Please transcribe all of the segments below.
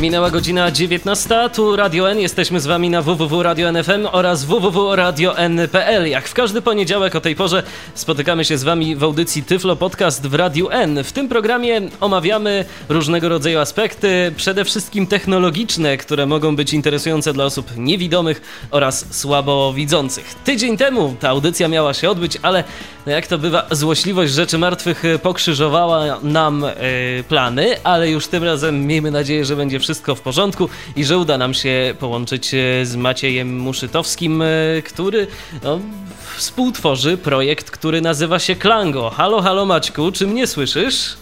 Minęła godzina 19, tu Radio N, jesteśmy z wami na www.radio.nfm oraz www.radio.n.pl. Jak w każdy poniedziałek o tej porze spotykamy się z wami w audycji Tyflo Podcast w Radiu N. W tym programie omawiamy różnego rodzaju aspekty, przede wszystkim technologiczne, które mogą być interesujące dla osób niewidomych oraz słabowidzących. Tydzień temu ta audycja miała się odbyć, ale jak to bywa, złośliwość rzeczy martwych pokrzyżowała nam yy, plany, ale już tym razem miejmy nadzieję, że będzie wszystko w porządku i że uda nam się połączyć e, z Maciejem Muszytowskim, e, który no, współtworzy projekt, który nazywa się Klango. Halo, halo Maćku, czy mnie słyszysz?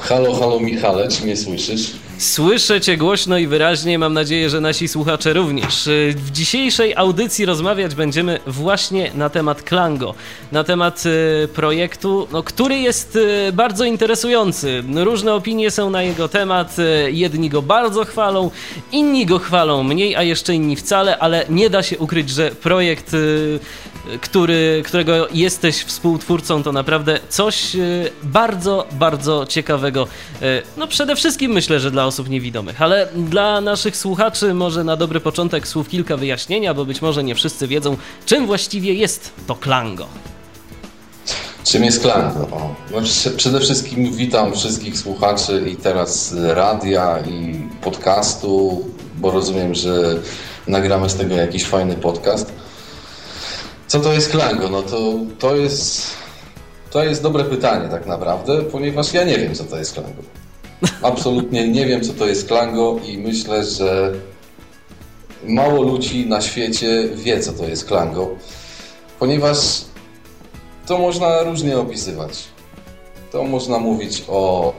Halo, halo Michale, czy mnie słyszysz? Słyszę Cię głośno i wyraźnie, mam nadzieję, że nasi słuchacze również. W dzisiejszej audycji rozmawiać będziemy właśnie na temat Klango, na temat e, projektu, no, który jest e, bardzo interesujący. Różne opinie są na jego temat, jedni go bardzo chwalą, inni go chwalą mniej, a jeszcze inni wcale, ale nie da się ukryć, że projekt który, którego jesteś współtwórcą, to naprawdę coś bardzo, bardzo ciekawego. No przede wszystkim myślę, że dla osób niewidomych. Ale dla naszych słuchaczy może na dobry początek słów kilka wyjaśnienia, bo być może nie wszyscy wiedzą, czym właściwie jest to Klango. Czym jest Klango? No, przede wszystkim witam wszystkich słuchaczy i teraz radia i podcastu, bo rozumiem, że nagramy z tego jakiś fajny podcast. Co to jest Klango? No to, to jest to jest dobre pytanie tak naprawdę, ponieważ ja nie wiem, co to jest Klango. Absolutnie nie wiem, co to jest Klango i myślę, że mało ludzi na świecie wie, co to jest Klango, ponieważ to można różnie opisywać. To można mówić o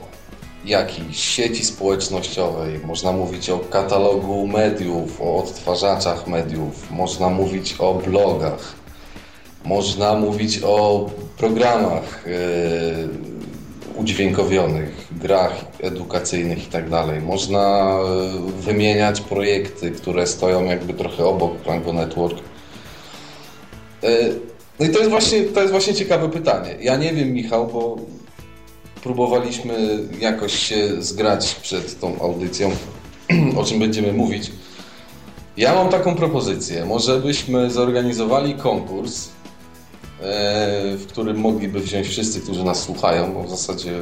jakiejś sieci społecznościowej, można mówić o katalogu mediów, o odtwarzaczach mediów, można mówić o blogach, można mówić o programach. Yy, udźwiękowionych, grach edukacyjnych i tak. Można e, wymieniać projekty, które stoją jakby trochę obok Plango Network. E, no i to jest, właśnie, to jest właśnie ciekawe pytanie. Ja nie wiem, Michał, bo próbowaliśmy jakoś się zgrać przed tą audycją, o czym będziemy mówić. Ja mam taką propozycję. Może byśmy zorganizowali konkurs E, w którym mogliby wziąć wszyscy, którzy nas słuchają, bo w zasadzie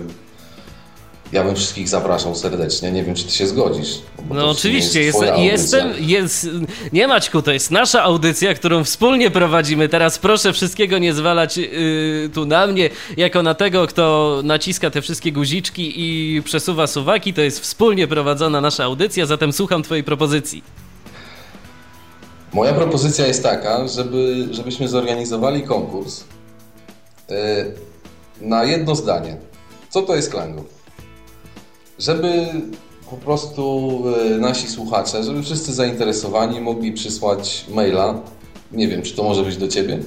ja bym wszystkich zapraszał serdecznie. Nie wiem, czy ty się zgodzisz. No oczywiście, jest, jestem, jest, nie Maćku, to jest nasza audycja, którą wspólnie prowadzimy. Teraz proszę wszystkiego nie zwalać yy, tu na mnie, jako na tego, kto naciska te wszystkie guziczki i przesuwa suwaki. To jest wspólnie prowadzona nasza audycja, zatem słucham twojej propozycji. Moja propozycja jest taka, żeby, żebyśmy zorganizowali konkurs yy, na jedno zdanie. Co to jest Klango? Żeby po prostu yy, nasi słuchacze, żeby wszyscy zainteresowani mogli przysłać maila. Nie wiem, czy to może być do Ciebie?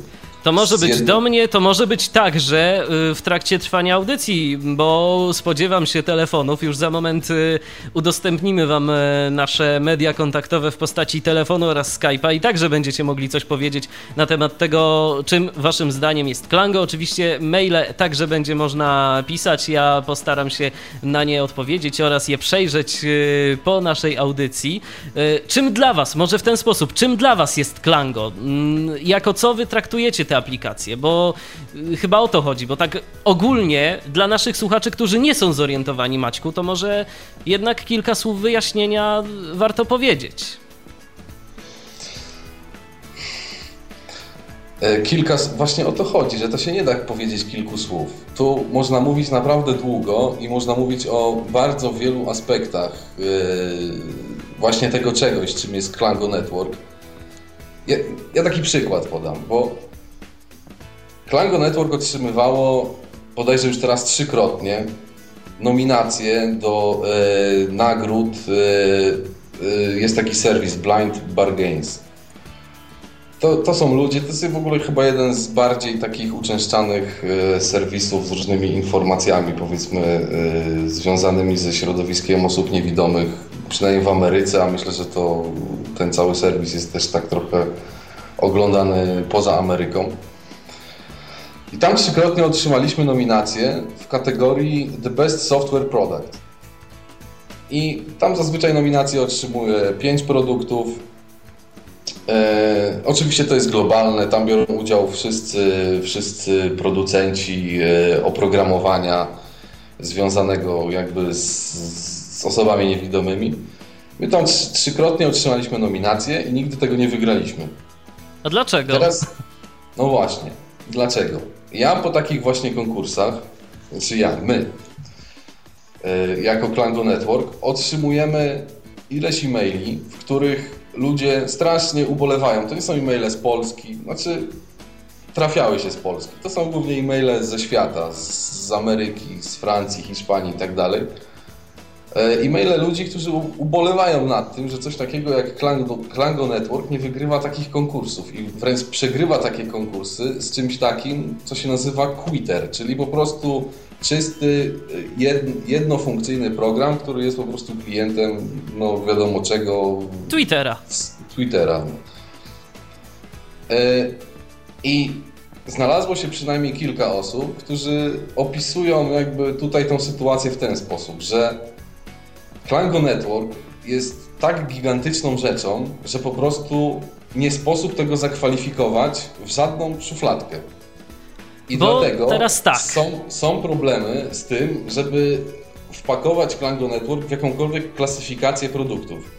To może być do mnie, to może być także y, w trakcie trwania audycji, bo spodziewam się telefonów. Już za moment y, udostępnimy Wam y, nasze media kontaktowe w postaci telefonu oraz Skype'a i także będziecie mogli coś powiedzieć na temat tego, czym Waszym zdaniem jest Klango. Oczywiście maile także będzie można pisać. Ja postaram się na nie odpowiedzieć oraz je przejrzeć po naszej audycji. Czym dla Was, może w ten sposób, czym dla Was jest Klango? Mm, jako co Wy traktujecie te aplikacje, bo y, chyba o to chodzi, bo tak ogólnie dla naszych słuchaczy, którzy nie są zorientowani, Maćku, to może jednak kilka słów wyjaśnienia warto powiedzieć. E, kilka, właśnie o to chodzi, że to się nie da powiedzieć kilku słów. Tu można mówić naprawdę długo i można mówić o bardzo wielu aspektach yy, właśnie tego czegoś, czym jest Klango Network. Ja, ja, taki przykład podam, bo Klango Network otrzymywało bodajże już teraz trzykrotnie nominacje do e, nagród. E, e, jest taki serwis Blind Bargains. to, to są ludzie, to jest w ogóle chyba jeden z bardziej takich uczęszczanych e, serwisów z różnymi informacjami, powiedzmy, e, związanymi ze środowiskiem osób niewidomych, przynajmniej w Ameryce, a myślę, że to ten cały serwis jest też tak trochę oglądany poza Ameryką. I tam trzykrotnie otrzymaliśmy nominację w kategorii The Best Software Product. I tam zazwyczaj nominacje otrzymuje 5 produktów, E, oczywiście to jest globalne, tam biorą udział wszyscy, wszyscy producenci e, oprogramowania związanego jakby z, z osobami niewidomymi. My tam trzykrotnie otrzymaliśmy nominację i nigdy tego nie wygraliśmy. A dlaczego? Teraz, no właśnie, dlaczego? Ja po takich właśnie konkursach, czy ja, my, e, jako Klango Network, otrzymujemy ileś e-maili, w których ludzie strasznie ubolewają. To nie są e-maile z Polski, znaczy trafiały się z Polski. To są głównie e-maile ze świata, z, Ameryki, z Francji, Hiszpanii i tak e-maile ludzi, którzy ubolewają nad tym, że coś takiego jak Klango, Klango Network nie wygrywa takich konkursów i wręcz przegrywa takie konkursy z czymś takim, co się nazywa quitter, czyli po prostu czysty, jednofunkcyjny program, który jest po prostu klientem, no wiadomo czego. Twittera. Twittera. E, I znalazło się przynajmniej kilka osób, którzy opisują jakby tutaj tą sytuację w ten sposób, że Klango Network jest tak gigantyczną rzeczą, że po prostu nie sposób tego zakwalifikować w żadną szufladkę. I Bo dlatego teraz tak. są, są problemy z tym, żeby wpakować Klango Network w jakąkolwiek klasyfikację produktów.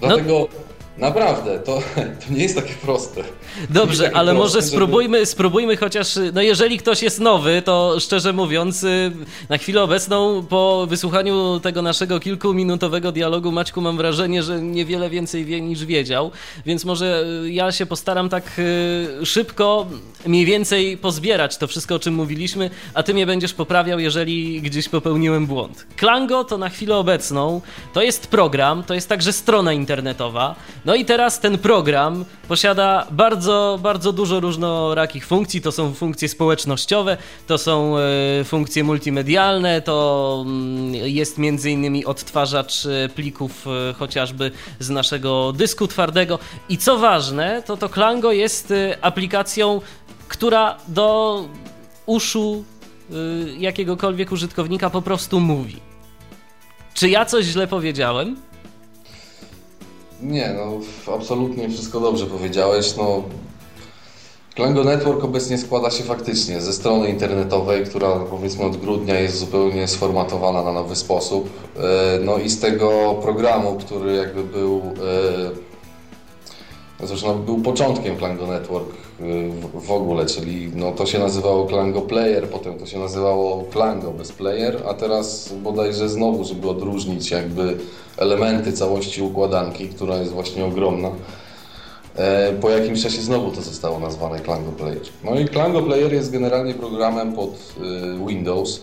Dlatego no. Naprawdę, to, to nie jest takie proste. Dobrze, ale proste, może spróbujmy, żeby... spróbujmy chociaż, no jeżeli ktoś jest nowy, to szczerze mówiąc, y, na chwilę obecną, po wysłuchaniu tego naszego kilkuminutowego dialogu, Maćku, mam wrażenie, że niewiele więcej wie niż wiedział, więc może y, ja się postaram tak y, szybko mniej więcej pozbierać to wszystko, o czym mówiliśmy, a ty mnie będziesz poprawiał, jeżeli gdzieś popełniłem błąd. Klango to na chwilę obecną, to jest program, to jest także strona internetowa, no i teraz ten program posiada bardzo, bardzo dużo różnorakich funkcji. To są funkcje społecznościowe, to są e, funkcje multimedialne, to mm, jest między innymi odtwarzacz e, plików e, chociażby z naszego dysku twardego. I co ważne, to to Klango jest aplikacją, która do uszu jakiegokolwiek użytkownika po prostu mówi. Czy ja coś źle powiedziałem? Nie, no absolutnie wszystko dobrze powiedziałeś. No, Klango Network obecnie składa się faktycznie ze strony internetowej, która powiedzmy od grudnia jest zupełnie sformatowana na nowy sposób. E, no i z tego programu, który jakby był e, zresztą był początkiem Klango Network e, w ogóle, czyli no to się nazywało Klango Player, potem to się nazywało Klango bez Player, a teraz bodajże znowu, żeby odróżnić jakby elementy całości układanki, która jest właśnie ogromna. E, po jakimś czasie znowu to zostało nazwane Klango Player. No i Klango Player jest generalnie programem pod e, Windows,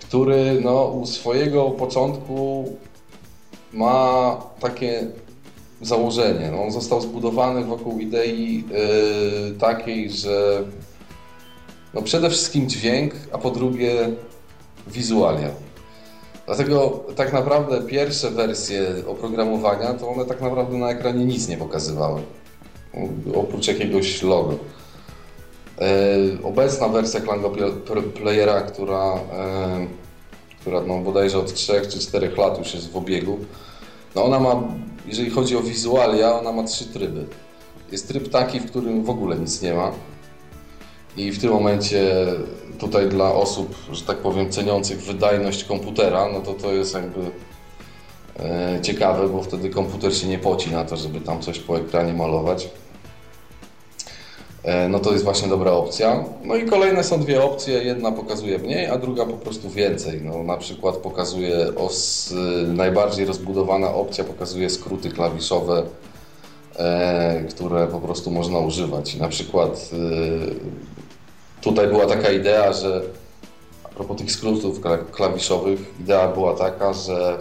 który no, u swojego początku ma takie założenie. No, on został zbudowany wokół idei yy, takiej, że no, przede wszystkim dźwięk, a po drugie wizualia. Dlatego tak naprawdę pierwsze wersje oprogramowania, to one tak naprawdę na ekranie nic nie pokazywały. Oprócz jakiegoś logo. E, obecna wersja Klango Playera, która, e, która no bodajże od 3 czy 4 lat już jest w obiegu, no ona ma, jeżeli chodzi o wizualia, ona ma trzy tryby. Jest tryb taki, w którym w ogóle nic nie ma. I w tym momencie tutaj dla osób, że tak powiem, ceniących wydajność komputera, no to to jest jakby e, ciekawe, bo wtedy komputer się nie poci na to, żeby tam coś po ekranie malować. E, no to jest właśnie dobra opcja. No i kolejne są dwie opcje. Jedna pokazuje mniej, a druga po prostu więcej. No, na przykład pokazuje os, najbardziej rozbudowana opcja pokazuje skróty klawiszowe, e, które po prostu można używać. Na przykład e, tutaj była taka idea, że a propos tych skrótów klawiszowych, idea była taka, że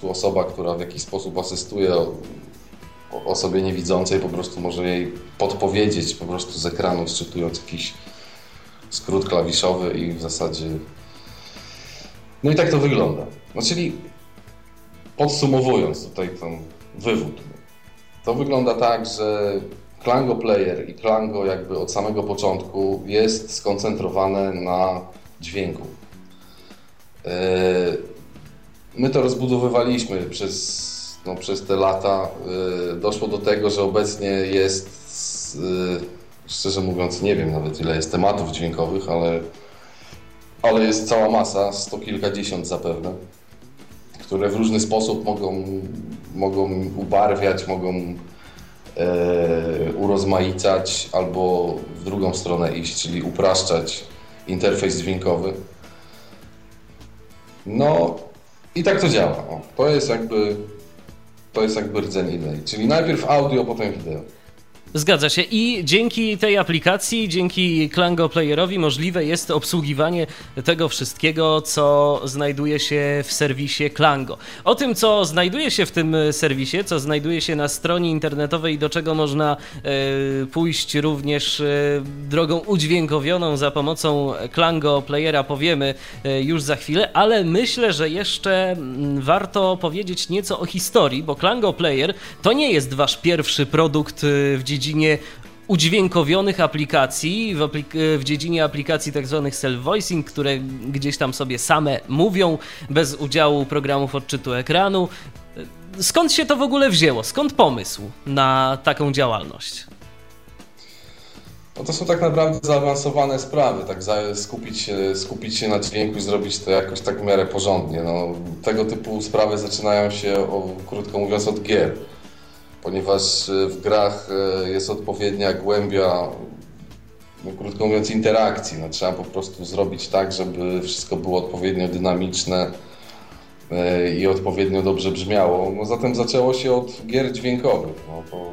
tu osoba, która w jakiś sposób asystuje osobie niewidzącej po prostu może jej podpowiedzieć po prostu z ekranu, czytując jakiś skrót klawiszowy i w zasadzie... No i tak to wygląda. No czyli podsumowując tutaj ten wywód, to wygląda tak, że Klango Player i Klango jakby od samego początku jest skoncentrowane na dźwięku. E, my to rozbudowywaliśmy przez, no, przez te lata. E, doszło do tego, że obecnie jest, e, szczerze mówiąc, nie wiem nawet ile jest tematów dźwiękowych, ale, ale jest cała masa, sto kilkadziesiąt zapewne, które w różny sposób mogą, mogą ubarwiać, mogą urozmaicać albo w drugą stronę iść, czyli upraszczać interfejs dźwiękowy. No i tak to działa. O, to jest jakby to jest jakby rdzeń idei. Czyli najpierw audio, potem wideo. Zgadza się i dzięki tej aplikacji, dzięki Klango Playerowi możliwe jest obsługiwanie tego wszystkiego, co znajduje się w serwisie Klango. O tym, co znajduje się w tym serwisie, co znajduje się na stronie internetowej, do czego można e, pójść również e, drogą udźwiękowioną za pomocą Klango Playera, powiemy e, już za chwilę, ale myślę, że jeszcze mm, warto powiedzieć nieco o historii, bo Klango Player to nie jest wasz pierwszy produkt w dziedzinie dziedzinie udźwiękowionych aplikacji, w, aplik w dziedzinie aplikacji tak zwanych self-voicing, które gdzieś tam sobie same mówią, bez udziału programów odczytu ekranu. Skąd się to w ogóle wzięło? Skąd pomysł na taką działalność? No to są tak naprawdę zaawansowane sprawy, tak skupić się, skupić się na dźwięku i zrobić to jakoś tak w miarę porządnie. No, tego typu sprawy zaczynają się, o, krótko mówiąc, od gier ponieważ e, w grach e, jest odpowiednia głębia, no, krótko mówiąc, interakcji. No, trzeba po prostu zrobić tak, żeby wszystko było odpowiednio dynamiczne e, i odpowiednio dobrze brzmiało. No, zatem zaczęło się od gier dźwiękowych. No, bo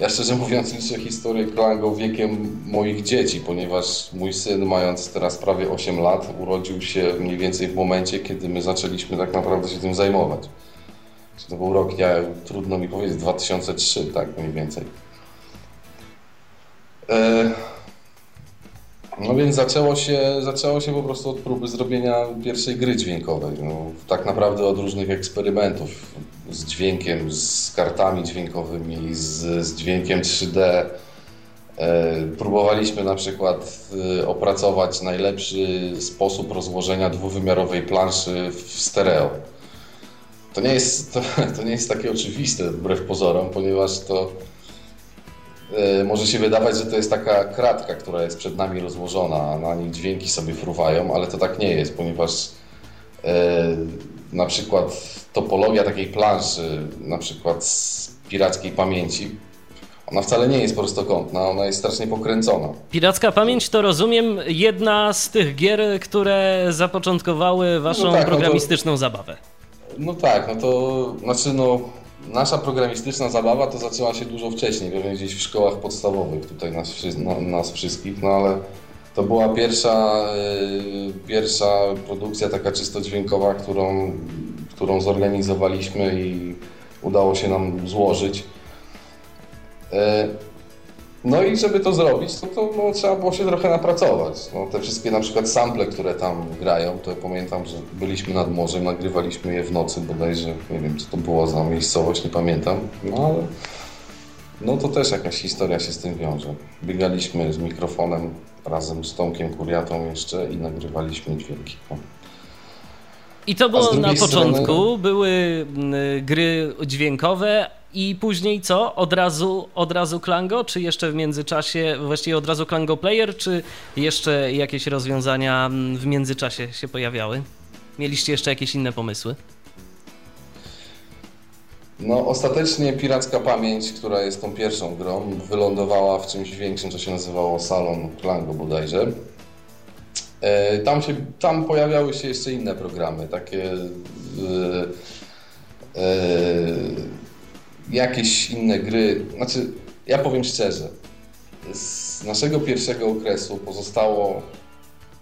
ja szczerze mówiąc liczę historię Klango wiekiem moich dzieci, ponieważ mój syn, mając teraz prawie 8 lat, urodził się mniej więcej w momencie, kiedy my zaczęliśmy tak naprawdę się tym zajmować. Czy to był rok, ja, trudno mi powiedzieć, 2003, tak mniej więcej. E, no więc zaczęło się, zaczęło się po prostu od próby zrobienia pierwszej gry dźwiękowej. No, tak naprawdę od różnych eksperymentów z dźwiękiem, z kartami dźwiękowymi, z, z dźwiękiem 3D. E, próbowaliśmy na przykład e, opracować najlepszy sposób rozłożenia dwuwymiarowej planszy w stereo to nie jest, to, to nie jest takie oczywiste wbrew pozorom, ponieważ to e, może się wydawać, że to jest taka kratka, która jest przed nami rozłożona, a na niej dźwięki sobie fruwają, ale to tak nie jest, ponieważ e, na przykład topologia takiej planszy, na przykład z pirackiej pamięci, ona wcale nie jest prostokątna, ona jest strasznie pokręcona. Piracka Pamięć to rozumiem jedna z tych gier, które zapoczątkowały waszą no tak, programistyczną no to... zabawę. No tak, no to znaczy no nasza programistyczna zabawa to zaczęła się dużo wcześniej, pewnie gdzieś w szkołach podstawowych tutaj nas, nas wszystkich, no ale to była pierwsza, yy, pierwsza produkcja taka czysto dźwiękowa, którą, którą zorganizowaliśmy i udało się nam złożyć. Yy, no i żeby to zrobić, to, to no, trzeba było się trochę napracować. No, te wszystkie na przykład sample, które tam grają, to ja pamiętam, że byliśmy nad morzem, nagrywaliśmy je w nocy bodajże, nie wiem co to było za miejscowość, nie pamiętam, no ale no to też jakaś historia się z tym wiąże. Biegaliśmy z mikrofonem razem z Tomkiem Kuriatą jeszcze i nagrywaliśmy dźwięki. No. I to było na początku, strony... były mm, gry dźwiękowe, i później co? Od razu, od razu Klango, czy jeszcze w międzyczasie, właściwie od razu Klango Player, czy jeszcze jakieś rozwiązania mm, w międzyczasie się pojawiały? Mieliście jeszcze jakieś inne pomysły? No, ostatecznie Piracka Pamięć, która jest tą pierwszą grą, wylądowała w czymś większym, co się nazywało Salon Klango bodajże. E, tam, się, tam pojawiały się jeszcze inne programy, takie e, e, jakieś inne gry. Znaczy, ja powiem szczerze, z naszego pierwszego okresu pozostało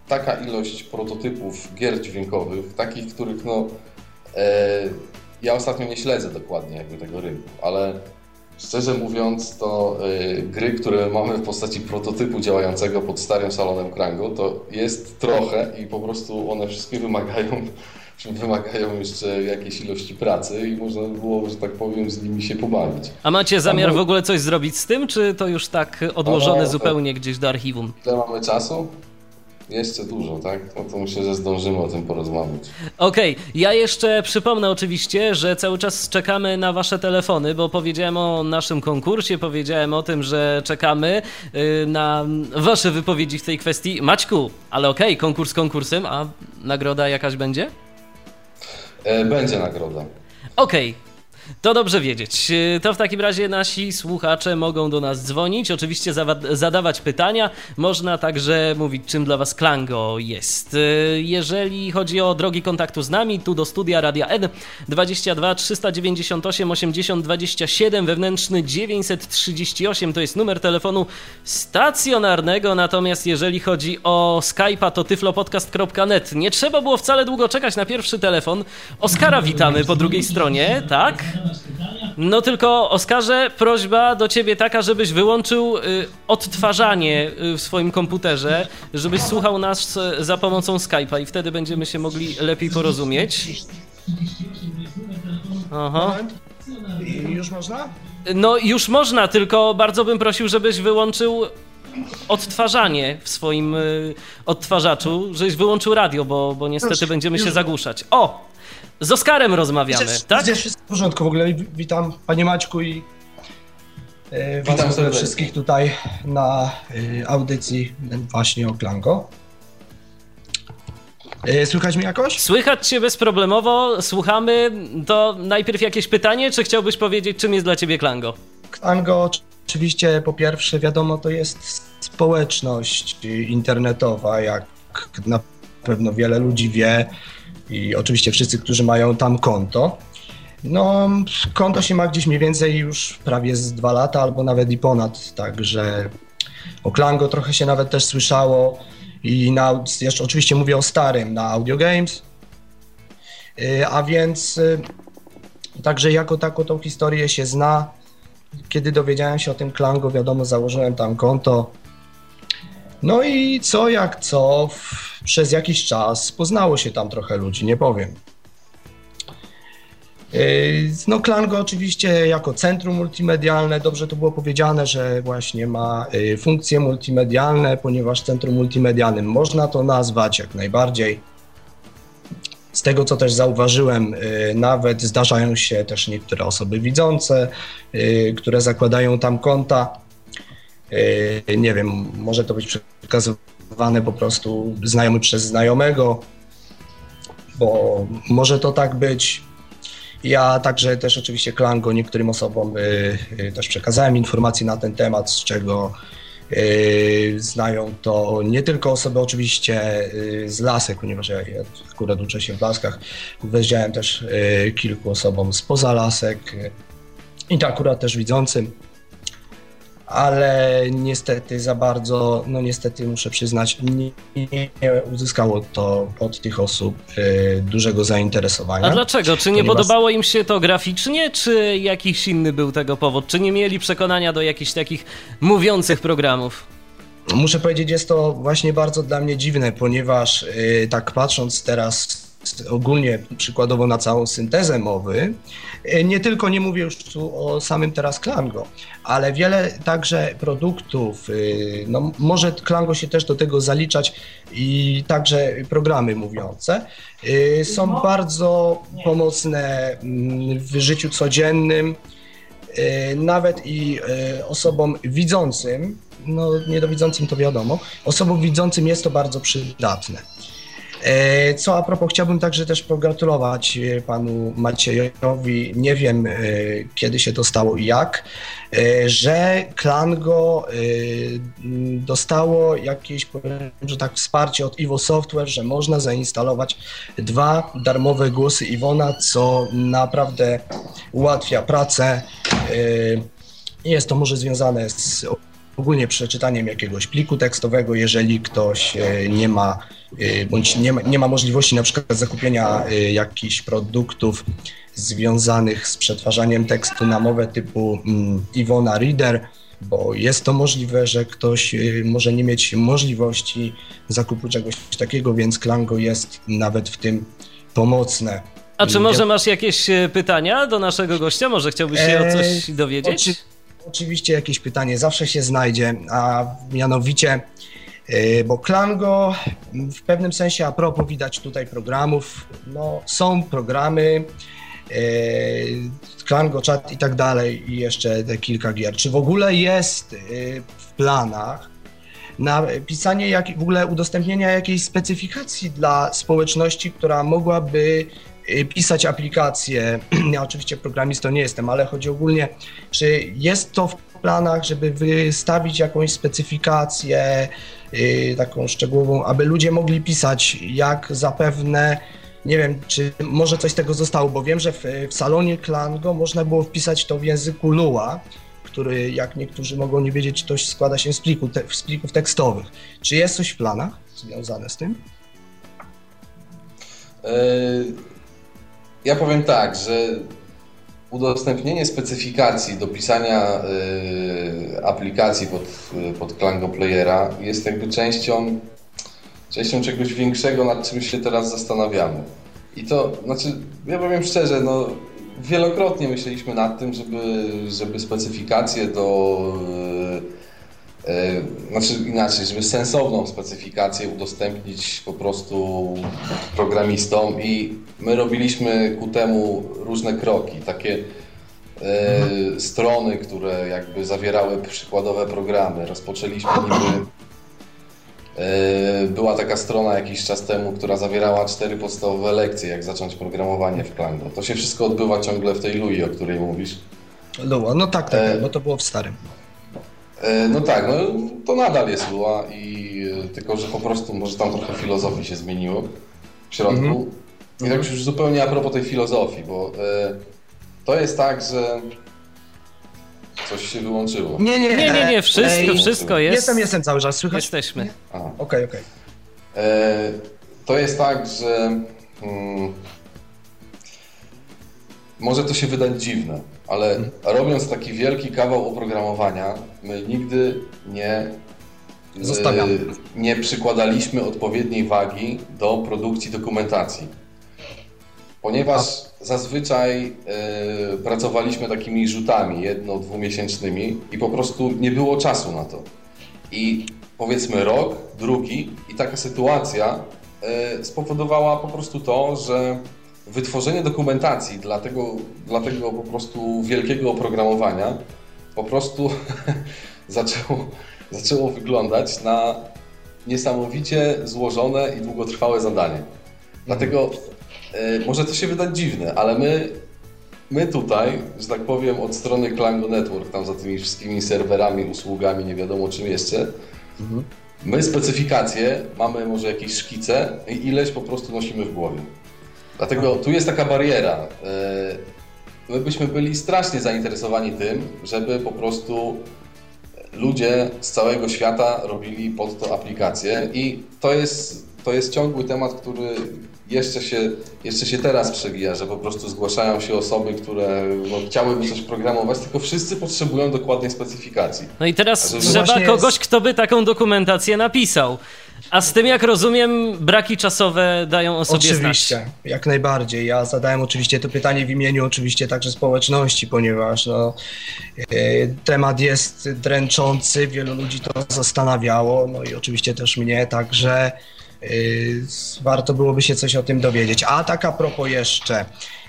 taka ilość prototypów gier dźwiękowych, takich, których no, e, ja ostatnio nie śledzę dokładnie jakby tego rynku, ale Szczerze mówiąc, to y, gry, które mamy w postaci prototypu działającego pod starym salonem Krango, to jest trochę i po prostu one wszystkie wymagają, wymagają jeszcze jakiejś ilości pracy i można by było, że tak powiem, z nimi się pobawić. A macie zamiar w ogóle coś zrobić z tym, czy to już tak odłożone zupełnie gdzieś do archiwum? Ile mamy czasu? Jeszcze dużo, tak? No to myślę, że zdążymy o tym porozmawiać. Okej, okay. ja jeszcze przypomnę oczywiście, że cały czas czekamy na wasze telefony, bo powiedziałem o naszym konkursie, powiedziałem o tym, że czekamy y, na wasze wypowiedzi w tej kwestii. Maćku, ale okej, okay, konkurs konkursem, a nagroda jakaś będzie? E, będzie nagroda. Okej, okay. To dobrze wiedzieć. Y, to w takim razie nasi słuchacze mogą do nas dzwonić, oczywiście zadawać pytania. Można także mówić, czym dla Was Klango jest. Y, jeżeli chodzi o drogi kontaktu z nami, tu do studia Radia N 22 398 80 27, wewnętrzny 938 to jest numer telefonu stacjonarnego. Natomiast jeżeli chodzi o Skype'a, to tyflopodcast.net. Nie trzeba było wcale długo czekać na pierwszy telefon. Oskara witamy po drugiej stronie, tak? No tylko Oskarze, prośba do ciebie taka, żebyś wyłączył y, odtwarzanie y, w swoim komputerze, żebyś słuchał nas y, za pomocą Skype'a i wtedy będziemy się mogli lepiej porozumieć. Aha. Już można? No już można, tylko bardzo bym prosił, żebyś wyłączył odtwarzanie w swoim odtwarzaczu, żebyś wyłączył radio, bo, bo niestety już, będziemy już. się zagłuszać. O! Z Oskarem rozmawiamy, Widzę, tak? Widzę, wszystko w porządku. W ogóle witam Panie Maćku i e, witam was wszystkich tutaj na e, audycji właśnie o Klango. E, słychać mnie jakoś? Słychać cię bezproblemowo, słuchamy. To najpierw jakieś pytanie, czy chciałbyś powiedzieć, czym jest dla ciebie Klango? Klango oczywiście po pierwsze wiadomo to jest społeczność internetowa, jak na pewno wiele ludzi wie i oczywiście wszyscy, którzy mają tam konto. No, konto się ma gdzieś mniej więcej już prawie z dwa lata albo nawet i ponad, także o Klango trochę się nawet też słyszało i na, jeszcze oczywiście mówię o starym, na Audio Games, y, a więc y, także jako taką tą historię się zna. Kiedy dowiedziałem się o tym Klango, wiadomo, założyłem tam konto, no i co jak co, przez jakiś czas poznało się tam trochę ludzi, nie powiem. Yy, no Klango oczywiście jako centrum multimedialne, dobrze to było powiedziane, że właśnie ma yy, funkcje multimedialne, ponieważ centrum multimedialnym można to nazwać jak najbardziej. Z tego co też zauważyłem, yy, nawet zdarzają się też niektóre osoby widzące, które zakładają tam konta nie wiem, może to być przekazywane po prostu znajomy przez znajomego, bo może to tak być. Ja także też oczywiście Klango niektórym osobom yy, też przekazałem informacje na ten temat, z czego znają to nie tylko osoby oczywiście z lasek, ponieważ ja akurat uczę się w laskach, wezdziałem też kilku osobom spoza lasek i to akurat też widzącym ale niestety za bardzo, no niestety muszę przyznać, nie, nie uzyskało to od tych osób y, dużego zainteresowania. A dlaczego? Czy nie ponieważ... podobało im się to graficznie, czy jakiś inny był tego powód? Czy nie mieli przekonania do jakichś takich mówiących programów? Muszę powiedzieć, jest to właśnie bardzo dla mnie dziwne, ponieważ y, tak patrząc teraz ogólnie przykładowo na całą syntezę mowy. E, nie tylko nie mówię już tu o samym teraz Klango, ale wiele także produktów, y, no może Klango się też do tego zaliczać i także programy mówiące, y, są bardzo pomocne mm, w życiu codziennym, nawet i osobom widzącym, no niedowidzącym to wiadomo, osobom widzącym jest to bardzo przydatne. E, co a propos, chciałbym także też pogratulować e, panu Maciejowi, nie wiem e, kiedy się to stało i jak, że Klango dostało jakieś, że tak, wsparcie od Iwo Software, że można zainstalować dwa darmowe głosy Iwona, co naprawdę ułatwia pracę. Jest to może związane z ogólnie przeczytaniem jakiegoś pliku tekstowego, jeżeli ktoś nie ma Y, bądź nie ma, nie ma możliwości na przykład zakupienia y, jakichś produktów związanych z przetwarzaniem tekstu na mowę typu mm, Iwona Reader, bo jest to możliwe, że ktoś może nie mieć możliwości zakupu czegoś takiego, więc Klango jest nawet w tym pomocne. A czy może masz jakieś e, pytania do naszego gościa? Może chciałbyś się o coś dowiedzieć? Oczy, oczywiście jakieś pytanie zawsze się znajdzie, a mianowicie, e, bo Klango w pewnym sensie, a propos widać tutaj programów, no są programy, Klango, Chat i tak dalej i jeszcze te kilka gier. Czy w ogóle jest w planach napisanie jak, w ogóle udostępnienia jakiejś specyfikacji dla społeczności, która mogłaby Y, pisać aplikacje. Ja oczywiście programistą nie jestem, ale chodzi ogólnie, czy jest to w planach, żeby wystawić jakąś specyfikację yy, taką szczegółową, aby ludzie mogli pisać, jak zapewne nie wiem, czy może coś z tego zostało, bo wiem, że w, w salonie Klango można było wpisać to w języku Lua, który, jak niektórzy mogą nie wiedzieć, to składa się z, pliku, te, z plików tekstowych. Czy jest coś w planach związane z tym? Yy ja powiem tak, że udostępnienie specyfikacji do pisania y, aplikacji pod, pod Klango Playera jest jakby częścią, częścią czegoś większego, nad czym się teraz zastanawiamy. I to, znaczy, ja powiem szczerze, no, wielokrotnie myśleliśmy nad tym, żeby, żeby specyfikacje do znaczy inaczej, żeby sensowną specyfikację udostępnić po prostu programistom i my robiliśmy ku temu różne kroki, takie e, strony, które jakby zawierały przykładowe programy. Rozpoczęliśmy niby e, była taka strona jakiś czas temu, która zawierała cztery podstawowe lekcje, jak zacząć programowanie w Klango. To się wszystko odbywa ciągle w tej Lui, o której mówisz. Lua, no tak, tak, e... bo to było w starym. E, no tak, no to nadal jest Lua i e, tylko, że po prostu może tam trochę filozofii się zmieniło w środku. Mm -hmm. I tak już zupełnie a propos tej filozofii, bo e, to jest tak, że coś się wyłączyło. Nie, nie, nie, nie, nie wszystko, wszystko jest. Jestem, jestem cały czas, słychać? Jesteśmy. Okej, okej. Okay, okay. To jest tak, że hmm, może to się wydać dziwne, ale robiąc taki wielki kawał oprogramowania, my nigdy nie, Zostawiamy. nie przykładaliśmy odpowiedniej wagi do produkcji dokumentacji. Ponieważ zazwyczaj y, pracowaliśmy takimi rzutami jedno, dwumiesięcznymi i po prostu nie było czasu na to. I powiedzmy rok, drugi i taka sytuacja y, spowodowała po prostu to, że wytworzenie dokumentacji dla tego, dla tego po prostu wielkiego oprogramowania po prostu zaczęło, zaczęło wyglądać na niesamowicie złożone i długotrwałe zadanie. Dlatego e, może to się wydać dziwne, ale my, my tutaj, że tak powiem, od strony Klango Network, tam za tymi wszystkimi serwerami, usługami, nie wiadomo czym jeszcze, mhm. my specyfikacje mamy może jakieś szkice i ileś po prostu nosimy w głowie. Dlatego tu jest taka bariera. E, my byśmy byli strasznie zainteresowani tym, żeby po prostu ludzie z całego świata robili pod to aplikacje i to jest, to jest ciągły temat, który jeszcze się, jeszcze się teraz przewija, że po prostu zgłaszają się osoby, które no, chciałyby coś programować, tylko wszyscy potrzebują dokładnej specyfikacji. No i teraz trzeba kogoś, jest... kto by taką dokumentację napisał. A z tym, jak rozumiem, braki czasowe dają o sobie oczywiście, znać. Jak najbardziej. Ja zadałem oczywiście to pytanie w imieniu oczywiście także społeczności, ponieważ no, e, temat jest dręczący, wielu ludzi to zastanawiało, no i oczywiście też mnie, także e, warto byłoby się coś o tym dowiedzieć. A tak a propos jeszcze,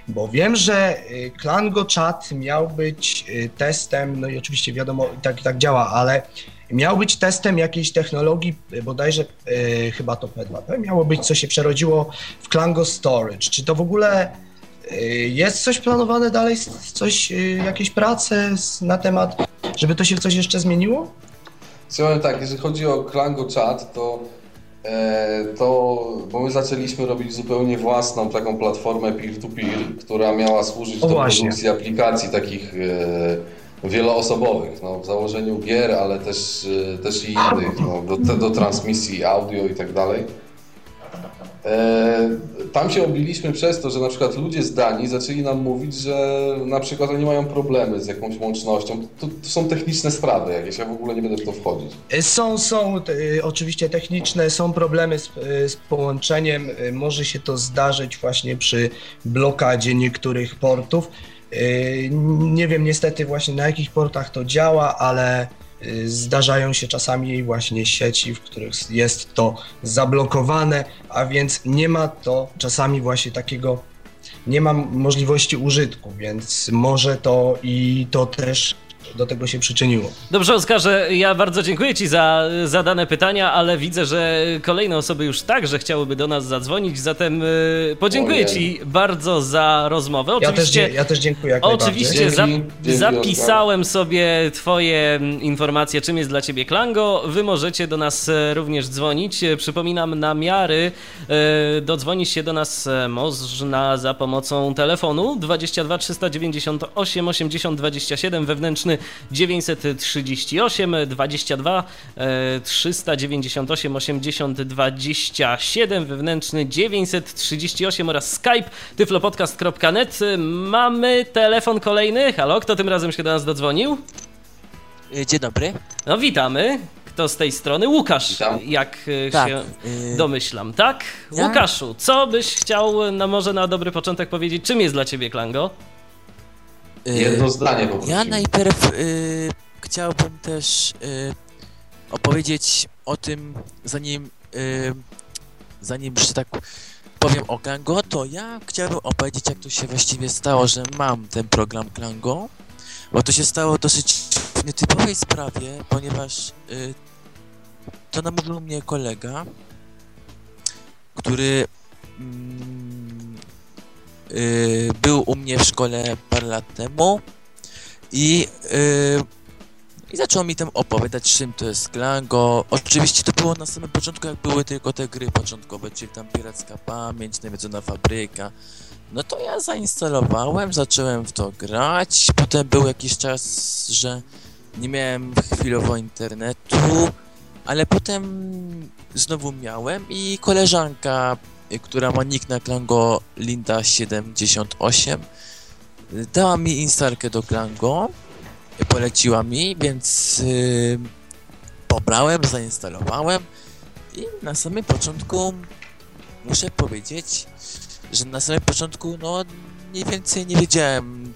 bo wiem, że Klango Chat miał być e, testem, no i oczywiście wiadomo, tak, tak działa, ale Miał być testem jakiejś technologii, bodajże e, chyba to P2P, miało być, co się przerodziło w Klango Storage. Czy to w ogóle e, jest coś planowane dalej, coś, e, jakieś prace na temat, żeby to się w coś jeszcze zmieniło? Słuchaj, tak, jeżeli chodzi o Klango Chat, to, e, to, bo my zaczęliśmy robić zupełnie własną taką platformę peer-to-peer, -peer, która miała służyć o, do właśnie. produkcji aplikacji takich e, wieloosobowych, no, w założeniu gier, ale też, y, też i innych, no, do, do transmisji audio i tak dalej. E, tam się obiliśmy przez to, że na przykład ludzie z Danii zaczęli nam mówić, że na przykład oni mają problemy z jakąś łącznością. To, to są techniczne sprawy jakieś, ja w ogóle nie będę w to wchodzić. Są, są y, oczywiście techniczne, są problemy z, z połączeniem. Może się to zdarzyć właśnie przy blokadzie niektórych portów. Y, nie wiem niestety właśnie na jakich portach to działa, ale y, zdarzają się czasami właśnie sieci, w których jest to zablokowane, a więc nie ma to czasami właśnie takiego, nie ma możliwości użytku, więc może to i to też do tego się przyczyniło. Dobrze, Oskarze, ja bardzo dziękuję Ci za zadane pytania, ale widzę, że kolejne osoby już także chciałyby do nas zadzwonić, zatem y, podziękuję Ci bardzo za rozmowę. Oczywiście, ja, też, ja też dziękuję. Jak oczywiście za, zapisałem sobie Twoje informacje, czym jest dla Ciebie Klango. Wy możecie do nas e, również dzwonić. E, przypominam, namiary e, dodzwonić się do nas można za pomocą telefonu 22 398 80 27 wewnętrzny 938 22 398 80 27 wewnętrzny 938 oraz skype tyflopodcast.net. Mamy telefon kolejny. Halo, kto tym razem się do nas dodzwonił? E, dzień dobry. No witamy. Kto z tej strony? Łukasz, Witam. jak e, tak, się y... domyślam, tak? Ja? Łukaszu, co byś chciał na może na dobry początek powiedzieć? Czym jest dla ciebie Klango? Jedno zdanie po Ja najpierw y, chciałbym też y, opowiedzieć o tym, zanim, y, zanim że tak powiem o Klango, to ja chciałbym opowiedzieć, jak to się właściwie stało, że mam ten program Klango, bo to się stało dosyć w nietypowej sprawie, ponieważ y, to namówił mnie kolega, który mm, był u mnie w szkole parę lat temu i, y, i zaczął mi tam opowiadać, czym to jest Klango. Oczywiście to było na samym początku, jak były tylko te gry początkowe, czyli tam Piracka Pamięć, Nawiedzona Fabryka. No to ja zainstalowałem, zacząłem w to grać, potem był jakiś czas, że nie miałem chwilowo internetu, ale potem znowu miałem i koleżanka która ma nick na Klango Linda78 dała mi instalkę do Klango. Poleciła mi, więc yy, pobrałem, zainstalowałem i na samym początku muszę powiedzieć, że na samym początku no mniej więcej nie wiedziałem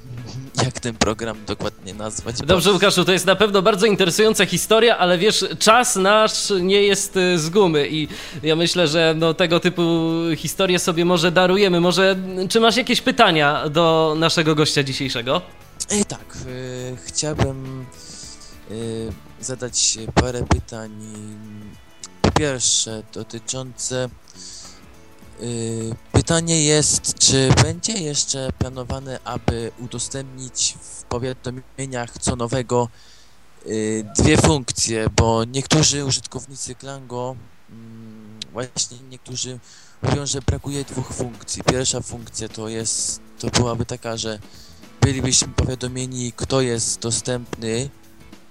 jak ten program dokładnie nazwać. Dobrze. Łukaszu, to jest na pewno bardzo interesująca historia, ale wiesz, czas nasz nie jest y, z gumy i ja myślę, że no, tego typu historie sobie może darujemy. Może, czy masz jakieś pytania do naszego gościa dzisiejszego? E, tak, e, chciałbym e, zadać parę pytań. Po pierwsze, dotyczące pytanie jest, czy będzie jeszcze planowane, aby udostępnić w powiadomieniach co nowego y, dwie funkcje, bo niektórzy użytkownicy Klango, mm, właśnie niektórzy mówią, że brakuje dwóch funkcji. Pierwsza funkcja to jest, to byłaby taka, że bylibyśmy powiadomieni, kto jest dostępny,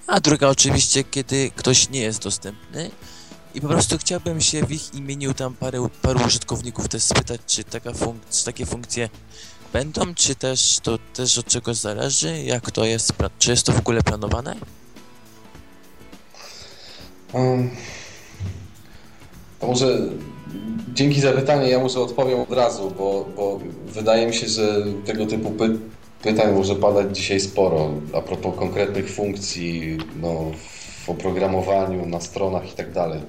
a druga oczywiście, kiedy ktoś nie jest dostępny. I po prostu chciałbym się w ich imieniu tam parę, paru użytkowników też spytać, czy taka funk czy takie funkcje będą, czy też to też od czegoś zależy, jak to jest, czy jest to w ogóle planowane? Um, to może dzięki za pytanie, ja może odpowiem od razu, bo, bo wydaje mi się, że tego typu py pytań może padać dzisiaj sporo a propos konkretnych funkcji no, w oprogramowaniu, na stronach i tak dalej.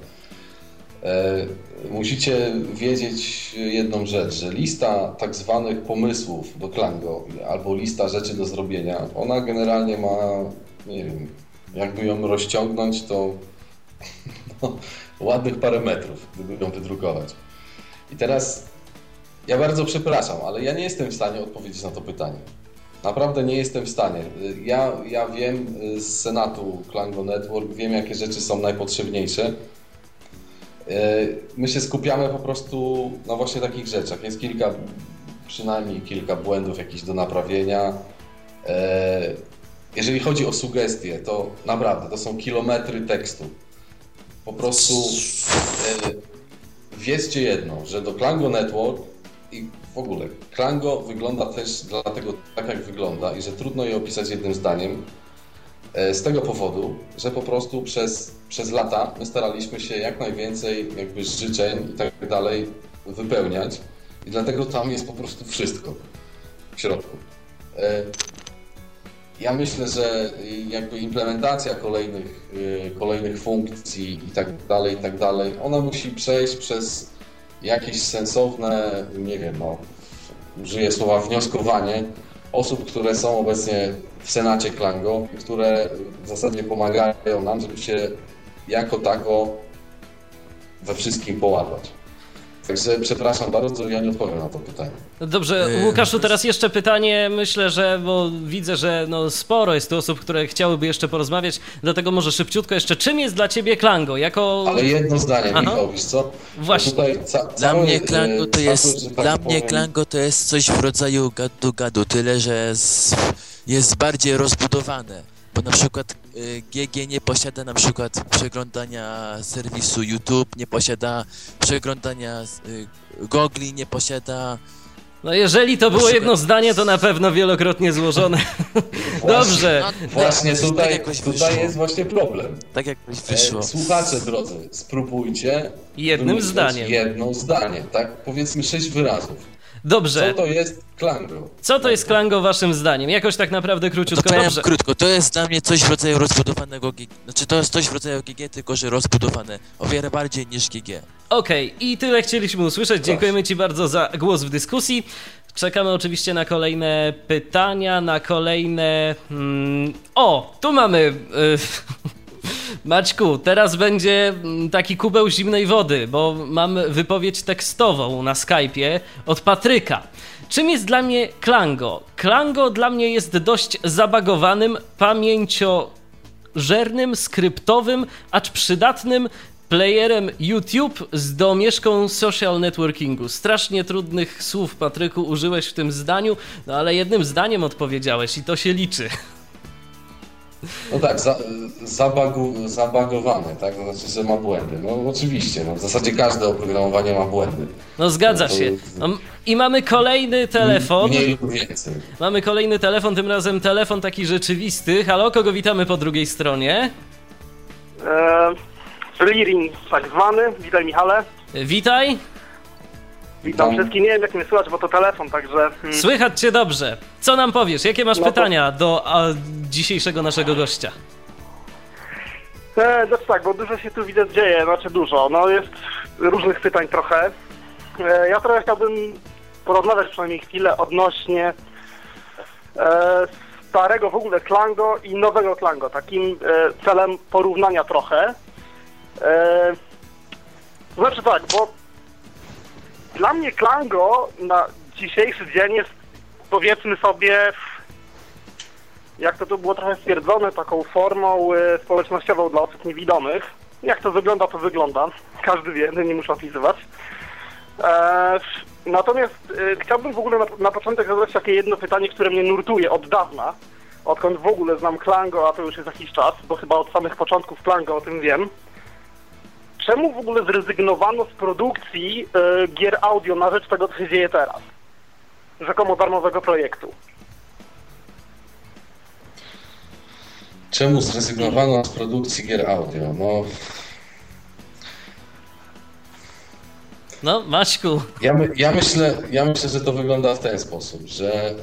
E, musicie wiedzieć jedną rzecz, że lista tak zwanych pomysłów do Klango albo lista rzeczy do zrobienia, ona generalnie ma, nie wiem, jakby ją rozciągnąć, to no, ładnych parę metrów, gdyby ją wydrukować. I teraz ja bardzo przepraszam, ale ja nie jestem w stanie odpowiedzieć na to pytanie. Naprawdę nie jestem w stanie. Ja, ja wiem z Senatu Klango Network, wiem jakie rzeczy są najpotrzebniejsze my się skupiamy po prostu na właśnie takich rzeczach. Jest kilka, przynajmniej kilka błędów jakichś do naprawienia. E, jeżeli chodzi o sugestie, to naprawdę to są kilometry tekstu. Po prostu e, wiedzcie jedno, że do Klango Network i w ogóle Klango wygląda też dlatego tak, jak wygląda i że trudno je opisać jednym zdaniem. E, z tego powodu, że po prostu przez, przez lata my staraliśmy się jak najwięcej jakby życzeń i tak dalej wypełniać i dlatego tam jest po prostu wszystko w środku. E, ja myślę, że jakby implementacja kolejnych, y, kolejnych funkcji i tak dalej, i tak dalej, ona musi przejść przez jakieś sensowne, nie wiem, no, użyję słowa wnioskowanie osób, które są obecnie w Senacie Klango, które w zasadzie pomagają nam, żeby się jako tako we wszystkim połapać. Także przepraszam bardzo, ja nie odpowiem na to pytanie. Dobrze, Łukaszu, teraz jeszcze pytanie. Myślę, że bo widzę, że no sporo jest tu osób, które chciałyby jeszcze porozmawiać, dlatego może szybciutko jeszcze. Czym jest dla ciebie Klango? Jako... Ale jedno zdanie, Aha. Michał, wiesz co? Właśnie. Ca dla mnie Klango to jest, tak dla powiem... mnie Klango to jest coś w rodzaju gadu-gadu, tyle, że jest bardziej rozbudowane. Bo na przykład GG y, nie posiada na przykład przeglądania serwisu YouTube, nie posiada przeglądania y, gogli, nie posiada no jeżeli to było jedno zdanie, to na pewno wielokrotnie złożone. Dobrze. No, właśnie tak, tutaj, tak tutaj jest właśnie problem. Tak jakoś wyszło. E, słuchacze drodzy, spróbujcie jednym zdaniem. Jedno zdanie, tak? Powiedzmy sześć wyrazów. Dobrze. Co to jest Klango? Co to jest Klango waszym zdaniem? Jakoś tak naprawdę króciutko. To Dobrze. krótko, to jest dla mnie coś w rodzaju rozbudowanego GG. Znaczy to jest coś w rodzaju GG, tylko że rozbudowane. O wiele bardziej niż GG. Okej, okay. i tyle chcieliśmy usłyszeć. Dziękujemy ci bardzo za głos w dyskusji. Czekamy oczywiście na kolejne pytania, na kolejne. Hmm... O, tu mamy. Y, Maćku, teraz będzie mm, taki kubeł zimnej wody, bo mam wypowiedź tekstową na Skype'ie od Patryka. Czym jest dla mnie Klango? Klango dla mnie jest dość zabagowanym, pamięciożernym, skryptowym, acz przydatnym playerem YouTube z domieszką social networkingu. Strasznie trudnych słów, Patryku, użyłeś w tym zdaniu, no ale jednym zdaniem odpowiedziałeś i to się liczy. No tak, za, zabagu, zabagowany, tak? To znaczy, że ma błędy. No oczywiście, no, w zasadzie każde oprogramowanie ma błędy. No zgadza no, się. No, I mamy kolejny telefon. Mniej lub więcej. Mamy kolejny telefon, tym razem telefon taki rzeczywisty. Halo, kogo witamy po drugiej stronie? Eee, Lirin tak zwany. Witaj Michale. Witaj. Witam wszystkich. Nie wiem, jak mnie słychać, bo to telefon, także... Hmm. Słychać cię dobrze. Co nam powiesz? Jakie masz no pytania to... do a, dzisiejszego naszego gościa? E, znaczy tak, bo dużo się tu widzę dzieje, znaczy dużo. No jest różnych pytań trochę. E, ja trochę chciałbym porozmawiać przynajmniej chwilę odnośnie e, starego w ogóle Klango i nowego Klango. Takim e, celem porównania trochę. E, znaczy tak, bo dla mnie Klango na dzisiejszy dzień jest powiedzmy sobie, jak to tu było trochę stwierdzone, taką formą y, społecznościową dla osób niewidomych. Jak to wygląda, to wygląda. Każdy wie, nie muszę opisywać. E, natomiast e, chciałbym w ogóle na, na początek zadać takie jedno pytanie, które mnie nurtuje od dawna. Odkąd w ogóle znam Klango, a to już jest jakiś czas, bo chyba od samych początków Klango o tym wiem czemu w ogóle zrezygnowano z produkcji y, gier audio na rzecz tego, co się dzieje teraz? Rzekomo darmowego projektu. Czemu zrezygnowano z produkcji gier audio? No, no Maćku. Ja, my, ja, myślę, ja myślę, że to wygląda w ten sposób, że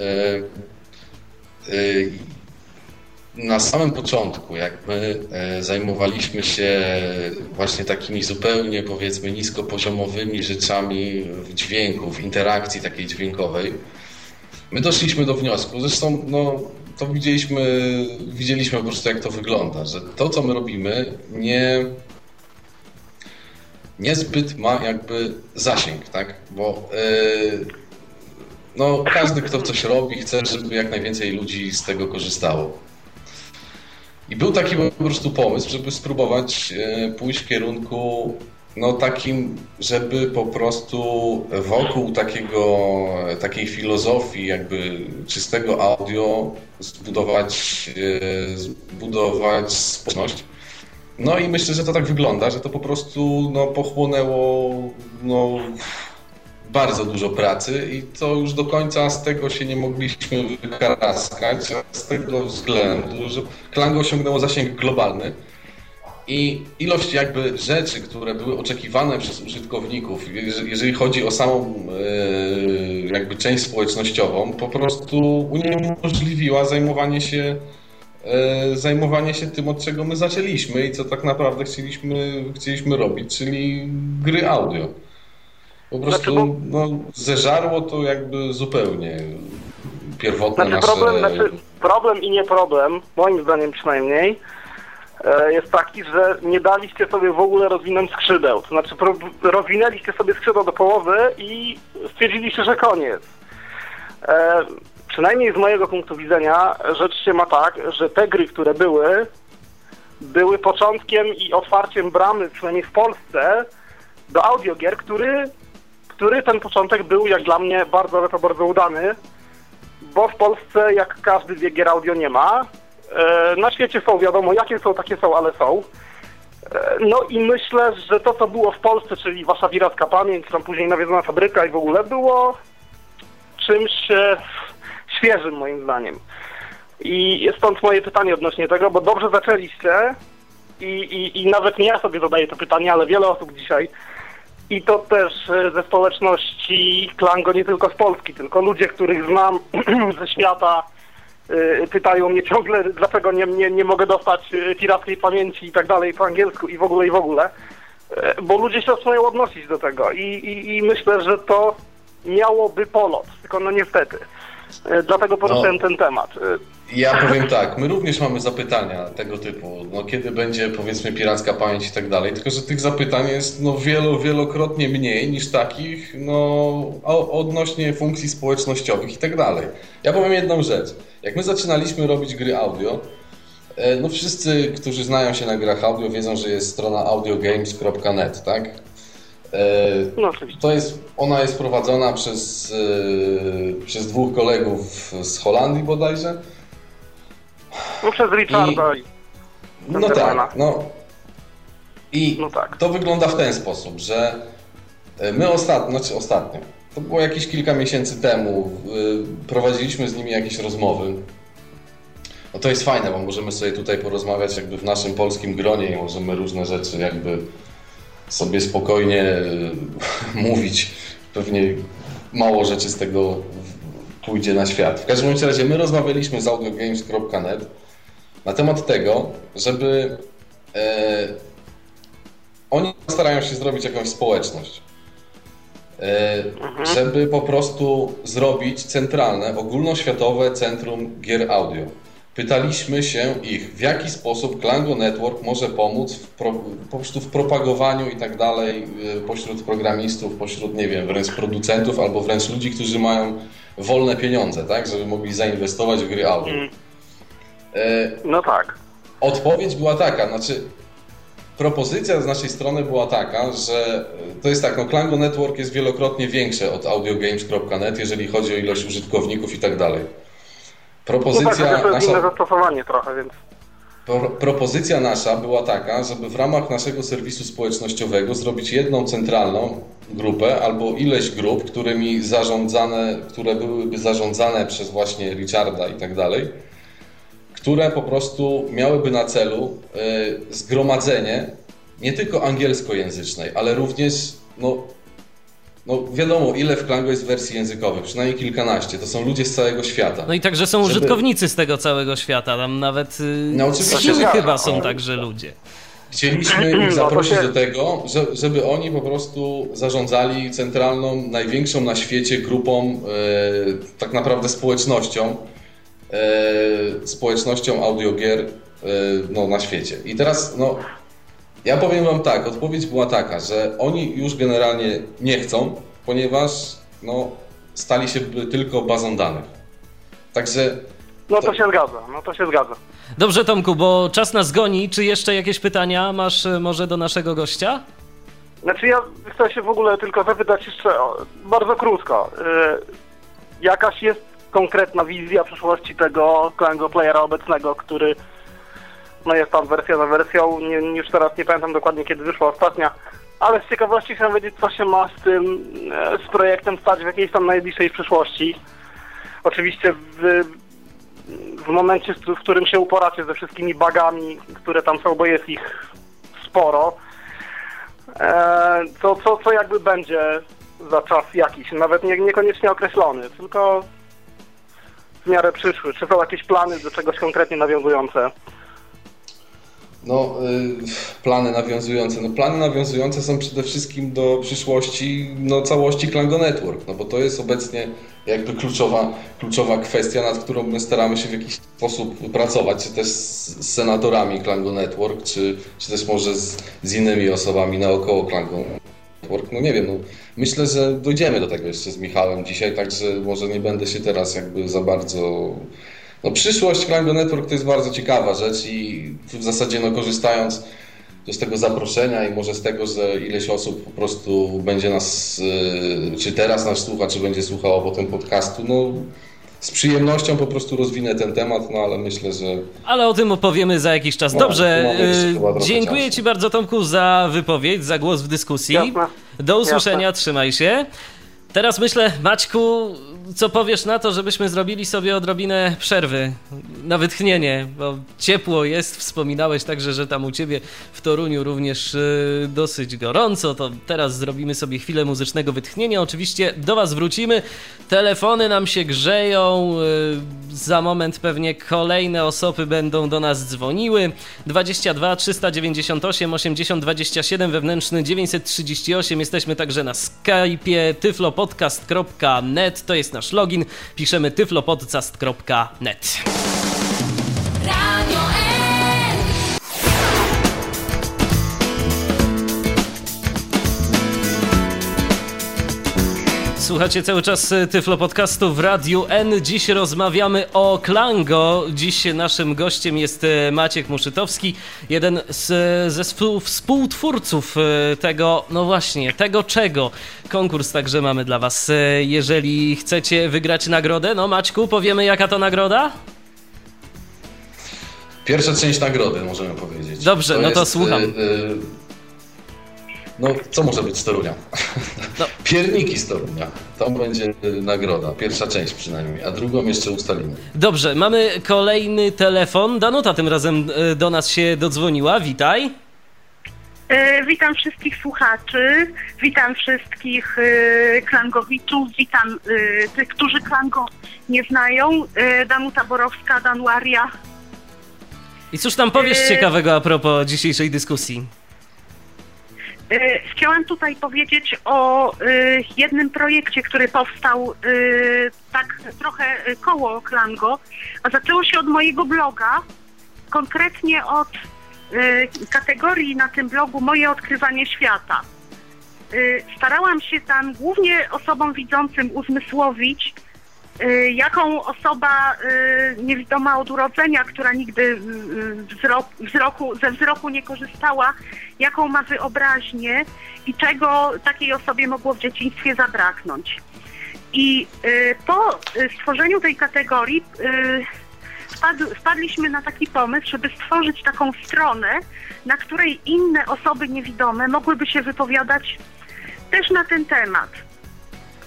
yy, yy, na samym początku, jak my e, zajmowaliśmy się właśnie takimi zupełnie powiedzmy niskopoziomowymi rzeczami w dźwięku, w interakcji takiej dźwiękowej, my doszliśmy do wniosku, zresztą no, to widzieliśmy, widzieliśmy po prostu jak to wygląda, że to co my robimy nie, niezbyt ma jakby zasięg, tak? Bo yy, no, każdy kto coś robi chce, żeby jak najwięcej ludzi z tego korzystało. I był taki po prostu pomysł, żeby spróbować e, pójść w kierunku no takim, żeby po prostu wokół takiego, takiej filozofii jakby czystego audio zbudować, e, zbudować społeczność. No i myślę, że to tak wygląda, że to po prostu no, pochłonęło no, bardzo dużo pracy i to już do końca z tego się nie mogliśmy wykaraskać, z tego względu, że Klango osiągnęło zasięg globalny i ilość jakby rzeczy, które były oczekiwane przez użytkowników, jeżeli chodzi o samą e, jakby część społecznościową, po prostu uniemożliwiła zajmowanie się e, zajmowanie się tym, od czego my zaczęliśmy i co tak naprawdę chcieliśmy, chcieliśmy robić, czyli gry audio. Po prostu znaczy, bo... no, zeżarło to jakby zupełnie pierwotne znaczy, nasze... Problem, znaczy problem i nie problem, moim zdaniem przynajmniej, e, jest taki, że nie daliście sobie w ogóle rozwinąć skrzydeł. To znaczy rozwinęliście sobie skrzydło do połowy i stwierdziliście, że koniec. E, przynajmniej z mojego punktu widzenia rzecz się ma tak, że te gry, które były, były początkiem i otwarciem bramy, przynajmniej w Polsce, do audiogier, który który ten początek był jak dla mnie bardzo, ale to bardzo udany, bo w Polsce, jak każdy wie, gier audio nie ma. E, na świecie są, wiadomo, jakie są, takie są, ale są. E, no i myślę, że to, co było w Polsce, czyli wasza wiracka pamięć, tam później nawiedzona fabryka i w ogóle było czymś e, świeżym moim zdaniem. I stąd moje pytanie odnośnie tego, bo dobrze zaczęliście i, i, i nawet nie ja sobie zadaję to pytanie, ale wiele osób dzisiaj i to też e, ze społeczności Klango, nie tylko z Polski, tylko ludzie, których znam ze świata, e, pytają mnie ciągle, dlaczego nie, nie, nie mogę dostać e, pirackiej pamięci i tak dalej po angielsku i w ogóle, i w ogóle. Bo ludzie się zaczynają odnosić do tego i, i, i myślę, że to miałoby polot, tylko no niestety. Dlatego poruszyłem no. ten temat. Ja powiem tak, my również mamy zapytania tego typu, no kiedy będzie powiedzmy piracka pamięć i tak dalej, tylko że tych zapytań jest no wielo, wielokrotnie mniej niż takich no odnośnie funkcji społecznościowych i tak dalej. Ja powiem jedną rzecz, jak my zaczynaliśmy robić gry audio, e, no wszyscy, którzy znają się na grach audio wiedzą, że jest strona audiogames.net, tak? E, no, to jest, ona jest prowadzona przez, e, przez dwóch kolegów z Holandii bodajże, no przez Richarda i... i no tak, no. I no tak. to wygląda w ten sposób, że e, my ostatnio, znaczy ostatnio, to było jakieś kilka miesięcy temu, e, prowadziliśmy z nimi jakieś rozmowy. No to jest fajne, bo możemy sobie tutaj porozmawiać jakby w naszym polskim gronie i możemy różne rzeczy jakby sobie spokojnie e, mówić. Pewnie mało rzeczy z tego pójdzie na świat. W każdym razie my rozmawialiśmy z audiogames.net na temat tego, żeby e, oni starają się zrobić jakąś społeczność. E, mhm. Żeby po prostu zrobić centralne, ogólnoświatowe centrum gier audio. Pytaliśmy się ich, w jaki sposób Klango Network może pomóc w pro, po prostu w propagowaniu i tak dalej e, pośród programistów, pośród, nie wiem, wręcz producentów albo wręcz ludzi, którzy mają wolne pieniądze, tak, żeby mogli zainwestować w gry audio. Mm. E, no tak. Odpowiedź była taka, znaczy propozycja z naszej strony była taka, że to jest tak, no Klango Network jest wielokrotnie większe od audiogames.net, jeżeli chodzi o ilość użytkowników i tak dalej. Propozycja no tak, to jest nasza... inne zastosowanie trochę, więc... Pro, propozycja nasza była taka, żeby w ramach naszego serwisu społecznościowego zrobić jedną centralną grupę albo ileś grup, którymi zarządzane, które byłyby zarządzane przez właśnie Richarda i tak dalej, które po prostu miałyby na celu y, zgromadzenie nie tylko angielskojęzycznej, ale również no, no wiadomo, ile w Klango jest wersji językowych, przynajmniej kilkanaście. To są ludzie z całego świata. No i także są żeby... użytkownicy z tego całego świata. Tam nawet no, oczywiście, chyba są także ludzie. Chcieliśmy ich no, zaprosić do tego, żeby oni po prostu zarządzali centralną, największą na świecie grupą, e, tak naprawdę społecznością, e, społecznością audiogier e, no, na świecie. I teraz, no, ja powiem Wam tak, odpowiedź była taka, że oni już generalnie nie chcą, ponieważ no, stali się tylko bazą danych. Także. No to się zgadza, no to się zgadza. Dobrze, Tomku, bo czas nas goni. Czy jeszcze jakieś pytania masz e, może do naszego gościa? Znaczy ja chcę się w ogóle tylko zapytać jeszcze bardzo krótko. Yy, jakaś jest konkretna wizja przyszłości tego Playera obecnego, który no jest tam wersja za wersją, nie, już teraz nie pamiętam dokładnie kiedy wyszła ostatnia, ale z ciekawości chciałem wiedzieć, co się ma z tym, e, z projektem stać w jakiejś tam najbliższej przyszłości. Oczywiście w, w momencie, w którym się uporacie ze wszystkimi bagami, które tam są, bo jest ich sporo, e, to co, co jakby będzie za czas jakiś, nawet nie, niekoniecznie określony, tylko w miarę przyszły. Czy są jakieś plany do czegoś konkretnie nawiązujące? No, y, plany nawiązujące. No, plany nawiązujące są przede wszystkim do przyszłości no, całości Klango Network, no bo to jest obecnie jakby kluczowa, kluczowa kwestia, nad którą my staramy się w jakiś sposób pracować, czy też z senatorami Klango Network, czy, czy też może z, z innymi osobami naokoło Klango Network. No nie wiem, no, myślę, że dojdziemy do tego jeszcze z Michałem dzisiaj, także może nie będę się teraz jakby za bardzo no, przyszłość Klango Network to jest bardzo ciekawa rzecz i w zasadzie no, korzystając z tego zaproszenia i może z tego, że ileś osób po prostu będzie nas, y, czy teraz nas słucha, czy będzie słuchało potem podcastu, no z przyjemnością po prostu rozwinę ten temat, no ale myślę, że... Ale o tym opowiemy za jakiś czas. No, Dobrze, no, y, dziękuję czasu. Ci bardzo Tomku za wypowiedź, za głos w dyskusji. Jasne. Do usłyszenia, Jasne. trzymaj się. Teraz myślę, Maćku, co powiesz na to, żebyśmy zrobili sobie odrobinę przerwy na wytchnienie, bo ciepło jest, wspominałeś także, że tam u ciebie w Toruniu również y, dosyć gorąco, to teraz zrobimy sobie chwilę muzycznego wytchnienia. Oczywiście do was wrócimy, telefony nam się grzeją, y, za moment pewnie kolejne osoby będą do nas dzwoniły. 22 398 80 27 wewnętrzny 938. Jesteśmy także na Skype'ie tyflopodcast.net. To jest nasz login. Piszemy tyflopodcast.net. Słuchacie cały czas e, Tyflo Podcastu w Radiu N. Dziś rozmawiamy o Klango. Dziś naszym gościem jest e, Maciek Muszytowski, jeden z, ze współ- współtwórców e, tego, no właśnie, tego czego. Konkurs także mamy dla Was. E, Jeżeli chcecie wygrać nagrodę, no Maćku, powiemy jaka to nagroda? Pierwsza część nagrody, możemy powiedzieć. Dobrze, no to słucham. y, y, no, co może być z Torunia? No. Pierniki z Torunia. To będzie nagroda, pierwsza część przynajmniej, a drugą jeszcze ustalimy. Dobrze, mamy kolejny telefon. Danuta tym razem e, do nas się dodzwoniła. Witaj. E, Witam wszystkich słuchaczy, witam wszystkich e, klangowiczów, witam e, tych, którzy klango nie znają. E, Danuta Borowska, Danuaria. I cóż tam powiesz Yy. ciekawego a propos dzisiejszej dyskusji? E, Chciałam tutaj powiedzieć o e, jednym projekcie, który powstał e, tak trochę koło Klango, a zaczęło się od mojego bloga, konkretnie od kategorii na tym blogu Moje odkrywanie świata. Starałam się tam głównie osobom widzącym uzmysłowić, jaką osoba e, niewidoma od urodzenia, która nigdy y, wzrok, wzroku, ze wzroku nie korzystała, jaką ma wyobraźnię i czego takiej osobie mogło w dzieciństwie zabraknąć. I y, po y, stworzeniu tej kategorii y, wpadliśmy na taki pomysł, żeby stworzyć taką stronę, na której inne osoby niewidome mogłyby się wypowiadać też na ten temat.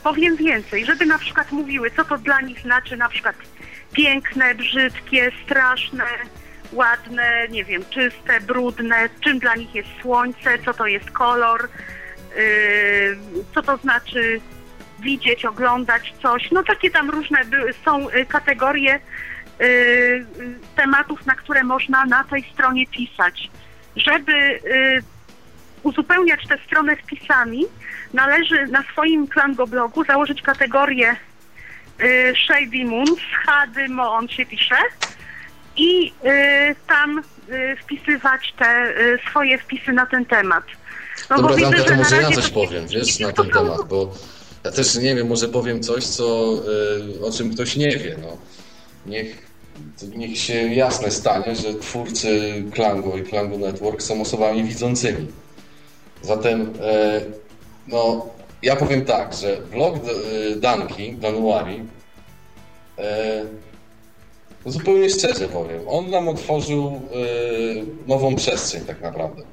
Powiem więcej, żeby na przykład mówiły, co to dla nich znaczy na przykład piękne, brzydkie, straszne, ładne, nie wiem, czyste, brudne, czym dla nich jest słońce, co to jest kolor, yy, co to znaczy widzieć, oglądać coś. No takie tam różne są y, kategorie y, y, tematów, na które można na tej stronie pisać. Żeby y, uzupełniać tę stronę wpisami, należy na swoim Klango blogu założyć kategorię y, Shady Moons, Hady Mo on się pisze i y, tam y, wpisywać te y, swoje wpisy na ten temat. No Dobra, widzę, Danka, że to może ja coś to- powiem, wiesz, na ten temat, bo ja też nie wiem, może powiem coś, co, y, o czym ktoś nie wie, no. Niech, niech się jasne stanie, że twórcy Klango i Klango Network są osobami widzącymi. Zatem, e, no, ja powiem tak, że blog e, Danki, Danuari, e, no zupełnie szczerze powiem, on nam otworzył e, nową przestrzeń tak naprawdę.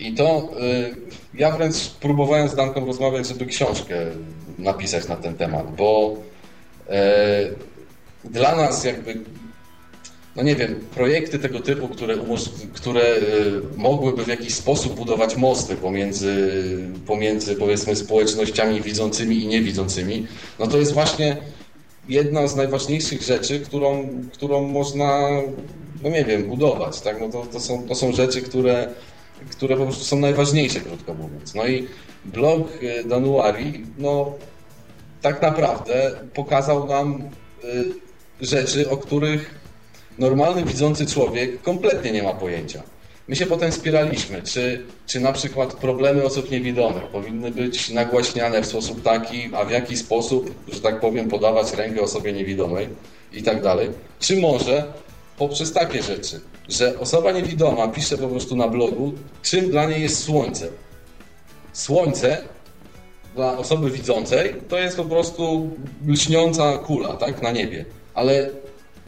I to y, ja wręcz próbowałem z Danką rozmawiać, żeby książkę napisać na ten temat, bo y, dla nas jakby, no nie wiem, projekty tego typu, które, które y, mogłyby w jakiś sposób budować mosty pomiędzy, pomiędzy powiedzmy społecznościami widzącymi i niewidzącymi, no to jest właśnie jedna z najważniejszych rzeczy, którą, którą można, no nie wiem, budować. Tak? No to, to, są, to są rzeczy, które, które po prostu są najważniejsze, krótko mówiąc. No i blog y, Danuari, no tak naprawdę pokazał nam y, rzeczy, o których normalny widzący człowiek kompletnie nie ma pojęcia. My się potem spieraliśmy, czy, czy na przykład problemy osób niewidomych powinny być nagłaśniane w sposób taki, a w jaki sposób, że tak powiem, podawać rękę osobie niewidomej i tak dalej. Czy może poprzez takie rzeczy, że osoba niewidoma pisze po prostu na blogu, czym dla niej jest słońce. Słońce dla osoby widzącej to jest po prostu lśniąca kula, tak, na niebie. Ale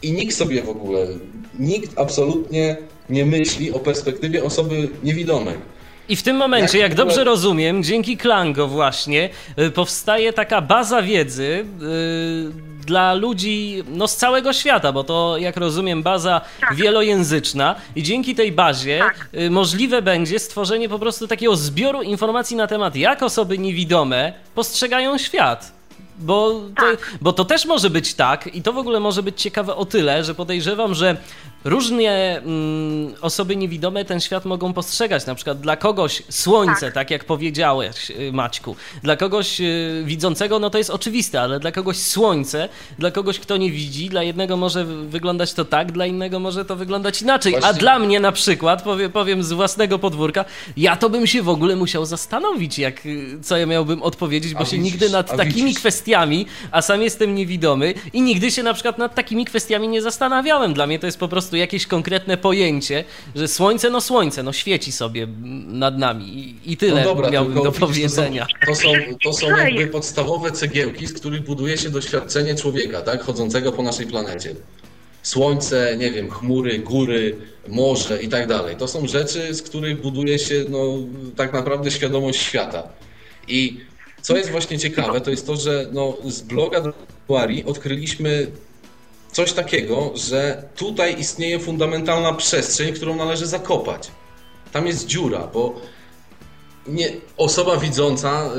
i nikt sobie w ogóle, nikt absolutnie nie myśli o perspektywie osoby niewidomej. I w tym momencie, Jak jak w ogóle- dobrze rozumiem, dzięki Klango właśnie y, powstaje taka baza wiedzy y, dla ludzi no, z całego świata, bo to, jak rozumiem, baza Tak. wielojęzyczna i dzięki tej bazie Tak. y, możliwe będzie stworzenie po prostu takiego zbioru informacji na temat, jak osoby niewidome postrzegają świat. Bo to, Tak. bo to też może być tak, i to w ogóle może być ciekawe o tyle, że podejrzewam, że różnie mm, osoby niewidome ten świat mogą postrzegać. Na przykład dla kogoś słońce, tak, Tak. jak powiedziałeś, y, Maćku. Dla kogoś y, widzącego, no to jest oczywiste, ale dla kogoś słońce, dla kogoś, kto nie widzi, dla jednego może wy- wyglądać to tak, dla innego może to wyglądać inaczej. A Właśnie- dla mnie na przykład, powiem, powiem z własnego podwórka, ja to bym się w ogóle musiał zastanowić, jak, y, co ja miałbym odpowiedzieć, bo A się widzisz, nigdy nad a takimi widzisz. kwestiami, a sam jestem niewidomy i nigdy się na przykład nad takimi kwestiami nie zastanawiałem. Dla mnie to jest po prostu jakieś konkretne pojęcie, że słońce, no słońce, no świeci sobie nad nami i, i tyle No dobra, miałbym do powiedzenia. To są, to są, to są jakby podstawowe cegiełki, z których buduje się doświadczenie człowieka, tak? Chodzącego po naszej planecie. Słońce, nie wiem, chmury, góry, morze i tak dalej. To są rzeczy, z których buduje się no, tak naprawdę świadomość świata. I co jest właśnie ciekawe, to jest to, że no, z bloga Duari odkryliśmy coś takiego, że tutaj istnieje fundamentalna przestrzeń, którą należy zakopać. Tam jest dziura, bo nie, osoba widząca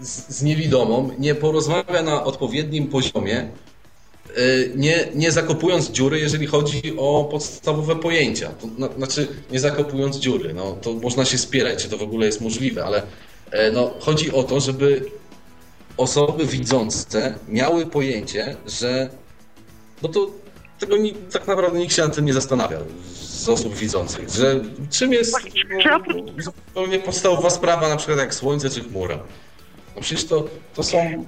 y, z, z niewidomą nie porozmawia na odpowiednim poziomie, y, nie, nie zakopując dziury, jeżeli chodzi o podstawowe pojęcia. To, na, znaczy, nie zakopując dziury. No, to można się spierać, czy to w ogóle jest możliwe, ale e, no, chodzi o to, żeby osoby widzące miały pojęcie, że no to tego ni, tak naprawdę nikt się nad tym nie zastanawia z osób widzących, że czym jest zupełnie podstawowa sprawa, na przykład jak słońce czy chmura. No przecież to, to są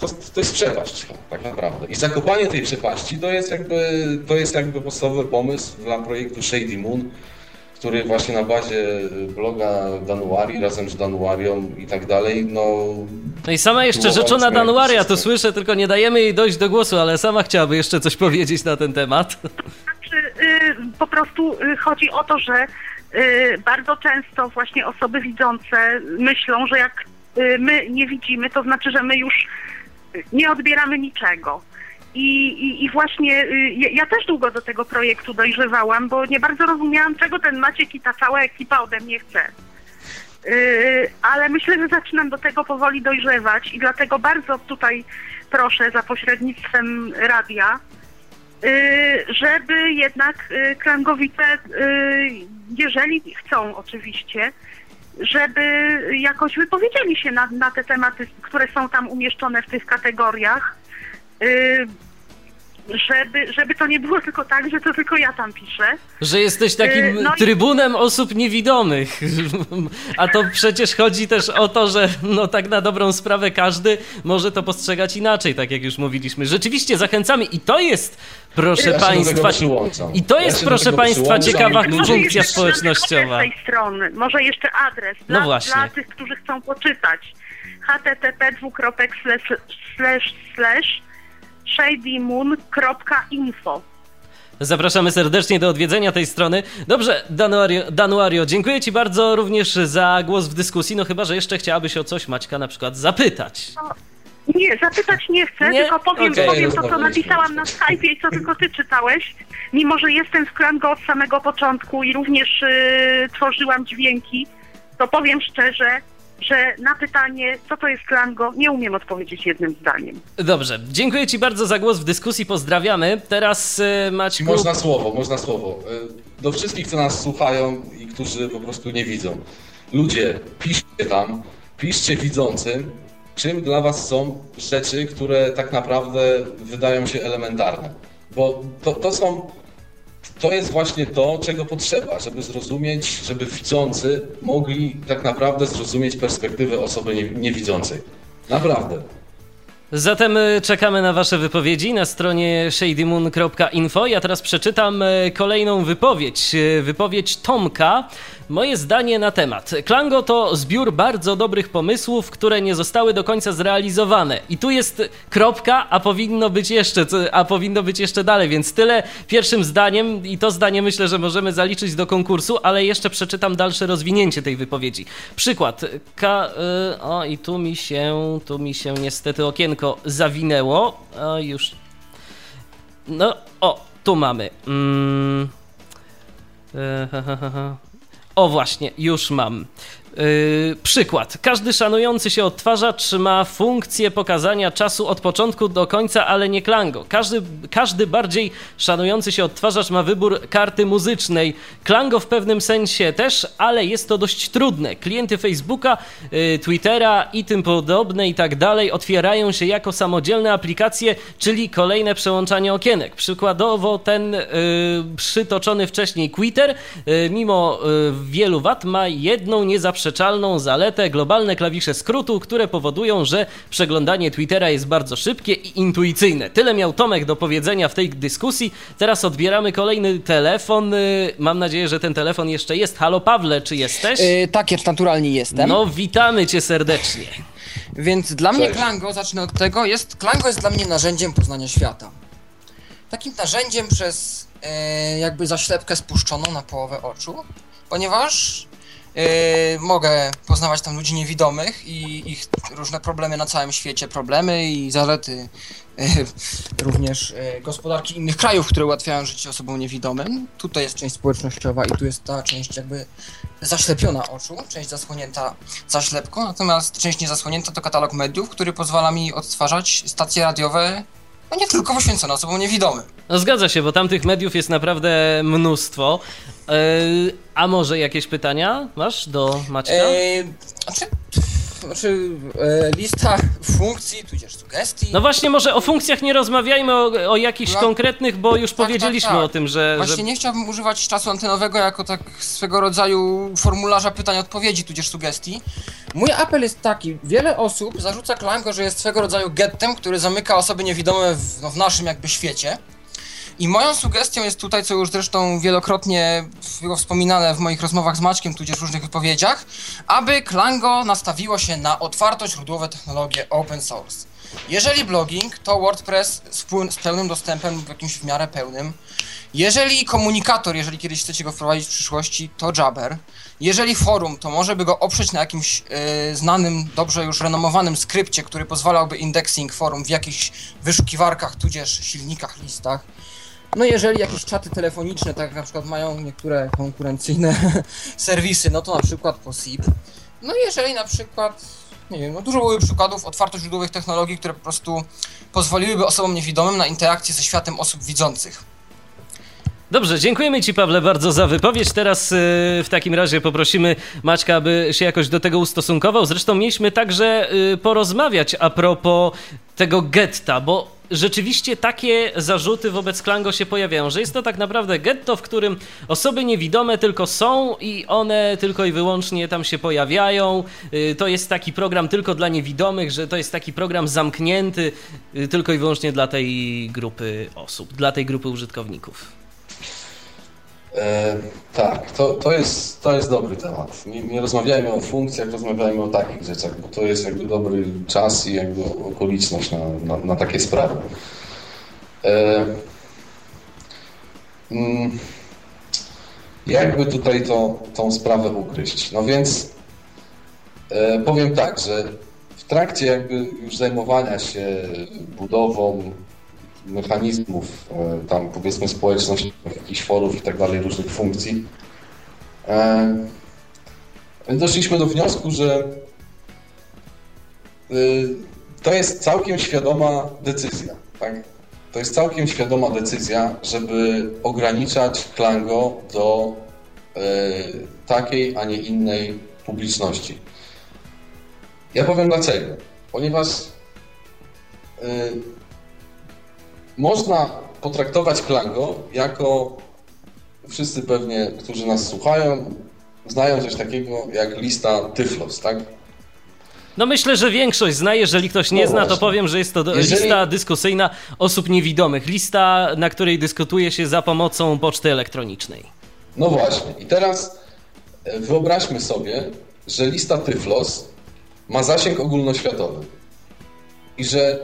to, to jest przepaść tak naprawdę. I zakopanie tej przepaści to jest jakby, to jest jakby podstawowy pomysł dla projektu Shady Moon, który właśnie na bazie bloga Danuari razem z Danuarią i tak dalej, no No i sama jeszcze rzeczona Danuaria, to słyszę, tylko nie dajemy jej dojść do głosu, ale sama chciałaby jeszcze coś powiedzieć na ten temat. Znaczy, y, po prostu y, chodzi o to, że y, bardzo często właśnie osoby widzące myślą, że jak my nie widzimy, to znaczy, że my już nie odbieramy niczego. I, i, i właśnie y, ja- też długo do tego projektu dojrzewałam, bo nie bardzo rozumiałam, czego ten Maciek i ta cała ekipa ode mnie chce. Yy, ale myślę, że zaczynam do tego powoli dojrzewać i dlatego bardzo tutaj proszę za pośrednictwem radia, yy, żeby jednak yy, Klangowice, yy, jeżeli chcą oczywiście, żeby jakoś wypowiedzieli się na, na te tematy, które są tam umieszczone w tych kategoriach, yy, żeby, żeby to nie było tylko tak, że to tylko ja tam piszę. Że jesteś takim Yy, no i- trybunem osób niewidomych. A to przecież chodzi też o to, że no tak na dobrą sprawę każdy może to postrzegać inaczej, tak jak już mówiliśmy. Rzeczywiście zachęcamy i to jest, proszę Ja państwa, i to Ja jest, do proszę państwa, ciekawa funkcja społecznościowa. tej strony, może jeszcze adres No dla, właśnie. dla tych, którzy chcą poczytać. http dwukropek slash, slash, slash shadymoon.info Zapraszamy serdecznie do odwiedzenia tej strony. Dobrze, Danuario, Danuario, dziękuję Ci bardzo również za głos w dyskusji, no chyba, że jeszcze chciałabyś o coś Maćka na przykład zapytać. Nie, zapytać nie chcę, Nie? tylko powiem, Okej. powiem to, co napisałam na Skype'ie i co tylko ty czytałeś. Mimo, że jestem w Klango od samego początku i również y, tworzyłam dźwięki, to powiem szczerze, że na pytanie, co to jest Klango, nie umiem odpowiedzieć jednym zdaniem. Dobrze, dziękuję Ci bardzo za głos w dyskusji, pozdrawiamy. Teraz e, Maćku... Można słowo, można słowo. Y, Do wszystkich, co nas słuchają i którzy po prostu nie widzą. Ludzie, piszcie tam, piszcie widzącym, czym dla was są rzeczy, które tak naprawdę wydają się elementarne. Bo to, to są to jest właśnie to, czego potrzeba, żeby zrozumieć, żeby widzący mogli tak naprawdę zrozumieć perspektywę osoby nie- niewidzącej. Naprawdę. Zatem e, czekamy na Wasze wypowiedzi na stronie shadymoon.info. Ja teraz przeczytam e, kolejną wypowiedź. E, Wypowiedź Tomka. Moje zdanie na temat. Klango to zbiór bardzo dobrych pomysłów, które nie zostały do końca zrealizowane. I tu jest kropka, a powinno być jeszcze, a powinno być jeszcze dalej, więc tyle pierwszym zdaniem i to zdanie myślę, że możemy zaliczyć do konkursu, ale jeszcze przeczytam dalsze rozwinięcie tej wypowiedzi. Przykład. Ka, y, o i tu mi się, tu mi się niestety okienko zawinęło. O, już. No, o, tu mamy. Mm. E, ha, ha, ha. O właśnie, już mam. Yy, przykład. Każdy szanujący się odtwarzacz ma funkcję pokazania czasu od początku do końca, ale nie Klango. Każdy, każdy bardziej szanujący się odtwarzacz ma wybór karty muzycznej. Klango w pewnym sensie też, ale jest to dość trudne. Klienty Facebooka, yy, Twittera i tym podobne i tak dalej otwierają się jako samodzielne aplikacje, czyli kolejne przełączanie okienek. Przykładowo ten yy, przytoczony wcześniej Twitter, yy, mimo yy, wielu wad, ma jedną niezaprzeczalną zaletę, globalne klawisze skrótu, które powodują, że przeglądanie Twittera jest bardzo szybkie i intuicyjne. Tyle miał Tomek do powiedzenia w tej dyskusji. Teraz odbieramy kolejny telefon. Yy, Mam nadzieję, że ten telefon jeszcze jest. Halo Pawle, czy jesteś? Yy, tak, jest naturalnie jestem. No, witamy cię serdecznie. Więc dla mnie Cześć. Klango, zacznę od tego, jest, Klango jest dla mnie narzędziem poznania świata. Takim narzędziem przez e, jakby zaślepkę spuszczoną na połowę oczu, ponieważ e, mogę poznawać tam ludzi niewidomych i ich różne problemy na całym świecie, problemy i zalety e, również e, gospodarki innych krajów, które ułatwiają życie osobom niewidomym. Tutaj jest część społecznościowa i tu jest ta część jakby zaślepiona oczu, część zasłonięta zaślepką, natomiast część niezasłonięta to katalog mediów, który pozwala mi odtwarzać stacje radiowe, nie tylko poświęcone osobom niewidomym. No zgadza się, bo tamtych mediów jest naprawdę mnóstwo. Yy, a może jakieś pytania masz do Maćka? Eee, znaczy, znaczy e, lista funkcji, tudzież sugestii. No właśnie, może o funkcjach nie rozmawiajmy, o, o jakichś No. konkretnych, bo już Tak, powiedzieliśmy tak, tak. o tym, że, Właśnie że... nie chciałbym używać czasu antenowego jako tak swego rodzaju formularza pytań-odpowiedzi, tudzież sugestii. Mój apel jest taki, wiele osób zarzuca Klango, że jest swego rodzaju gettem, który zamyka osoby niewidome w, no, w naszym jakby świecie. I moją sugestią jest tutaj, co już zresztą wielokrotnie było wspominane w moich rozmowach z Maćkiem, tudzież różnych wypowiedziach, aby Klango nastawiło się na otwartoźródłowe technologie open source. Jeżeli blogging, to WordPress z, z pełnym dostępem, w jakimś w miarę pełnym. Jeżeli komunikator, jeżeli kiedyś chcecie go wprowadzić w przyszłości, to Jabber. Jeżeli forum, to może by go oprzeć na jakimś e, znanym, dobrze już renomowanym skrypcie, który pozwalałby indexing forum w jakichś wyszukiwarkach, tudzież silnikach, listach. No jeżeli jakieś czaty telefoniczne, tak jak na przykład mają niektóre konkurencyjne serwisy, no to na przykład po SIP. No jeżeli na przykład, nie wiem, no dużo były przykładów otwartoźródłowych technologii, które po prostu pozwoliłyby osobom niewidomym na interakcję ze światem osób widzących. Dobrze, dziękujemy Ci Pawle bardzo za wypowiedź. Teraz y, w takim razie poprosimy Maćka, aby się jakoś do tego ustosunkował. Zresztą mieliśmy także y, porozmawiać a propos tego getta, bo rzeczywiście takie zarzuty wobec Klango się pojawiają, że jest to tak naprawdę getto, w którym osoby niewidome tylko są i one tylko i wyłącznie tam się pojawiają. Y, To jest taki program tylko dla niewidomych, że to jest taki program zamknięty y, tylko i wyłącznie dla tej grupy osób, dla tej grupy użytkowników. E, tak, to, to, jest, to jest dobry temat. Nie, nie rozmawiajmy o funkcjach, rozmawiajmy o takich rzeczach, bo to jest jakby dobry czas i jakby okoliczność na, na, na takie sprawy. E, mm, jakby tutaj to, tą sprawę ugryźć. No więc e, powiem tak, że w trakcie jakby już zajmowania się budową mechanizmów e, tam powiedzmy społecznościowych, jakichś forów i tak dalej, różnych funkcji, e, doszliśmy do wniosku, że y, to jest całkiem świadoma decyzja. Tak? To jest całkiem świadoma decyzja, żeby ograniczać Klango do takiej, a nie innej publiczności. Ja powiem dlaczego. Ponieważ można potraktować Klango jako wszyscy pewnie, którzy nas słuchają, znają coś takiego jak lista Tyflos, tak? No myślę, że większość zna. Jeżeli ktoś nie No zna, to właśnie. powiem, że jest to Jeżeli- lista dyskusyjna osób niewidomych. Lista, na której dyskutuje się za pomocą poczty elektronicznej. No właśnie. I teraz e, wyobraźmy sobie, że lista Tyflos ma zasięg ogólnoświatowy. I że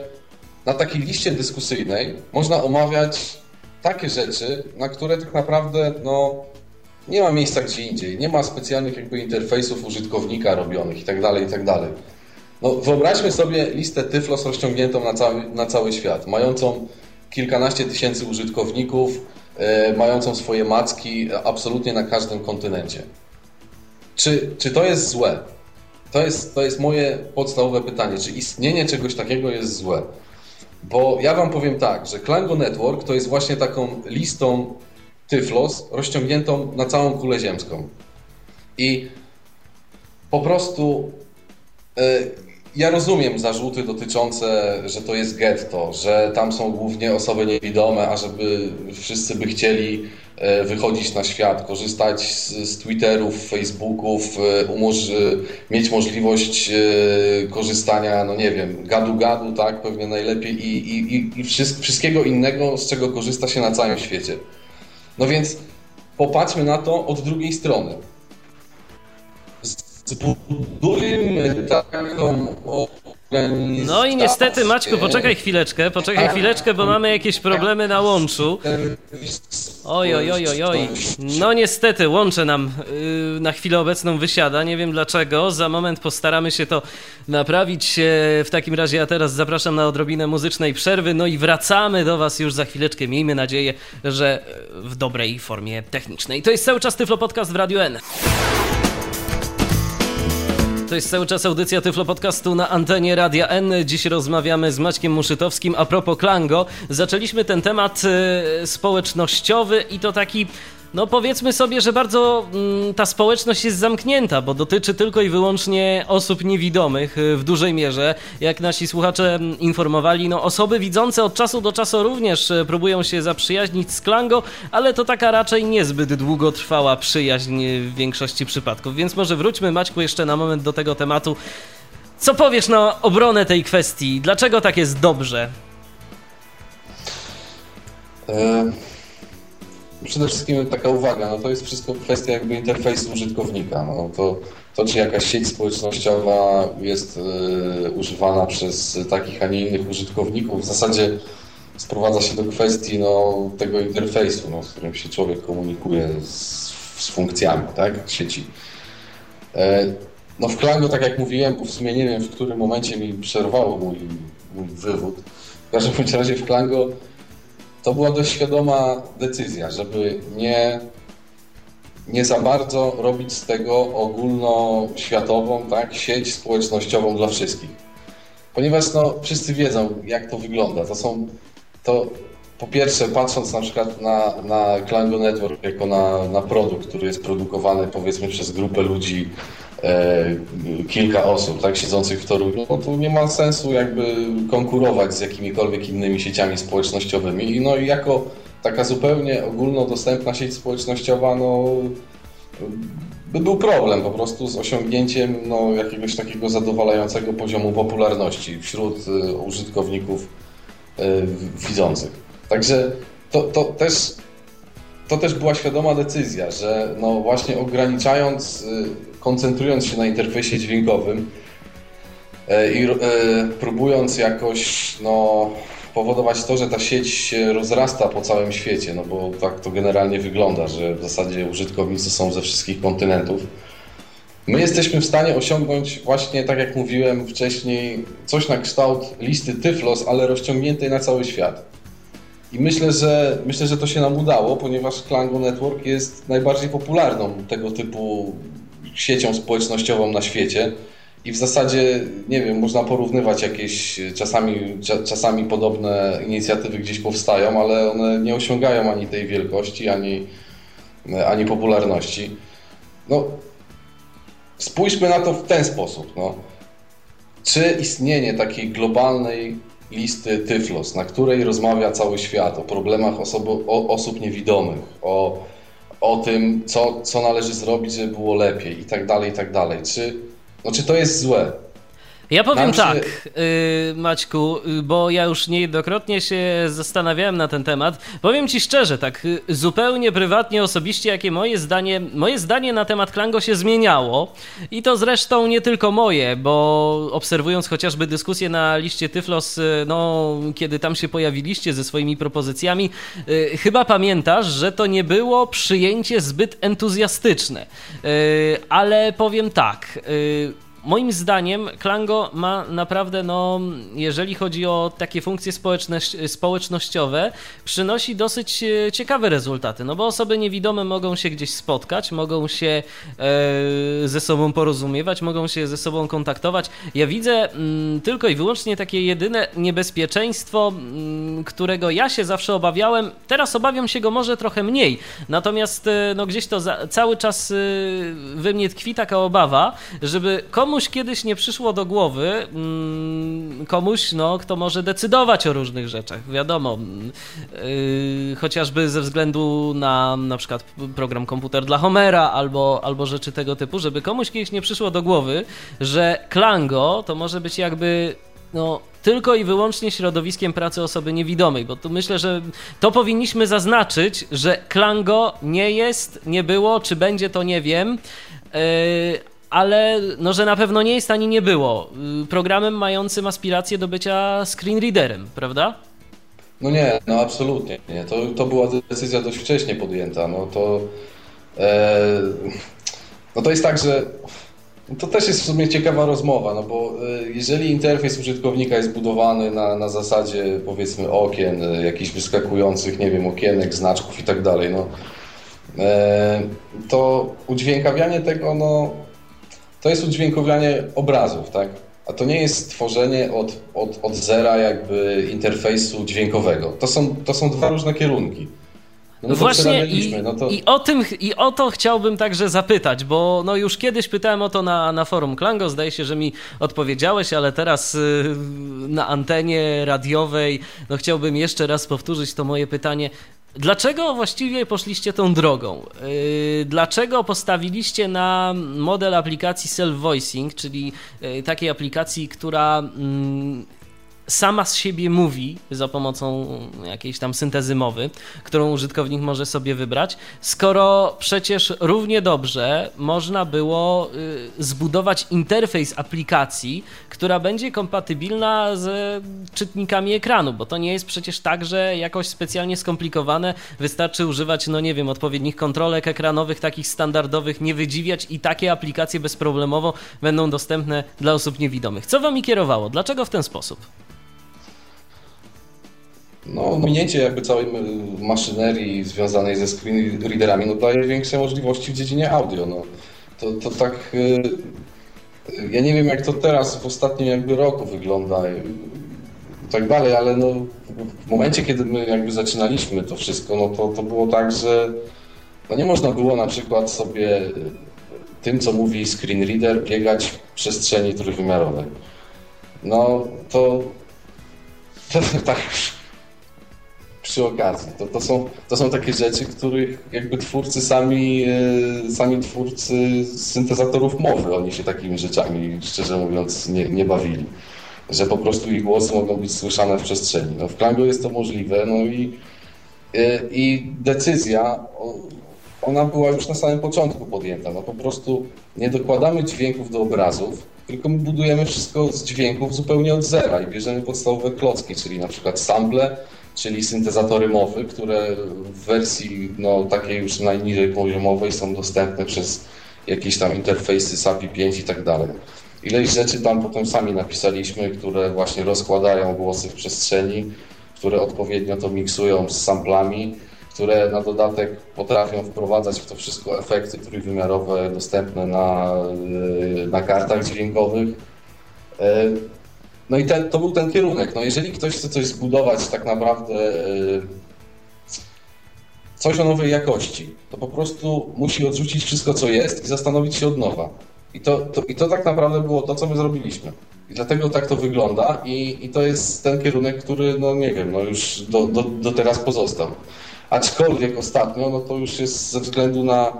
na takiej liście dyskusyjnej można omawiać takie rzeczy, na które tak naprawdę no, nie ma miejsca gdzie indziej. Nie ma specjalnych jakby interfejsów użytkownika robionych i tak dalej, i tak. No, wyobraźmy sobie listę Tyflos rozciągniętą na cały, na cały świat, mającą kilkanaście tysięcy użytkowników, e, mającą swoje macki absolutnie na każdym kontynencie. Czy, czy to jest złe? To jest, to jest moje podstawowe pytanie. Czy istnienie czegoś takiego jest złe? Bo ja Wam powiem tak, że Klango Network to jest właśnie taką listą Tyflos rozciągniętą na całą kulę ziemską. I po prostu e, ja rozumiem zarzuty dotyczące, że to jest getto, że tam są głównie osoby niewidome, a żeby wszyscy by chcieli e, wychodzić na świat, korzystać z, z Twitterów, Facebooków, e, umoż- e, mieć możliwość korzystania, no nie wiem, gadu-gadu, tak, pewnie najlepiej i, i, i, i wszyst- wszystkiego innego, z czego korzysta się na całym świecie. No więc popatrzmy na to od drugiej strony. Zbudujmy taką organizację. No i niestety, Maćku, poczekaj chwileczkę, poczekaj chwileczkę, bo mamy jakieś problemy na łączu. Oj, oj, oj, oj, oj. No niestety, łącze nam yy, na chwilę obecną wysiada, nie wiem dlaczego. Za moment postaramy się to naprawić. E, W takim razie ja teraz zapraszam na odrobinę muzycznej przerwy, no i wracamy do Was już za chwileczkę. Miejmy nadzieję, że e, w dobrej formie technicznej. To jest cały czas Tyflo Podcast w Radio N. To jest cały czas audycja Tyflo Podcastu na antenie Radia N. Dziś rozmawiamy z Maćkiem Muszytowskim a propos Klango. Zaczęliśmy ten temat e, społecznościowy i to taki, no powiedzmy sobie, że bardzo mm, ta społeczność jest zamknięta, bo dotyczy tylko i wyłącznie osób niewidomych e, w dużej mierze. Jak nasi słuchacze mm, informowali, no osoby widzące od czasu do czasu również e, próbują się zaprzyjaźnić z Klango, ale to taka raczej niezbyt długotrwała przyjaźń e, w większości przypadków. Więc może wróćmy, Maćku, jeszcze na moment do tego tematu. Co powiesz na obronę tej kwestii? Dlaczego tak jest dobrze? E, Przede wszystkim taka uwaga, no to jest wszystko kwestia jakby interfejsu użytkownika. No to, to czy jakaś sieć społecznościowa jest e, używana przez takich, a nie innych użytkowników, w zasadzie sprowadza się do kwestii no, tego interfejsu, no, z którym się człowiek komunikuje z, z funkcjami tak, sieci. E, no w Klango, tak jak mówiłem, bo w sumie nie wiem, w którym momencie mi przerwało mój, mój wywód. W każdym razie w Klango to była dość świadoma decyzja, żeby nie, nie za bardzo robić z tego ogólnoświatową tak, sieć społecznościową dla wszystkich. Ponieważ no, wszyscy wiedzą, jak to wygląda. To są, to po pierwsze, patrząc na przykład na, na Klango Network jako na, na produkt, który jest produkowany powiedzmy przez grupę ludzi, kilka osób, tak, siedzących w Toruniu, no to nie ma sensu jakby konkurować z jakimikolwiek innymi sieciami społecznościowymi. No i jako taka zupełnie ogólnodostępna sieć społecznościowa, no by był problem po prostu z osiągnięciem no, jakiegoś takiego zadowalającego poziomu popularności wśród y, użytkowników y, widzących. Także to, to, też, to też była świadoma decyzja, że no właśnie ograniczając, koncentrując się na interfejsie dźwiękowym y, i y, próbując jakoś no, powodować to, że ta sieć się rozrasta po całym świecie, no bo tak to generalnie wygląda, że w zasadzie użytkownicy są ze wszystkich kontynentów. My jesteśmy w stanie osiągnąć właśnie, tak jak mówiłem wcześniej, coś na kształt listy Tyflos, ale rozciągniętej na cały świat. I myślę, że myślę, że to się nam udało, ponieważ Klango Network jest najbardziej popularną tego typu siecią społecznościową na świecie. I w zasadzie, nie wiem, można porównywać jakieś czasami, cza- czasami podobne inicjatywy gdzieś powstają, ale one nie osiągają ani tej wielkości, ani, ani popularności. No, spójrzmy na to w ten sposób. No. Czy istnienie takiej globalnej listy Tyflos, na której rozmawia cały świat o problemach osobo, o, osób niewidomych, o, o tym, co, co należy zrobić, żeby było lepiej i tak dalej, i tak dalej. Czy, no, czy to jest złe? Ja powiem Nam się- tak, yy, Maćku, yy, bo ja już niejednokrotnie się zastanawiałem na ten temat. Powiem ci szczerze, tak yy, zupełnie prywatnie, osobiście, jakie moje zdanie, moje zdanie na temat Klango się zmieniało. I to zresztą nie tylko moje, bo obserwując chociażby dyskusję na liście Tyflos, yy, no, kiedy tam się pojawiliście ze swoimi propozycjami, yy, chyba pamiętasz, że to nie było przyjęcie zbyt entuzjastyczne. Yy, ale powiem tak. Moim zdaniem Klango ma naprawdę, no, jeżeli chodzi o takie funkcje społecznościowe, przynosi dosyć e, ciekawe rezultaty. No bo osoby niewidome mogą się gdzieś spotkać, mogą się e, ze sobą porozumiewać, mogą się ze sobą kontaktować. Ja widzę mm, tylko i wyłącznie takie jedyne niebezpieczeństwo, mm, którego ja się zawsze obawiałem. Teraz obawiam się go może trochę mniej. Natomiast e, no, gdzieś to za, cały czas e, we mnie tkwi taka obawa, żeby komuś kiedyś nie przyszło do głowy, mm, komuś, no, kto może decydować o różnych rzeczach, wiadomo, mm, yy, chociażby ze względu na na przykład program komputer dla Homera albo, albo rzeczy tego typu, żeby komuś kiedyś nie przyszło do głowy, że Klango to może być jakby no, tylko i wyłącznie środowiskiem pracy osoby niewidomej, bo tu myślę, że to powinniśmy zaznaczyć, że Klango nie jest, nie było, czy będzie to nie wiem, yy, ale no, że na pewno nie jest ani nie było yy, programem mającym aspiracje do bycia screenreaderem, prawda? No nie, no absolutnie nie. To, to była decyzja dość wcześnie podjęta. No to, e, no to jest tak, że to też jest w sumie ciekawa rozmowa, no bo e, jeżeli interfejs użytkownika jest budowany na, na zasadzie powiedzmy okien, e, jakichś wyskakujących, nie wiem, okienek, znaczków i tak dalej, no e, to udźwiękawianie tego, no to jest udźwiękawianie obrazów, tak? A to nie jest tworzenie od, od, od zera jakby interfejsu dźwiękowego. To są, to są dwa różne kierunki. No to Właśnie i, no to... i, o tym, i o to chciałbym także zapytać, bo no już kiedyś pytałem o to na, na forum Klango, zdaje się, że mi odpowiedziałeś, ale teraz y, na antenie radiowej no chciałbym jeszcze raz powtórzyć to moje pytanie. Dlaczego właściwie poszliście tą drogą? Yy, Dlaczego postawiliście na model aplikacji self-voicing, czyli yy, takiej aplikacji, która mm, sama z siebie mówi za pomocą jakiejś tam syntezy mowy, którą użytkownik może sobie wybrać, skoro przecież równie dobrze można było y, zbudować interfejs aplikacji, która będzie kompatybilna z czytnikami ekranu, bo to nie jest przecież tak, że jakoś specjalnie skomplikowane, wystarczy używać, no nie wiem, odpowiednich kontrolek ekranowych, takich standardowych, nie wydziwiać i takie aplikacje bezproblemowo będą dostępne dla osób niewidomych. Co wami kierowało? Dlaczego w ten sposób? No, minięcie jakby całej m- maszynerii związanej ze screen readerami no, daje większe możliwości w dziedzinie audio. No. To, to tak. y, Ja nie wiem, jak to teraz w ostatnim jakby roku wygląda i i tak dalej, ale no, w momencie, kiedy my jakby zaczynaliśmy to wszystko, no to, to było tak, że no nie można było na przykład sobie tym, co mówi screen reader, biegać w przestrzeni trójwymiarowej. No to, to tak przy okazji. To, to, są, to są takie rzeczy, których jakby twórcy sami, e, sami twórcy syntezatorów mowy, oni się takimi rzeczami, szczerze mówiąc, nie, nie bawili. Że po prostu ich głosy mogą być słyszane w przestrzeni. No, w Klango jest to możliwe, no i, e, i decyzja, ona była już na samym początku podjęta. No po prostu nie dokładamy dźwięków do obrazów, tylko my budujemy wszystko z dźwięków zupełnie od zera i bierzemy podstawowe klocki, czyli na przykład sample, czyli syntezatory mowy, które w wersji no, takiej już najniżej poziomowej są dostępne przez jakieś tam interfejsy SAPI 5 i tak dalej. Ileś rzeczy tam potem sami napisaliśmy, które właśnie rozkładają głosy w przestrzeni, które odpowiednio to miksują z samplami, które na dodatek potrafią wprowadzać w to wszystko efekty trójwymiarowe dostępne na, yy, na kartach dźwiękowych. No i ten, to był ten kierunek. No jeżeli ktoś chce coś zbudować tak naprawdę yy, coś o nowej jakości, to po prostu musi odrzucić wszystko, co jest i zastanowić się od nowa. I to, to, i to tak naprawdę było to, co my zrobiliśmy. I dlatego tak to wygląda i, i to jest ten kierunek, który, no nie wiem, no już do, do, do teraz pozostał. Aczkolwiek ostatnio, no to już jest ze względu na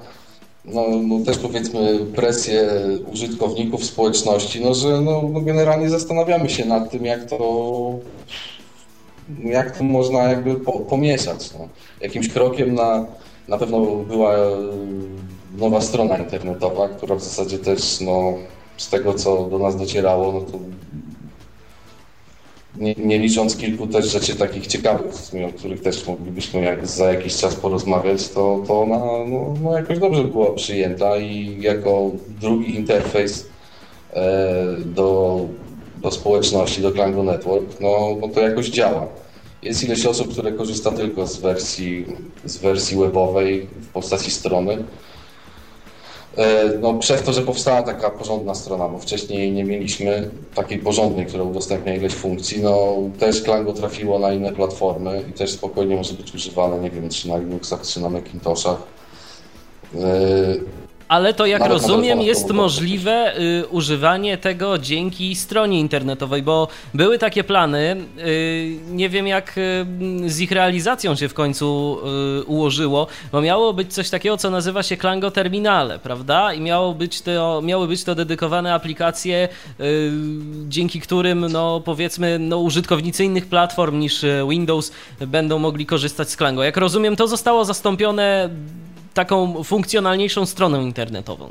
no, no też powiedzmy presję użytkowników społeczności, no że no, no generalnie zastanawiamy się nad tym, jak to jak to można jakby po, pomieszać. No. Jakimś krokiem na, na pewno była e, nowa strona internetowa, która w zasadzie też no, z tego co do nas docierało, no to nie, nie licząc kilku też rzeczy takich ciekawych, o których też moglibyśmy jak, za jakiś czas porozmawiać, to, to ona no, no jakoś dobrze była przyjęta i jako drugi interfejs e, do, do społeczności, do Klango Network, no, no to jakoś działa. Jest ileś osób, które korzysta tylko z wersji, z wersji webowej w postaci strony. E, No, przez to, że powstała taka porządna strona, bo wcześniej nie mieliśmy takiej porządnej, która udostępnia ileś funkcji, no też Klango trafiło na inne platformy i też spokojnie może być używane, nie wiem, czy na Linuxach, czy na Macintoshach. Ale to jak Nawet rozumiem jest możliwe y, używanie tego dzięki stronie internetowej, bo były takie plany, y, nie wiem jak y, z ich realizacją się w końcu y, ułożyło, bo miało być coś takiego, co nazywa się Klango Terminale, prawda? I miało być to, miały być to dedykowane aplikacje, y, dzięki którym, no powiedzmy, no, użytkownicy innych platform niż y, Windows będą mogli korzystać z Klango. Jak rozumiem, to zostało zastąpione taką funkcjonalniejszą stroną internetową.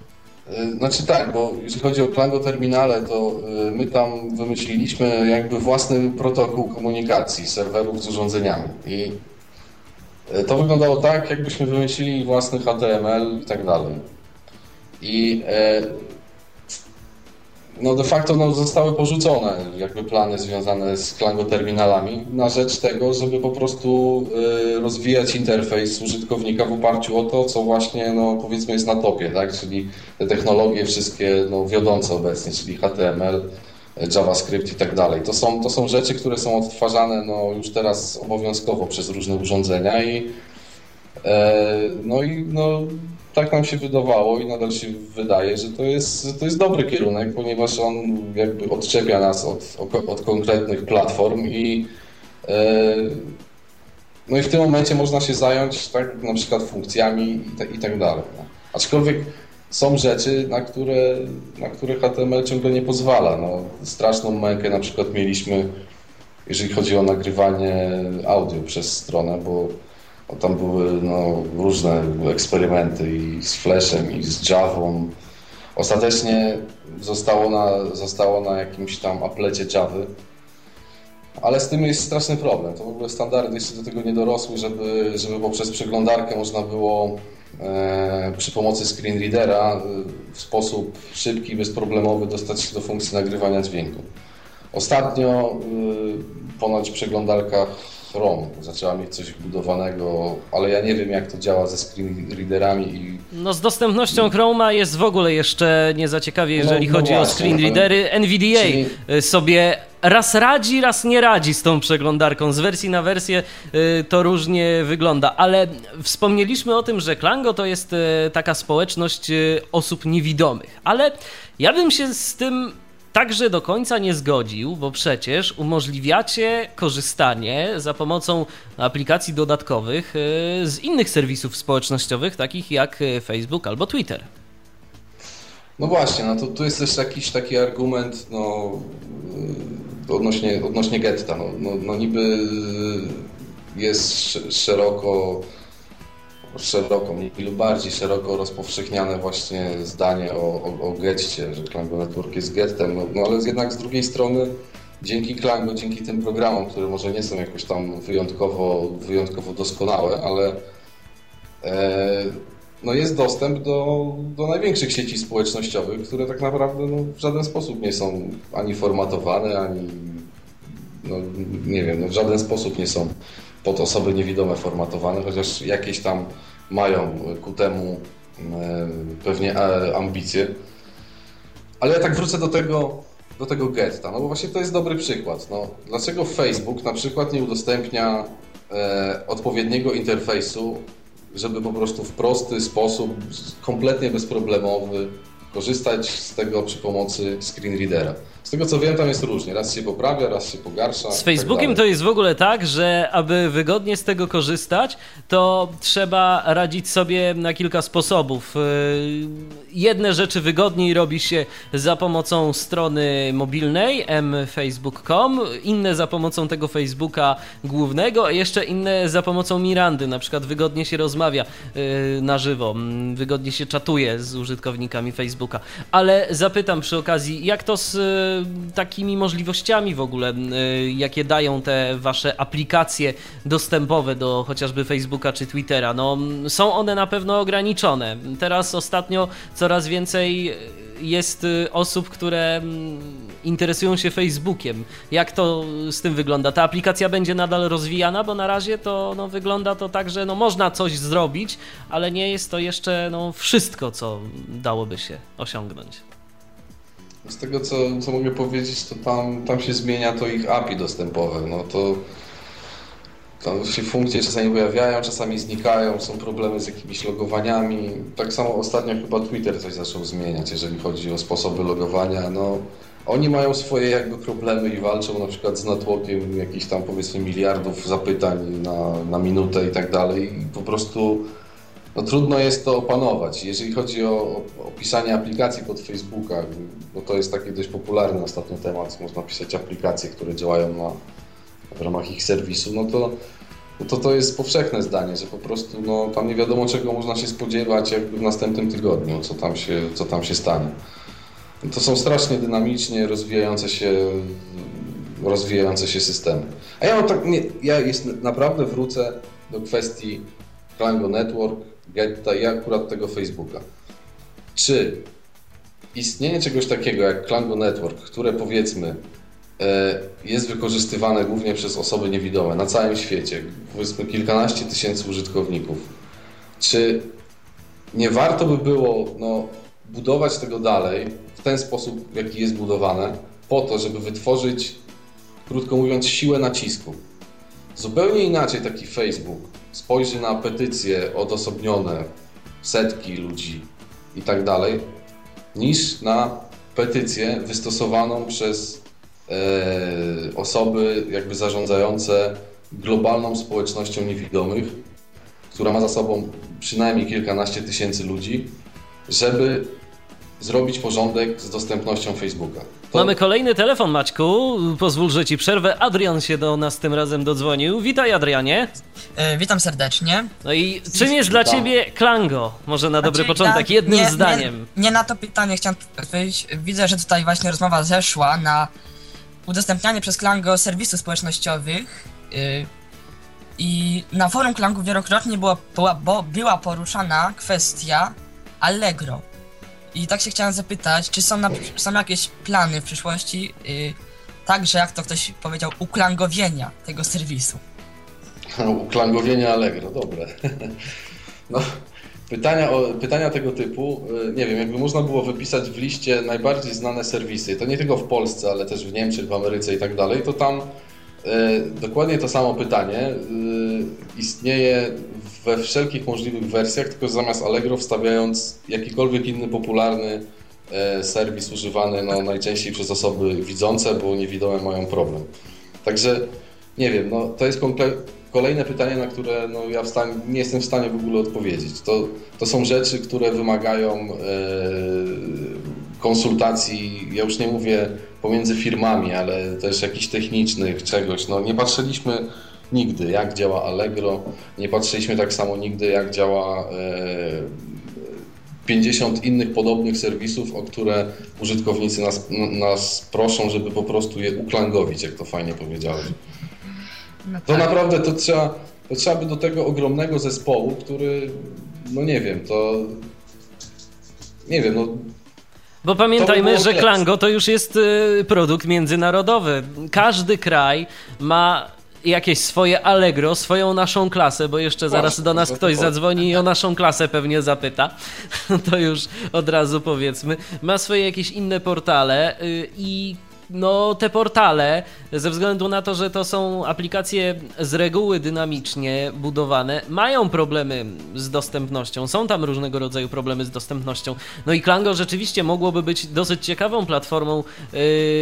E, Znaczy tak, bo jeśli chodzi o Klango Terminale, to e, my tam wymyśliliśmy jakby własny protokół komunikacji serwerów z urządzeniami. I e, to wyglądało tak, jakbyśmy wymyślili własny HTML i tak dalej. I no de facto no, zostały porzucone jakby plany związane z Klango terminalami na rzecz tego, żeby po prostu e, rozwijać interfejs użytkownika w oparciu o to, co właśnie no, powiedzmy jest na topie, tak? czyli te technologie wszystkie no, wiodące obecnie, czyli HTML, JavaScript i tak dalej. To są, to są rzeczy, które są odtwarzane no, już teraz obowiązkowo przez różne urządzenia i e, no i no, tak nam się wydawało i nadal się wydaje, że to jest, że to jest dobry kierunek, ponieważ on jakby odczepia nas od, od konkretnych platform i e, no i w tym momencie można się zająć tak na przykład funkcjami i, ta, i tak dalej. No. Aczkolwiek są rzeczy, na które, na które HTML ciągle nie pozwala. No, straszną mękę na przykład mieliśmy, jeżeli chodzi o nagrywanie audio przez stronę, bo bo tam były no, różne eksperymenty i z Flashem, i z Javą. Ostatecznie zostało na, zostało na jakimś tam aplecie Javy. Ale z tym jest straszny problem. To w ogóle standardy jeszcze do tego nie dorosły, żeby, żeby poprzez przeglądarkę można było e, przy pomocy screenreadera e, w sposób szybki, bezproblemowy dostać się do funkcji nagrywania dźwięku. Ostatnio y, ponoć przeglądarka Chrome zaczęła mieć coś wbudowanego, ale ja nie wiem jak to działa ze screenreaderami i No z dostępnością Chroma jest w ogóle jeszcze nie za ciekawie, jeżeli No, no chodzi o właśnie, screenreadery. NVDA Czyli- y, sobie raz radzi, raz nie radzi z tą przeglądarką. Z wersji na wersję y, to różnie wygląda, ale wspomnieliśmy o tym, że Klango to jest y, taka społeczność osób niewidomych, ale ja bym się z tym także do końca nie zgodził, bo przecież umożliwiacie korzystanie za pomocą aplikacji dodatkowych y, z innych serwisów społecznościowych, takich jak y, Facebook albo Twitter. No właśnie, no to tu jest też jakiś taki argument no, y, odnośnie, odnośnie getta. No, no, no niby jest sz- szeroko szeroko, mniej lub bardziej szeroko rozpowszechniane właśnie zdanie o, o, o getcie, że Klango Network jest gettem, no, no ale jednak z drugiej strony dzięki Klango, dzięki tym programom, które może nie są jakoś tam wyjątkowo, wyjątkowo doskonałe, ale e, no jest dostęp do, do największych sieci społecznościowych, które tak naprawdę no, w żaden sposób nie są ani formatowane, ani no, nie wiem, no, w żaden sposób nie są pod osoby niewidome formatowane, chociaż jakieś tam mają ku temu e, pewnie e, ambicje. Ale ja tak wrócę do tego, do tego getta, no bo właśnie to jest dobry przykład. No, dlaczego Facebook na przykład nie udostępnia e, odpowiedniego interfejsu, żeby po prostu w prosty sposób, kompletnie bezproblemowy, korzystać z tego przy pomocy screen readera. Z tego co wiem, tam jest różnie. Raz się poprawia, raz się pogarsza. Z i Facebookiem tak to jest w ogóle tak, że aby wygodnie z tego korzystać, to trzeba radzić sobie na kilka sposobów. Yy, Jedne rzeczy wygodniej robi się za pomocą strony mobilnej mfacebook.com, inne za pomocą tego Facebooka głównego, a jeszcze inne za pomocą Mirandy. Na przykład wygodnie się rozmawia yy, na żywo, mm, wygodnie się czatuje z użytkownikami Facebooka. Ale zapytam przy okazji, jak to z y, takimi możliwościami w ogóle, y, jakie dają te wasze aplikacje dostępowe do chociażby Facebooka czy Twittera? No, są one na pewno ograniczone. Teraz ostatnio coraz więcej jest y, osób, które mm, interesują się Facebookiem. Jak to z tym wygląda? Ta aplikacja będzie nadal rozwijana, bo na razie to no, wygląda to tak, że no, można coś zrobić, ale nie jest to jeszcze no, wszystko, co dałoby się osiągnąć. Z tego co, co mogę powiedzieć, to tam, tam się zmienia to ich API dostępowe. No to tam się funkcje czasami pojawiają, czasami znikają, są problemy z jakimiś logowaniami. Tak samo ostatnio chyba Twitter coś zaczął zmieniać, jeżeli chodzi o sposoby logowania. No, oni mają swoje jakby problemy i walczą na przykład z natłokiem jakichś tam powiedzmy miliardów zapytań na, na minutę i tak dalej. I po prostu no, trudno jest to opanować. Jeżeli chodzi o, o, o pisanie aplikacji pod Facebooka, bo to jest taki dość popularny ostatnio temat, można pisać aplikacje, które działają na, w ramach ich serwisu, no to, no to to jest powszechne zdanie, że po prostu no, tam nie wiadomo czego można się spodziewać jakby w następnym tygodniu, co tam się, co tam się stanie. To są strasznie dynamicznie rozwijające się, rozwijające się systemy. A ja tak, nie, ja jest, naprawdę wrócę do kwestii Klango Network, Getta i akurat tego Facebooka. Czy istnienie czegoś takiego jak Klango Network, które powiedzmy e, jest wykorzystywane głównie przez osoby niewidome na całym świecie, powiedzmy kilkanaście tysięcy użytkowników, czy nie warto by było no, budować tego dalej w ten sposób, w jaki jest budowane, po to, żeby wytworzyć, krótko mówiąc, siłę nacisku. Zupełnie inaczej taki Facebook spojrzy na petycje odosobnione, setki ludzi i tak dalej, niż na petycję wystosowaną przez e, osoby jakby zarządzające globalną społecznością niewidomych, która ma za sobą przynajmniej kilkanaście tysięcy ludzi, żeby zrobić porządek z dostępnością Facebooka. To- Mamy kolejny telefon, Maćku. Pozwól, że ci przerwę. Adrian się do nas tym razem dodzwonił. Witaj, Adrianie. E, witam serdecznie. No i czym jest dla ciebie Klango? Może na dobry Znaczy, początek, jednym nie- zdaniem. Nie, nie na to pytanie chciałem odpowiedzieć. Widzę, że tutaj właśnie rozmowa zeszła na udostępnianie przez Klango serwisów społecznościowych. y, I na forum Klangu wielokrotnie była, była, bo była poruszana kwestia Allegro. I tak się chciałem zapytać, czy są, na, są jakieś plany w przyszłości, y, także jak to ktoś powiedział, uklangowienia tego serwisu? Uklangowienie Allegro, dobre. No, pytania, o, pytania tego typu, y, nie wiem, jakby można było wypisać w liście najbardziej znane serwisy, to nie tylko w Polsce, ale też w Niemczech, w Ameryce i tak dalej, to tam dokładnie to samo pytanie y, istnieje we wszelkich możliwych wersjach, tylko zamiast Allegro wstawiając jakikolwiek inny popularny e, serwis używany no, najczęściej przez osoby widzące, bo niewidome mają problem. Także nie wiem, no, to jest kolejne pytanie, na które no, ja nie jestem w stanie w ogóle odpowiedzieć. To, to są rzeczy, które wymagają e, konsultacji, ja już nie mówię pomiędzy firmami, ale też jakichś technicznych, czegoś. No, nie patrzyliśmy nigdy, jak działa Allegro, nie patrzyliśmy tak samo nigdy, jak działa e, 50 innych podobnych serwisów, o które użytkownicy nas, nas proszą, żeby po prostu je uklangowić, jak to fajnie powiedziałeś. No To tak. naprawdę to trzeba, to trzeba by do tego ogromnego zespołu, który, no nie wiem, to nie wiem, no Bo pamiętajmy, by że. Klango to już jest y, produkt międzynarodowy. Każdy kraj ma jakieś swoje Allegro, swoją naszą klasę, bo jeszcze zaraz Właśnie, do nas to ktoś to- zadzwoni i o naszą klasę pewnie zapyta. To już od razu powiedzmy. Ma swoje jakieś inne portale y, i no te portale, ze względu na to, że to są aplikacje z reguły dynamicznie budowane, mają problemy z dostępnością. Są tam różnego rodzaju problemy z dostępnością. No i Klango rzeczywiście mogłoby być dosyć ciekawą platformą yy,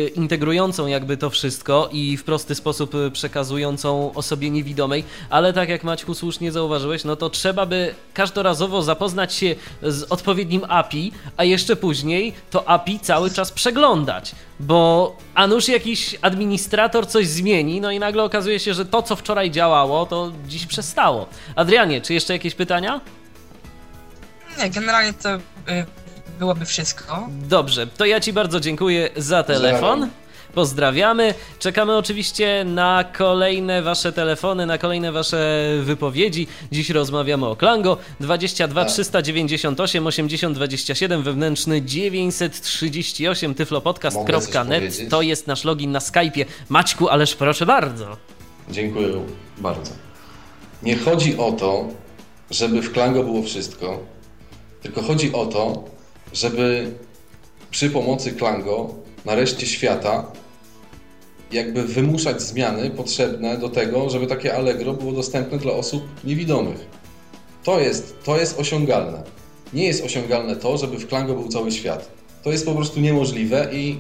integrującą jakby to wszystko i w prosty sposób y, przekazującą osobie niewidomej, ale tak jak Maćku słusznie zauważyłeś, no to trzeba by każdorazowo zapoznać się z odpowiednim API, a jeszcze później to API cały czas przeglądać, bo a nuż jakiś administrator coś zmieni, no i nagle okazuje się, że to co wczoraj działało, to dziś przestało. Adrianie, czy jeszcze jakieś pytania? Nie, generalnie to y, byłoby wszystko. Dobrze, to ja Ci bardzo dziękuję za telefon. Pozdrawiam. Pozdrawiamy. Czekamy oczywiście na kolejne Wasze telefony, na kolejne Wasze wypowiedzi. Dziś rozmawiamy o Klango 22 Tak. 398 80 27 wewnętrzny 938 Mogę coś tyflopodcast.net to jest nasz login na Skype'ie. Maćku, ależ proszę bardzo. Dziękuję bardzo. Nie chodzi o to, żeby w Klango było wszystko, tylko chodzi o to, żeby przy pomocy Klango na reszcie świata jakby wymuszać zmiany potrzebne do tego, żeby takie Allegro było dostępne dla osób niewidomych. To jest, to jest osiągalne. Nie jest osiągalne to, żeby w Klango był cały świat. To jest po prostu niemożliwe i,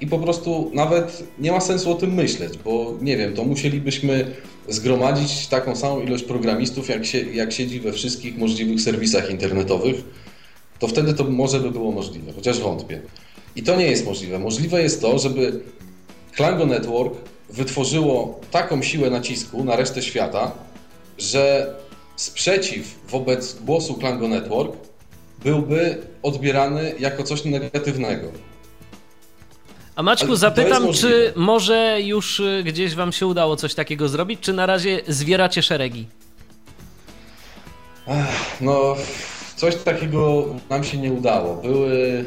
i po prostu nawet nie ma sensu o tym myśleć, bo nie wiem, to musielibyśmy zgromadzić taką samą ilość programistów, jak, się, jak siedzi we wszystkich możliwych serwisach internetowych, to wtedy to może by było możliwe, chociaż wątpię. I to nie jest możliwe. Możliwe jest to, żeby Klango Network wytworzyło taką siłę nacisku na resztę świata, że sprzeciw wobec głosu Klango Network byłby odbierany jako coś negatywnego. A Maćku, zapytam, czy może już y, gdzieś Wam się udało coś takiego zrobić, czy na razie zwieracie szeregi? Ech, No, coś takiego nam się nie udało. Były.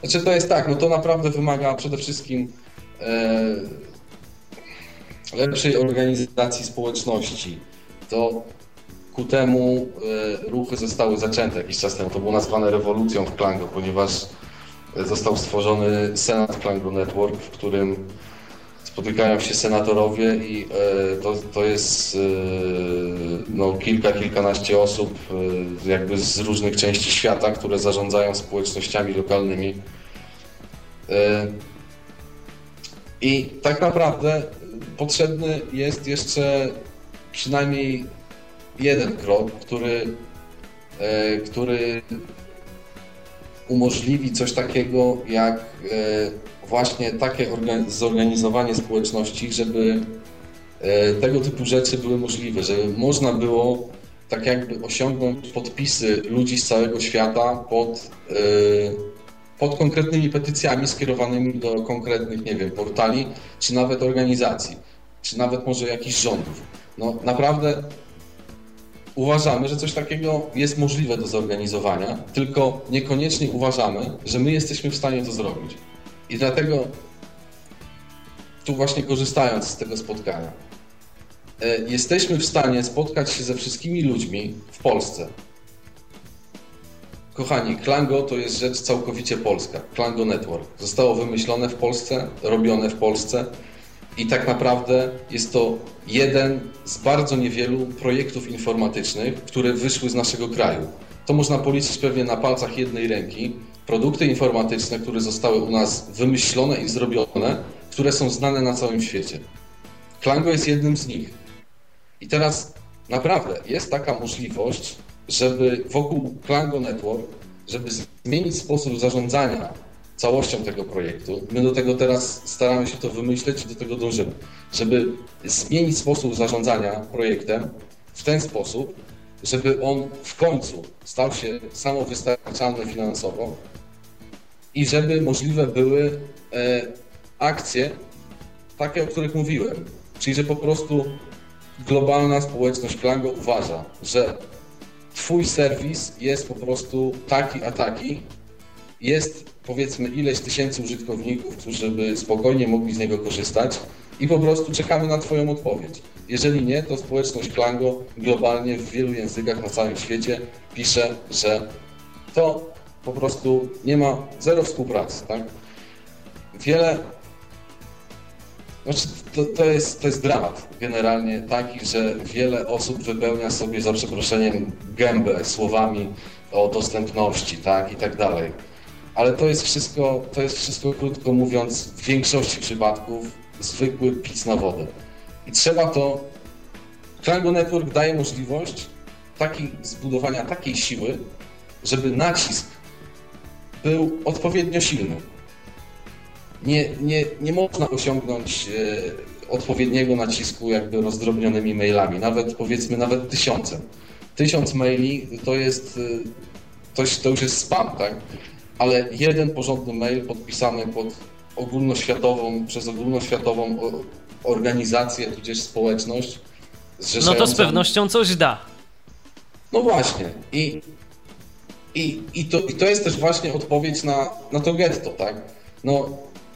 Znaczy, to jest tak, no to naprawdę wymaga przede wszystkim e, lepszej organizacji społeczności. To ku temu e, ruchy zostały zaczęte jakiś czas temu. To było nazwane rewolucją w Klango, ponieważ został stworzony Senat Klango Network, w którym spotykają się senatorowie i e, to, to jest e, no, kilka, kilkanaście osób e, jakby z różnych części świata, które zarządzają społecznościami lokalnymi. I tak naprawdę potrzebny jest jeszcze przynajmniej jeden krok, który, który umożliwi coś takiego jak właśnie takie orga- zorganizowanie społeczności, żeby e, tego typu rzeczy były możliwe, żeby można było tak jakby osiągnąć podpisy ludzi z całego świata pod, e, pod konkretnymi petycjami skierowanymi do konkretnych, nie wiem, portali, czy nawet organizacji, czy nawet może jakichś rządów. No naprawdę uważamy, że coś takiego jest możliwe do zorganizowania, tylko niekoniecznie uważamy, że my jesteśmy w stanie to zrobić. I dlatego tu właśnie korzystając z tego spotkania, e, jesteśmy w stanie spotkać się ze wszystkimi ludźmi w Polsce. Kochani, Klango to jest rzecz całkowicie polska. Klango Network. Zostało wymyślone w Polsce, robione w Polsce i tak naprawdę jest to jeden z bardzo niewielu projektów informatycznych, które wyszły z naszego kraju. To można policzyć pewnie na palcach jednej ręki. Produkty informatyczne, które zostały u nas wymyślone i zrobione, które są znane na całym świecie. Klango jest jednym z nich. I teraz naprawdę jest taka możliwość, żeby wokół Klango Network, żeby zmienić sposób zarządzania całością tego projektu. My do tego teraz staramy się to wymyśleć i do tego dążymy, żeby zmienić sposób zarządzania projektem w ten sposób, żeby on w końcu stał się samowystarczalny finansowo i żeby możliwe były e, akcje takie, o których mówiłem. Czyli, że po prostu globalna społeczność Klango uważa, że Twój serwis jest po prostu taki a taki. Jest powiedzmy ileś tysięcy użytkowników, którzy by spokojnie mogli z niego korzystać i po prostu czekamy na Twoją odpowiedź. Jeżeli nie, to społeczność Klango globalnie w wielu językach na całym świecie pisze, że to po prostu nie ma zero współpracy. Tak? Wiele znaczy, to, to, jest, to jest dramat generalnie taki, że wiele osób wypełnia sobie za przeproszeniem gębę słowami o dostępności, tak i tak dalej. Ale to jest wszystko, to jest wszystko krótko mówiąc, w większości przypadków zwykły pic na wodę. I trzeba to. Triangle Network daje możliwość taki, zbudowania takiej siły, żeby nacisk był odpowiednio silny nie, nie, nie można osiągnąć e, odpowiedniego nacisku jakby rozdrobnionymi mailami, nawet powiedzmy nawet tysiącem. Tysiąc maili to jest, e, to, to już jest spam, tak? Ale jeden porządny mail podpisany pod ogólnoświatową, przez ogólnoświatową organizację, tudzież społeczność. No to z pewnością coś da. No właśnie. I, i, i, to, i to jest też właśnie odpowiedź na, na to getto, tak? No,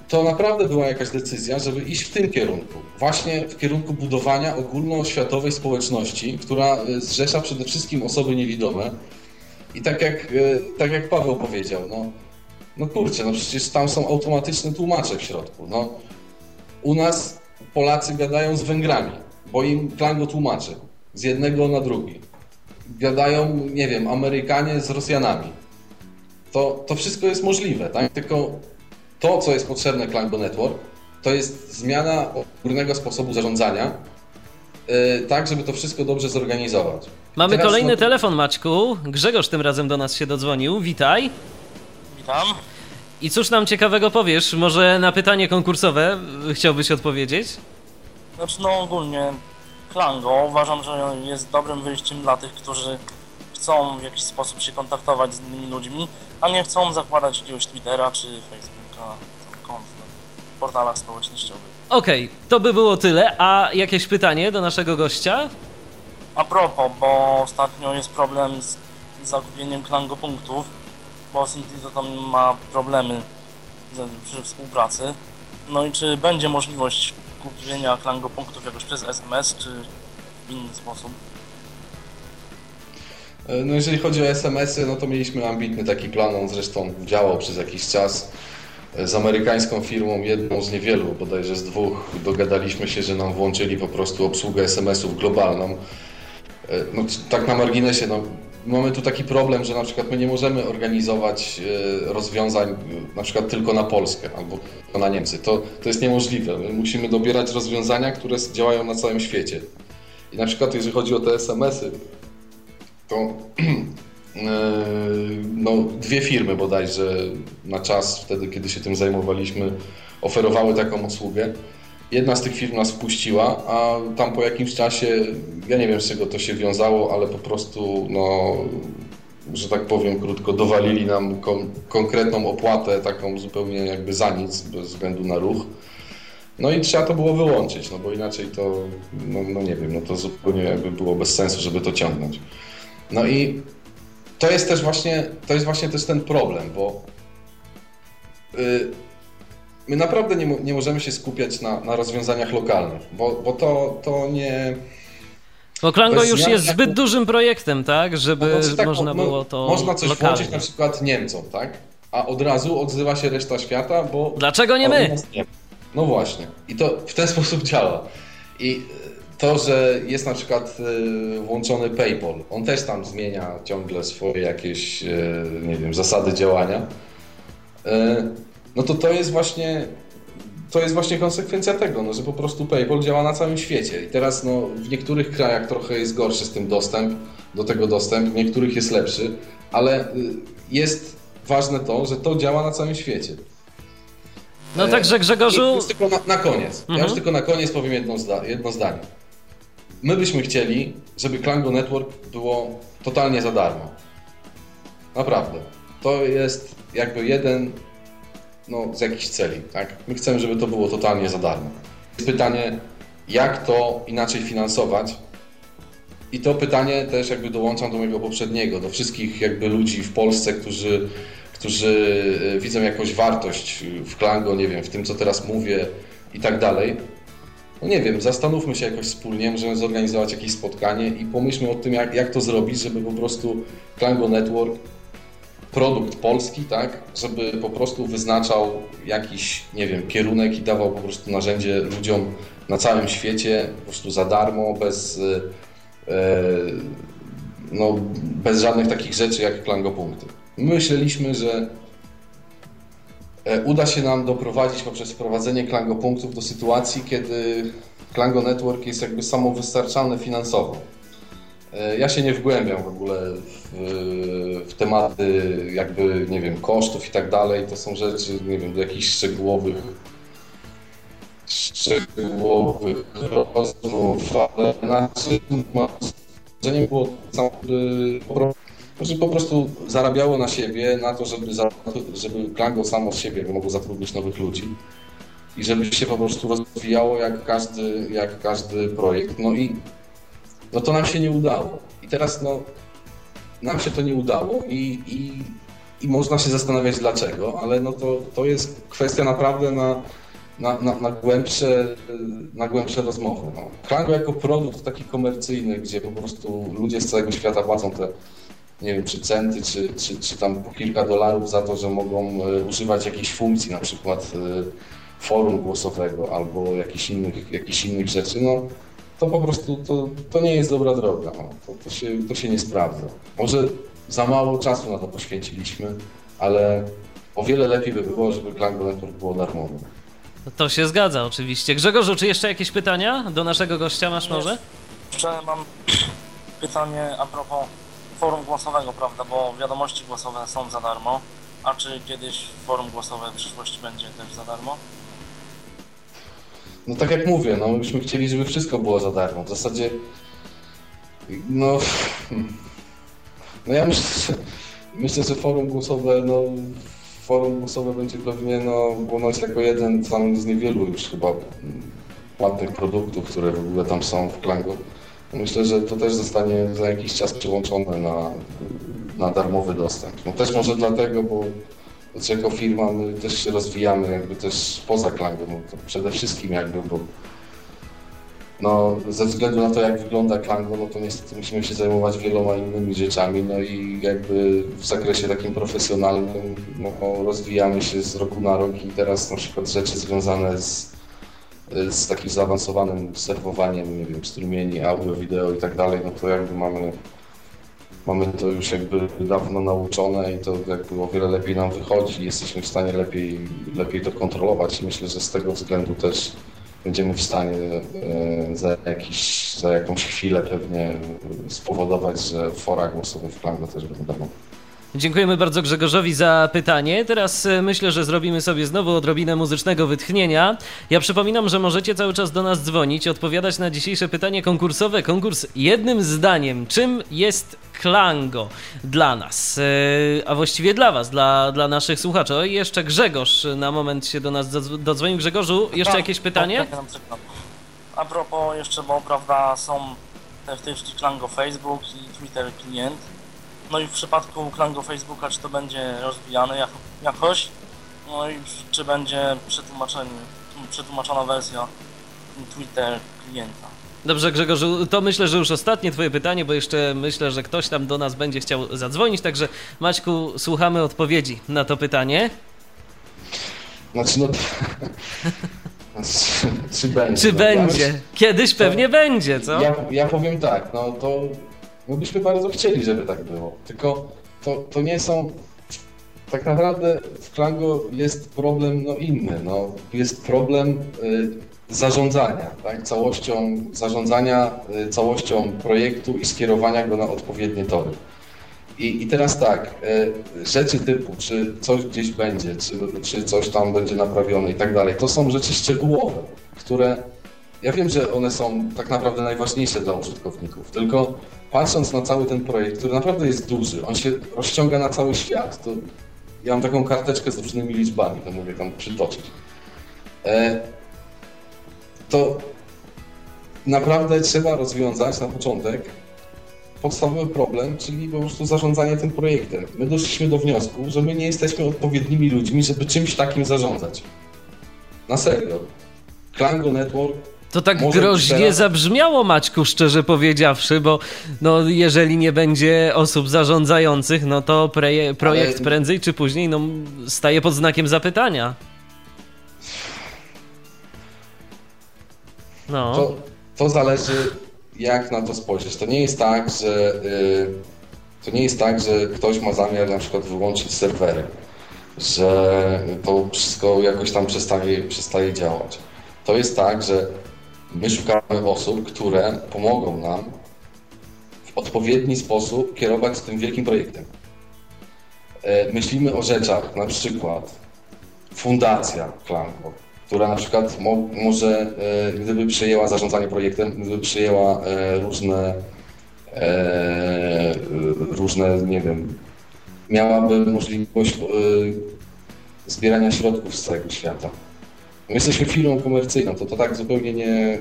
to naprawdę była jakaś decyzja, żeby iść w tym kierunku. Właśnie w kierunku budowania ogólnoświatowej społeczności, która e, zrzesza przede wszystkim osoby niewidome. I tak jak, e, tak jak Paweł powiedział, no, no kurczę, no przecież tam są automatyczne tłumacze w środku. No, u nas Polacy gadają z Węgrami, bo im Klango tłumaczy z jednego na drugi. Gadają, nie wiem, Amerykanie z Rosjanami. To, to wszystko jest możliwe, tak? Tylko to, co jest potrzebne Klango Network, to jest zmiana górnego sposobu zarządzania, yy, tak, żeby to wszystko dobrze zorganizować. Mamy Teraz kolejny no... telefon, Maćku. Grzegorz tym razem do nas się dodzwonił. Witaj. Witam. I cóż nam ciekawego powiesz? Może na pytanie konkursowe chciałbyś odpowiedzieć? Znaczy, no ogólnie Klango uważam, że jest dobrym wyjściem dla tych, którzy chcą w jakiś sposób się kontaktować z innymi ludźmi, a nie chcą zakładać jakiegoś Twittera czy Facebooka kont na portalach społecznościowych. Okej, okay, to by było tyle. A jakieś pytanie do naszego gościa? A propos, bo ostatnio jest problem z zakupieniem Klango punktów, bo Sinti tam ma problemy przy współpracy. No i czy będzie możliwość kupienia Klango punktów jakoś przez SMS, czy w inny sposób? E, no jeżeli chodzi o SMS-y, no to mieliśmy ambitny taki plan, on zresztą działał przez jakiś czas z amerykańską firmą, jedną z niewielu, bodajże z dwóch, dogadaliśmy się, że nam włączyli po prostu obsługę SMS-ów globalną. E, no, tak na marginesie, no, mamy tu taki problem, że na przykład my nie możemy organizować e, rozwiązań na przykład tylko na Polskę albo na Niemcy. To, to jest niemożliwe. My musimy dobierać rozwiązania, które działają na całym świecie. I na przykład jeżeli chodzi o te SMS-y, to Yy, no, dwie firmy bodajże na czas, wtedy kiedy się tym zajmowaliśmy, oferowały taką usługę. Jedna z tych firm nas wpuściła, a tam po jakimś czasie, ja nie wiem z czego to się wiązało, ale po prostu, no, że tak powiem krótko, dowalili nam kon konkretną opłatę, taką zupełnie jakby za nic, bez względu na ruch. No i trzeba to było wyłączyć, no bo inaczej to, no, no nie wiem, no to zupełnie jakby było bez sensu, żeby to ciągnąć. No i to jest też właśnie, to jest właśnie też ten problem, bo yy, my naprawdę nie, nie możemy się skupiać na, na rozwiązaniach lokalnych, bo, bo to, to nie... Bo Klango już jest zbyt dużym projektem, tak? Żeby no, znaczy, tak, można no, było to Można coś lokalnie. włączyć na przykład Niemcom, tak? A od razu odzywa się reszta świata, bo... Dlaczego nie my? Nie. No właśnie. I to w ten sposób działa. I to, że jest na przykład y, włączony PayPal, on też tam zmienia ciągle swoje jakieś, y, nie wiem, zasady działania, y, no to to jest właśnie to jest właśnie konsekwencja tego, no, że po prostu PayPal działa na całym świecie. I teraz no, w niektórych krajach trochę jest gorszy z tym dostęp, do tego dostęp, w niektórych jest lepszy, ale jest ważne to, że to działa na całym świecie. No E, także Grzegorzu... Już tylko na, na koniec. Ja Mhm. już tylko na koniec powiem jedno, zda, jedno zdanie. My byśmy chcieli, żeby Klango Network było totalnie za darmo. Naprawdę. To jest jakby jeden no, z jakichś celi, tak? My chcemy, żeby to było totalnie za darmo. Jest pytanie, jak to inaczej finansować? I to pytanie też jakby dołączam do mojego poprzedniego, do wszystkich jakby ludzi w Polsce, którzy, którzy e, widzą jakąś wartość w Klango, nie wiem, w tym co teraz mówię i tak dalej. No nie wiem, zastanówmy się jakoś wspólnie, możemy zorganizować jakieś spotkanie i pomyślmy o tym, jak, jak to zrobić, żeby po prostu Klango Network, produkt polski, tak, żeby po prostu wyznaczał jakiś, nie wiem, kierunek i dawał po prostu narzędzie ludziom na całym świecie, po prostu za darmo, bez, e, e, no, bez żadnych takich rzeczy jak Klango Punkty. Myśleliśmy, że e, uda się nam doprowadzić poprzez wprowadzenie Klango Punktów do sytuacji, kiedy Klango Network jest jakby samowystarczalny finansowo. E, Ja się nie wgłębiam w ogóle w, w tematy jakby, nie wiem, kosztów i tak dalej. To są rzeczy, nie wiem, do jakichś szczegółowych szczegółowych rozmów, ale naszym marzeniem było samo, żeby po prostu- zarabiało na siebie, na to, żeby, żeby Klango samo z siebie mogło zatrudnić nowych ludzi i żeby się po prostu rozwijało jak każdy, jak każdy projekt. No i no to nam się nie udało. I teraz no, nam się to nie udało i, i, i można się zastanawiać dlaczego, ale no to, to jest kwestia naprawdę na, na, na, na, głębsze, na głębsze rozmowy. No. Jako produkt taki komercyjny, gdzie po prostu ludzie z całego świata płacą te nie wiem, czy centy, czy, czy, czy tam po kilka dolarów za to, że mogą e, używać jakiejś funkcji, na przykład e, forum głosowego albo jakichś innych, jakichś innych rzeczy, no to po prostu to, to nie jest dobra droga. No. To, to, się, to się nie sprawdza. Może za mało czasu na to poświęciliśmy, ale o wiele lepiej by było, żeby Klango Network było darmowe. To się zgadza oczywiście. Grzegorzu, czy jeszcze jakieś pytania do naszego gościa masz może? Jeszcze mam pytanie a propos forum głosowego, prawda, bo wiadomości głosowe są za darmo, a czy kiedyś forum głosowe w przyszłości będzie też za darmo? No tak jak mówię, no my byśmy chcieli, żeby wszystko było za darmo. W zasadzie, no, no ja myślę, myślę, że forum głosowe, no, forum głosowe będzie pewnie, no, ponoć jako jeden tam z niewielu już chyba płatnych produktów, które w ogóle tam są w Klango. Myślę, że to też zostanie za jakiś czas przyłączone na, na darmowy dostęp. No też może dlatego, bo znaczy jako firma my też się rozwijamy jakby też poza Klango, no przede wszystkim jakby, bo no, ze względu na to, jak wygląda Klango, no to niestety musimy się zajmować wieloma innymi rzeczami, no i jakby w zakresie takim profesjonalnym no, rozwijamy się z roku na rok i teraz na przykład rzeczy związane z, z takim zaawansowanym serwowaniem, nie wiem, strumieni, audio, wideo i tak dalej, no to jakby mamy mamy to już jakby dawno nauczone i to jakby o wiele lepiej nam wychodzi, jesteśmy w stanie lepiej, lepiej to kontrolować myślę, że z tego względu też będziemy w stanie e, za, jakiś, za jakąś chwilę pewnie spowodować, że fora głosowe w Klango też będą. Dziękujemy bardzo Grzegorzowi za pytanie. Teraz e, myślę, że zrobimy sobie znowu odrobinę muzycznego wytchnienia. Ja przypominam, że możecie cały czas do nas dzwonić, odpowiadać na dzisiejsze pytanie konkursowe. Konkurs jednym zdaniem. Czym jest Klango dla nas? E, A właściwie dla was, dla, dla naszych słuchaczy. O jeszcze Grzegorz na moment się do nas dodzw- dodzwonił. Grzegorzu, jeszcze Tak, jakieś pytanie? Tak, przykład. A propos jeszcze, bo prawda są te w tej chwili Klango Facebook i Twitter klient. No i w przypadku Klango Facebooka, czy to będzie rozwijane jako, jakoś, no i czy będzie przetłumaczona wersja Twitter klienta. Dobrze, Grzegorzu, to myślę, że już ostatnie Twoje pytanie, bo jeszcze myślę, że ktoś tam do nas będzie chciał zadzwonić. Także, Maćku, słuchamy odpowiedzi na to pytanie. Znaczy no... Znaczy, czy będzie? Czy no, ja będzie? myślę- Kiedyś pewnie będzie, co? Ja, ja powiem tak, no to my byśmy bardzo chcieli, żeby tak było. Tylko to, to nie są. Tak naprawdę w Klango jest problem no, inny. No, jest problem y, zarządzania, tak? całością zarządzania y, całością projektu i skierowania go na odpowiednie tory. I, I teraz tak, e, rzeczy typu, czy coś gdzieś będzie, czy, czy coś tam będzie naprawione i tak dalej, to są rzeczy szczegółowe, które ja wiem, że one są tak naprawdę najważniejsze dla użytkowników, tylko patrząc na cały ten projekt, który naprawdę jest duży, on się rozciąga na cały świat, to ja mam taką karteczkę z różnymi liczbami, to mogę tam przytoczyć. E, to naprawdę trzeba rozwiązać na początek podstawowy problem, czyli po prostu zarządzanie tym projektem. My doszliśmy do wniosku, że my nie jesteśmy odpowiednimi ludźmi, żeby czymś takim zarządzać. Na serio. Klango Network To tak Może groźnie teraz- zabrzmiało, Maćku, szczerze powiedziawszy, bo no, jeżeli nie będzie osób zarządzających, no to preje, projekt Ale- prędzej czy później no, staje pod znakiem zapytania. No. To, to zależy, jak na to spojrzeć. To nie jest tak, że y, to nie jest tak, że ktoś ma zamiar na przykład wyłączyć serwery, że to wszystko jakoś tam przestaje, przestaje działać. To jest tak, że my szukamy osób, które pomogą nam w odpowiedni sposób kierować tym wielkim projektem. E, Myślimy o rzeczach, na przykład fundacja Klango, która na przykład mo może, e, gdyby przejęła zarządzanie projektem, gdyby przejęła e, różne, różne, nie wiem, miałaby możliwość zbierania środków z całego świata. My jesteśmy firmą komercyjną, to to tak zupełnie nie...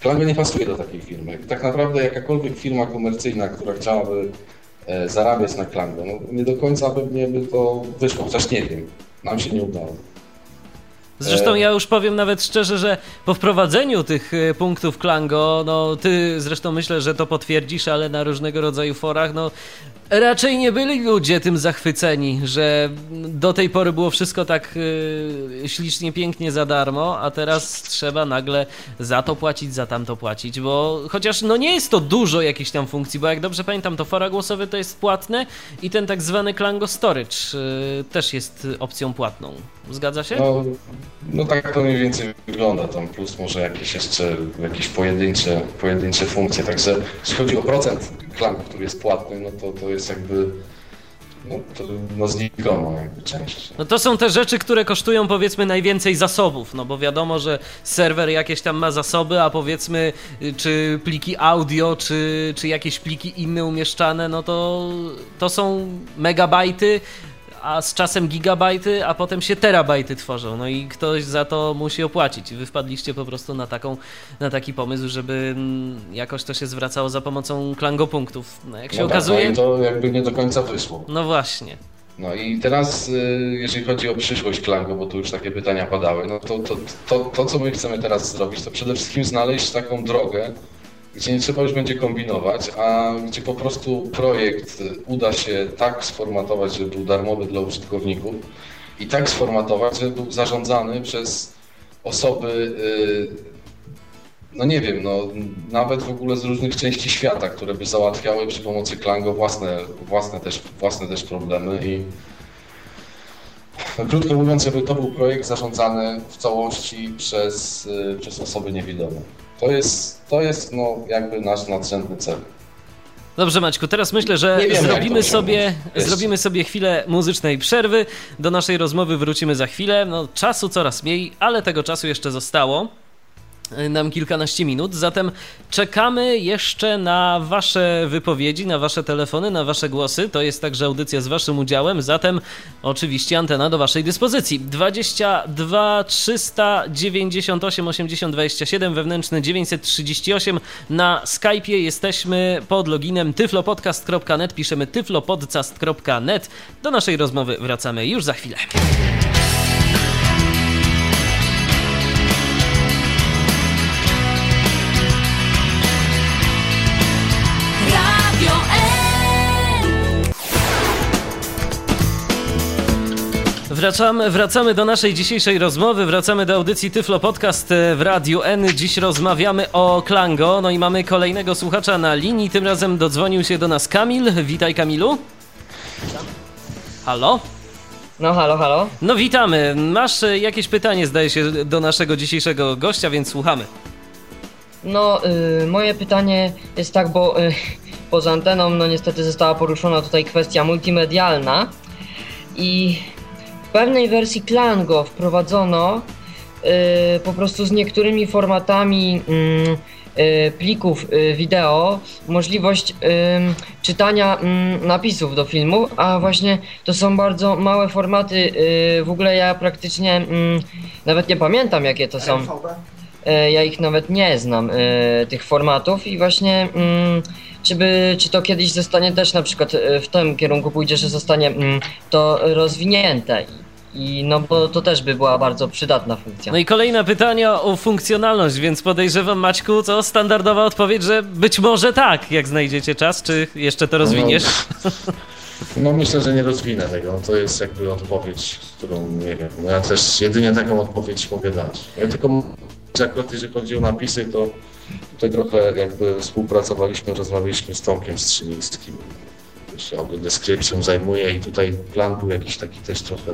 Klango nie pasuje do takiej firmy. Tak naprawdę jakakolwiek firma komercyjna, która chciałaby e, zarabiać na Klango, no nie do końca pewnie by to wyszło, chociaż nie wiem. Nam się nie udało. Zresztą E, ja już powiem nawet szczerze, że po wprowadzeniu tych e, punktów Klango, no ty zresztą myślę, że to potwierdzisz, ale na różnego rodzaju forach, no raczej nie byli ludzie tym zachwyceni, że do tej pory było wszystko tak e, ślicznie, pięknie za darmo, a teraz trzeba nagle za to płacić, za tamto płacić, bo chociaż no nie jest to dużo jakichś tam funkcji, bo jak dobrze pamiętam, to fora głosowe to jest płatne i ten tak zwany Klango Storage e, też jest opcją płatną. Zgadza się? No, no tak to mniej więcej wygląda, tam plus może jakieś jeszcze jakieś pojedyncze, pojedyncze funkcje, także jeśli chodzi o procent klanku, który jest płatny, no to to jest jakby no, to, no znikoma jakby część. No to są te rzeczy, które kosztują powiedzmy najwięcej zasobów, no bo wiadomo, że serwer jakieś tam ma zasoby, a powiedzmy y, czy pliki audio, czy, czy jakieś pliki inne umieszczane, no to to są megabajty, a z czasem gigabajty, a potem się terabajty tworzą, no i ktoś za to musi opłacić. Wy wpadliście po prostu na, taką, na taki pomysł, żeby mm, jakoś to się zwracało za pomocą klangopunktów. No jak się no okazuje... Tak, no i to jakby nie do końca wyszło. No właśnie. No i teraz, y, jeżeli chodzi o przyszłość Klango, bo tu już takie pytania padały, no to, to, to, to co my chcemy teraz zrobić, to przede wszystkim znaleźć taką drogę, gdzie nie trzeba już będzie kombinować, a gdzie po prostu projekt uda się tak sformatować, żeby był darmowy dla użytkowników i tak sformatować, żeby był zarządzany przez osoby, y, no nie wiem, no nawet w ogóle z różnych części świata, które by załatwiały przy pomocy Klango własne, własne, też, własne też problemy i krótko mówiąc, żeby to był projekt zarządzany w całości przez, y, przez osoby niewidome. To jest, to jest no, jakby nasz nadrzędny cel. Dobrze, Maćku, teraz myślę, że jak zrobimy sobie, zrobimy sobie chwilę muzycznej przerwy. Do naszej rozmowy wrócimy za chwilę. No, czasu coraz mniej, ale tego czasu jeszcze zostało. Y, Nam kilkanaście minut, zatem czekamy jeszcze na Wasze wypowiedzi, na Wasze telefony, na Wasze głosy. To jest także audycja z Waszym udziałem, zatem oczywiście antena do Waszej dyspozycji. 22 398 80 27, wewnętrzny 938. Na Skype'ie jesteśmy pod loginem tyflopodcast.net, piszemy tyflopodcast.net. Do naszej rozmowy wracamy już za chwilę. Wracamy, wracamy do naszej dzisiejszej rozmowy, wracamy do audycji Tyflo Podcast e, w Radiu N. Dziś rozmawiamy o Klango, no i mamy kolejnego słuchacza na linii, tym razem dodzwonił się do nas Kamil. Witaj Kamilu. Halo? No halo, halo. No witamy. Masz e, jakieś pytanie, zdaje się, do naszego dzisiejszego gościa, więc słuchamy. No, y, moje pytanie jest tak, bo y, poza anteną, no niestety została poruszona tutaj kwestia multimedialna i pewnej wersji Klango wprowadzono y, po prostu z niektórymi formatami mm, y, plików y, wideo możliwość czytania ym, napisów do filmu, a właśnie to są bardzo małe formaty. w ogóle ja praktycznie ym, nawet nie pamiętam jakie to są. E, Ja ich nawet nie znam, e, tych formatów i właśnie mm, czy, by, czy to kiedyś zostanie też na przykład e, w tym kierunku pójdzie, że zostanie mm, to rozwinięte i no bo to też by była bardzo przydatna funkcja. No i kolejne pytanie o funkcjonalność, więc podejrzewam Maćku, co standardowa odpowiedź, że być może tak, jak znajdziecie czas, czy jeszcze to rozwiniesz? No myślę, że nie rozwinę tego. To jest jakby odpowiedź, którą nie wiem. No ja też jedynie taką odpowiedź mogę dać. Ja tylko że akurat jeżeli chodzi o napisy, to tutaj trochę jakby współpracowaliśmy, rozmawialiśmy z Tomkiem Strzylińskim. się ogólnie description zajmuje i tutaj plan był jakiś taki też trochę,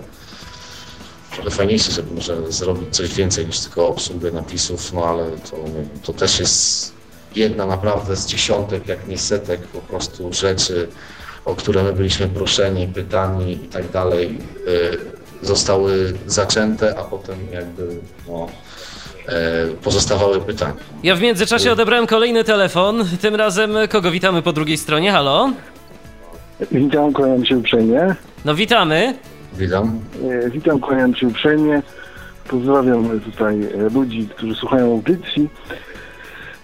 trochę fajniejszy, żeby może zrobić coś więcej niż tylko obsługę napisów, no ale to, to też jest jedna naprawdę z dziesiątek, jak nie setek po prostu rzeczy, o które my byliśmy proszeni, pytani i tak dalej, y, zostały zaczęte, a potem jakby no, pozostawały pytania. Ja w międzyczasie odebrałem kolejny telefon, tym razem kogo witamy po drugiej stronie, halo? Witam, kłaniam się uprzejmie. No witamy. Witam. E, Witam, kłaniam się uprzejmie. Pozdrawiam tutaj e, ludzi, którzy słuchają audycji.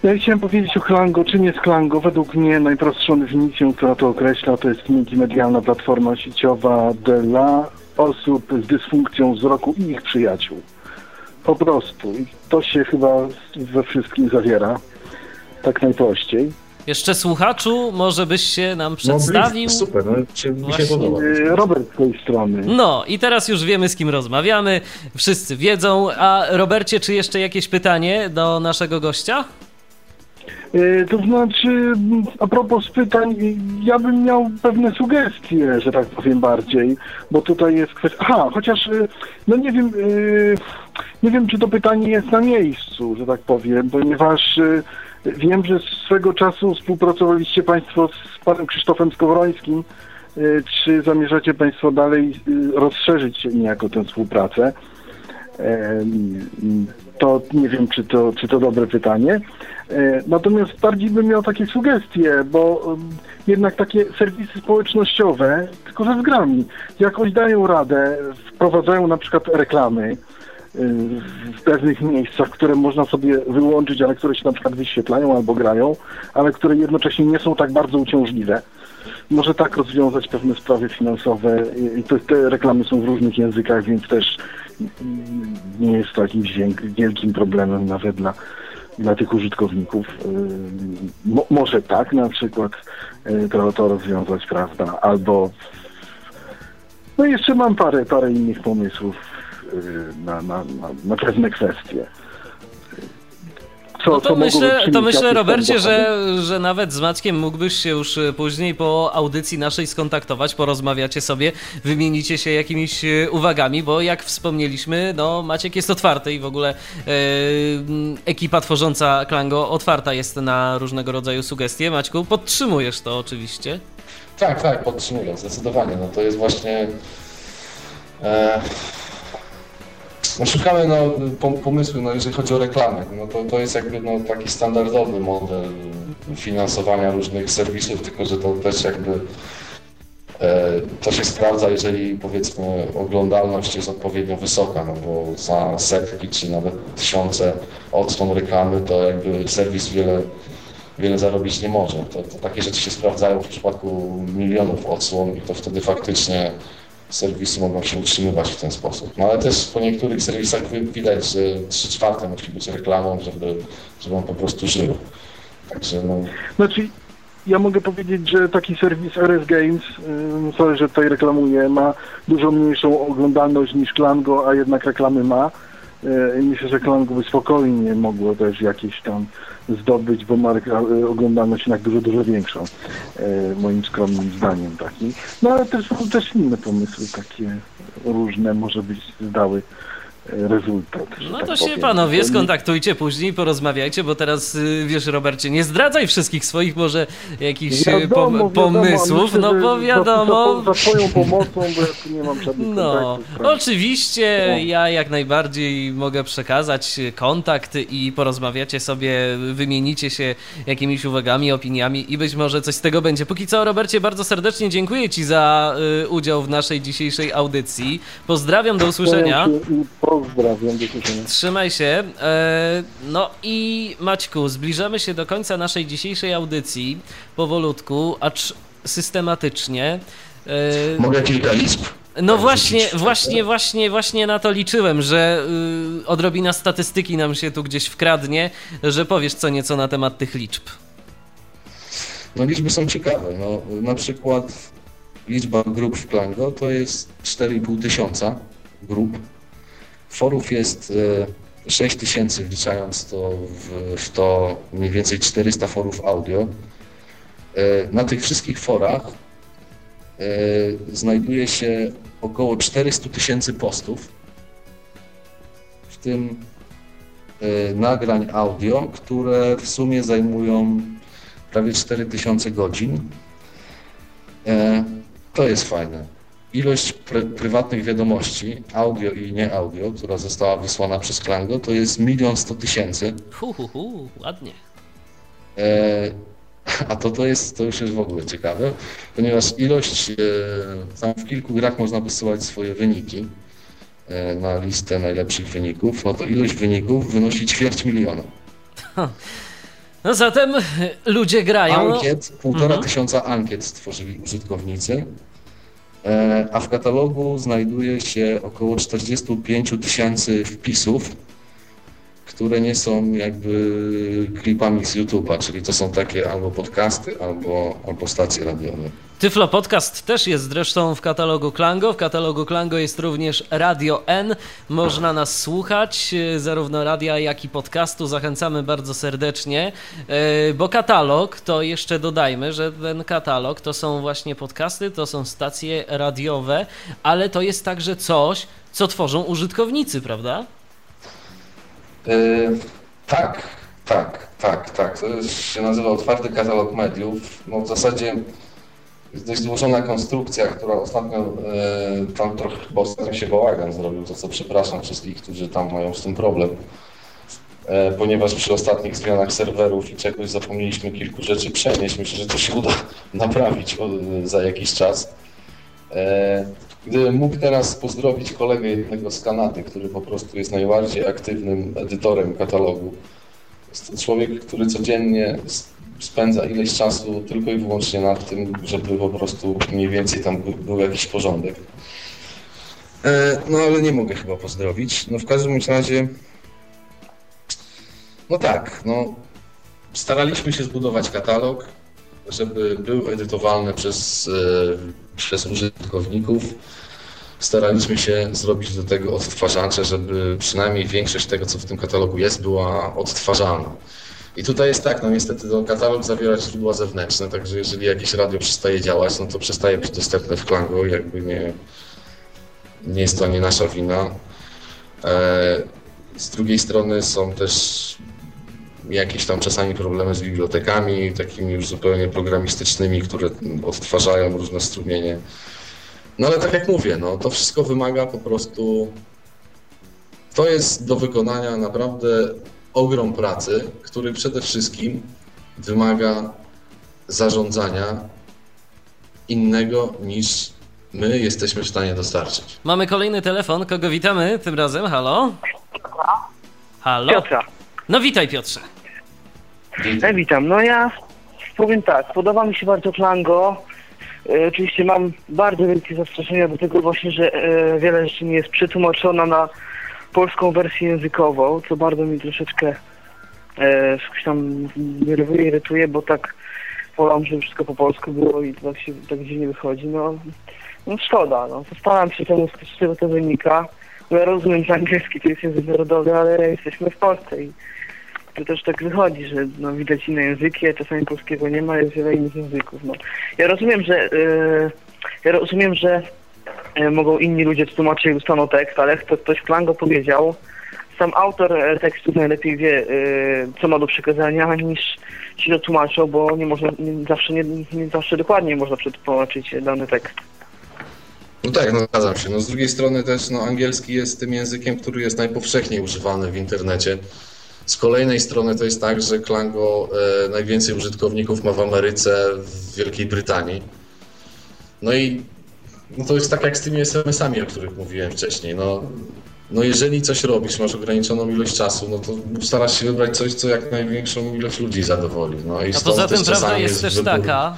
Ja chciałem powiedzieć o Klango. Czym jest Klango? Według mnie najprostszą definicją, która to określa, to jest multimedialna platforma sieciowa dla osób z dysfunkcją wzroku i ich przyjaciół. Po prostu. I to się chyba we wszystkim zawiera. Tak najprościej. Jeszcze słuchaczu, może byś się nam przedstawił? super, no się, mi się podoba. E, Robert z tej strony. No i teraz już wiemy z kim rozmawiamy, wszyscy wiedzą, a Robercie, czy jeszcze jakieś pytanie do naszego gościa? E, To znaczy, a propos pytań, ja bym miał pewne sugestie, że tak powiem bardziej, bo tutaj jest kwestia. Aha, chociaż, e, no nie wiem, nie wiem, czy to pytanie jest na miejscu, że tak powiem, ponieważ wiem, że swego czasu współpracowaliście Państwo z panem Krzysztofem Skowrońskim. E, Czy zamierzacie Państwo dalej e, rozszerzyć niejako tę współpracę? To nie wiem, czy to, czy to dobre pytanie. E, Natomiast bardziej bym miał takie sugestie, bo jednak takie serwisy społecznościowe, tylko że z grami, jakoś dają radę, wprowadzają na przykład reklamy y, w pewnych miejscach, które można sobie wyłączyć, ale które się na przykład wyświetlają albo grają, ale które jednocześnie nie są tak bardzo uciążliwe. Może tak rozwiązać pewne sprawy finansowe te, te reklamy są w różnych językach, więc też nie jest to jakimś wielkim problemem nawet dla, dla tych użytkowników. Ym, Mo, może tak na przykład y, to, to rozwiązać, prawda? Albo no jeszcze mam parę, parę innych pomysłów y, na, na, na, na pewne kwestie. Co, No to myślę, to myślę Robercie, że, że nawet z Maćkiem mógłbyś się już e, później po audycji naszej skontaktować, porozmawiacie sobie, wymienicie się jakimiś e, uwagami, bo jak wspomnieliśmy, no Maciek jest otwarty i w ogóle e, ekipa tworząca Klango otwarta jest na różnego rodzaju sugestie. Maćku, podtrzymujesz to oczywiście. Tak, tak, podtrzymuję, zdecydowanie. No to jest właśnie. E, no szukamy no, pom- pomysłu, no, jeżeli chodzi o reklamę. No to, to jest jakby no, taki standardowy model finansowania różnych serwisów, tylko że to też jakby e, to się sprawdza, jeżeli powiedzmy oglądalność jest odpowiednio wysoka, no bo za setki czy nawet tysiące odsłon reklamy to jakby serwis wiele wiele zarobić nie może. To, to takie rzeczy się sprawdzają w przypadku milionów odsłon i to wtedy faktycznie serwisy mogą się utrzymywać w ten sposób. No ale też po niektórych serwisach wi- widać, że 3 czwarte musi być reklamą, żeby, żeby on po prostu żył. Także no, Znaczy, ja mogę powiedzieć, że taki serwis RS Games, sorry, że tutaj reklamuję, ma dużo mniejszą oglądalność niż Klango, a jednak reklamy ma. I Myślę, że Klango by spokojnie mogło też jakieś tam zdobyć, bo ma rekla- y, oglądalność jednak dużo, dużo większą, yy, moim skromnym zdaniem takim. No ale też też inne pomysły takie różne, może być zdały rezultat. No tak to się powiem. panowie skontaktujcie później, porozmawiajcie, bo teraz y, wiesz Robercie, nie zdradzaj wszystkich swoich może jakichś y, Wiadomo, pom- wiadomo, pomysłów, myślę, no bo wiadomo... Za, za twoją pomocą, bo ja tu nie mam żadnych No, oczywiście No. ja jak najbardziej mogę przekazać kontakt i porozmawiacie sobie, wymienicie się jakimiś uwagami, opiniami i być może coś z tego będzie. Póki co, Robercie, bardzo serdecznie dziękuję Ci za y, udział w naszej dzisiejszej audycji. Pozdrawiam, do usłyszenia. Pozdrawiam, do usłyszenia. Trzymaj się. E, No i Maćku, zbliżamy się do końca naszej dzisiejszej audycji powolutku, acz systematycznie. E, Mogę kilka liczb? No właśnie, właśnie, właśnie, właśnie na to liczyłem, że y, odrobina statystyki nam się tu gdzieś wkradnie, że powiesz co nieco na temat tych liczb. No liczby są ciekawe. No, na przykład liczba grup w Klango to jest 4,5 tysiąca grup. Forów jest e, 6 tysięcy, wliczając to w, w to mniej więcej 400 forów audio. E, Na tych wszystkich forach e, znajduje się około 400 tysięcy postów, w tym e, nagrań audio, które w sumie zajmują prawie 4000 godzin. E, To jest fajne. Ilość pr- prywatnych wiadomości, audio i nie audio, która została wysłana przez Klango, to jest milion sto tysięcy. Hu, hu, hu, ładnie. E, A to, to, jest, to już jest w ogóle ciekawe, ponieważ ilość, e, tam w kilku grach można wysyłać swoje wyniki e, na listę najlepszych wyników, no to ilość wyników wynosi ćwierć miliona. No zatem ludzie grają. Ankiet, półtora Mhm. tysiąca ankiet stworzyli użytkownicy, a w katalogu znajduje się około 45 tysięcy wpisów, które nie są jakby klipami z YouTube'a, czyli to są takie albo podcasty, albo, albo stacje radiowe. Tyflo Podcast też jest zresztą w katalogu Klango. W katalogu Klango jest również Radio N. Można nas słuchać, e, zarówno radia, jak i podcastu. Zachęcamy bardzo serdecznie, e, bo katalog to jeszcze dodajmy, że ten katalog to są właśnie podcasty, to są stacje radiowe, ale to jest także coś, co tworzą użytkownicy, prawda? E, tak, tak, tak, tak. To się nazywa otwarty katalog mediów. No w zasadzie jest dość złożona konstrukcja, która ostatnio e, tam trochę ostatnio się bałagan zrobił, to co przepraszam wszystkich, którzy tam mają z tym problem. E, ponieważ przy ostatnich zmianach serwerów i czegoś zapomnieliśmy kilku rzeczy przenieść. Myślę, że to się uda naprawić o, za jakiś czas. Gdybym mógł teraz pozdrowić kolegę jednego z Kanady, który po prostu jest najbardziej aktywnym edytorem katalogu. Jest to człowiek, który codziennie spędza ileś czasu tylko i wyłącznie nad tym, żeby po prostu mniej więcej tam był- jakiś porządek. E, No ale nie mogę chyba pozdrowić. No w każdym razie, no tak, no staraliśmy się zbudować katalog, żeby był edytowalny przez, e, przez użytkowników. Staraliśmy się zrobić do tego odtwarzacze, żeby przynajmniej większość tego, co w tym katalogu jest, była odtwarzalna. I tutaj jest tak, no niestety to katalog zawiera źródła zewnętrzne, także jeżeli jakieś radio przestaje działać, no to przestaje być dostępne w Klango, jakby nie, nie jest to nie nasza wina. E, Z drugiej strony są też jakieś tam czasami problemy z bibliotekami, takimi już zupełnie programistycznymi, które odtwarzają różne strumienie. No ale tak jak mówię, no to wszystko wymaga po prostu. To jest do wykonania naprawdę ogrom pracy, który przede wszystkim wymaga zarządzania innego niż my jesteśmy w stanie dostarczyć. Mamy kolejny telefon. Kogo witamy tym razem? Halo? Halo? Piotra. No witaj Piotrze. E, witam. No ja powiem tak, podoba mi się bardzo Klango. E, oczywiście mam bardzo wielkie zastrzeżenia do tego właśnie, że e, wiele rzeczy nie jest przetłumaczona na polską wersję językową, co bardzo mi troszeczkę e, tam nerwuje, irytuje, bo tak wolałam, żeby wszystko po polsku było i tak się tak dziwnie wychodzi. No, no szkoda, no. Postaram się temu, z czego to wynika. Ja rozumiem, że angielski to jest język narodowy, ale jesteśmy w Polsce i to też tak wychodzi, że no, widać inne języki, a czasami polskiego nie ma, jest wiele innych języków. No. Ja rozumiem, że yy, ja rozumiem, że e, mogą inni ludzie tłumaczyć i dostaną tekst, ale to ktoś Klango powiedział, sam autor e, tekstu najlepiej wie, e, co ma do przekazania, niż ci to tłumaczą, bo nie można, nie, zawsze nie, nie zawsze dokładnie można przetłumaczyć dany tekst. No tak, no zgadzam się. No z drugiej strony też no, angielski jest tym językiem, który jest najpowszechniej używany w internecie. Z kolejnej strony to jest tak, że Klango e, najwięcej użytkowników ma w Ameryce, w Wielkiej Brytanii. No i no to jest tak jak z tymi SMS-ami, o których mówiłem wcześniej. No, no jeżeli coś robisz, masz ograniczoną ilość czasu, no to starasz się wybrać coś, co jak największą ilość ludzi zadowoli. No i A poza tym prawda jest też wybór. taka,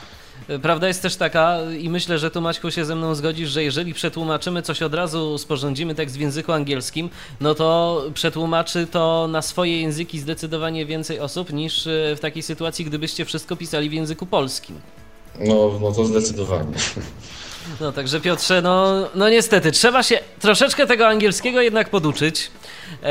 Prawda jest też taka, i myślę, że tu Maćku się ze mną zgodzisz, że jeżeli przetłumaczymy coś od razu, sporządzimy tekst w języku angielskim, no to przetłumaczy to na swoje języki zdecydowanie więcej osób niż e, w takiej sytuacji, gdybyście wszystko pisali w języku polskim. No, no to zdecydowanie. No także Piotrze, no, no niestety, trzeba się troszeczkę tego angielskiego jednak poduczyć. E,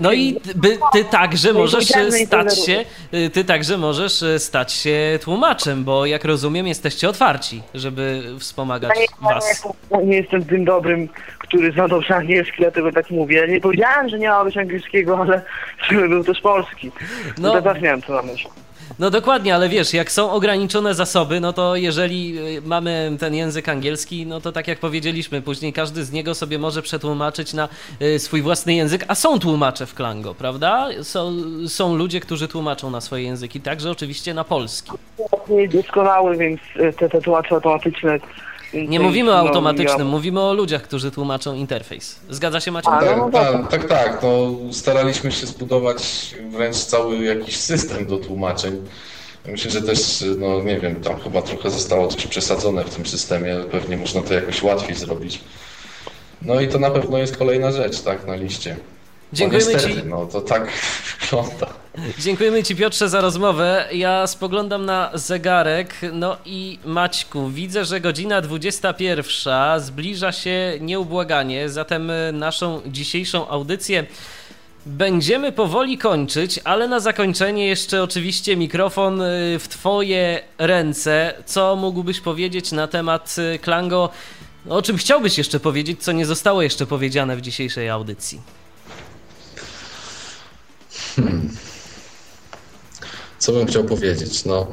no i by, ty także możesz e, stać się, e, ty także możesz e, stać się tłumaczem, bo jak rozumiem jesteście otwarci, żeby wspomagać Ja nie, was. ja nie jestem tym dobrym, który zna dobrze angielski, dlatego tak mówię. Nie powiedziałem, że nie ma być angielskiego, ale był też polski. No. No. To miałem to na myśli. No dokładnie, ale wiesz, jak są ograniczone zasoby, no to jeżeli y, mamy ten język angielski, no to tak jak powiedzieliśmy, później każdy z niego sobie może przetłumaczyć na y, swój własny język, a są tłumacze w Klango, prawda? Są, są ludzie, którzy tłumaczą na swoje języki, także oczywiście na polski. Doskonały, więc e, te tatuaże automatyczne... Nie mówimy o automatycznym, mówimy o ludziach, którzy tłumaczą interfejs. Zgadza się Maciej? Tak, tak, tak, tak. No, staraliśmy się zbudować wręcz cały jakiś system do tłumaczeń. Myślę, że też, no nie wiem, tam chyba trochę zostało coś przesadzone w tym systemie, pewnie można to jakoś łatwiej zrobić. No i to na pewno jest kolejna rzecz, tak, na liście. Dziękujemy no, niestety, Ci. No to tak wygląda. Dziękujemy Ci Piotrze za rozmowę. Ja spoglądam na zegarek. No i Maćku, widzę, że godzina 21 zbliża się nieubłaganie, zatem y, naszą dzisiejszą audycję będziemy powoli kończyć, ale na zakończenie jeszcze oczywiście mikrofon y, w Twoje ręce. Co mógłbyś powiedzieć na temat y, Klango? O czym chciałbyś jeszcze powiedzieć, co nie zostało jeszcze powiedziane w dzisiejszej audycji? Hmm. Co bym chciał powiedzieć? No,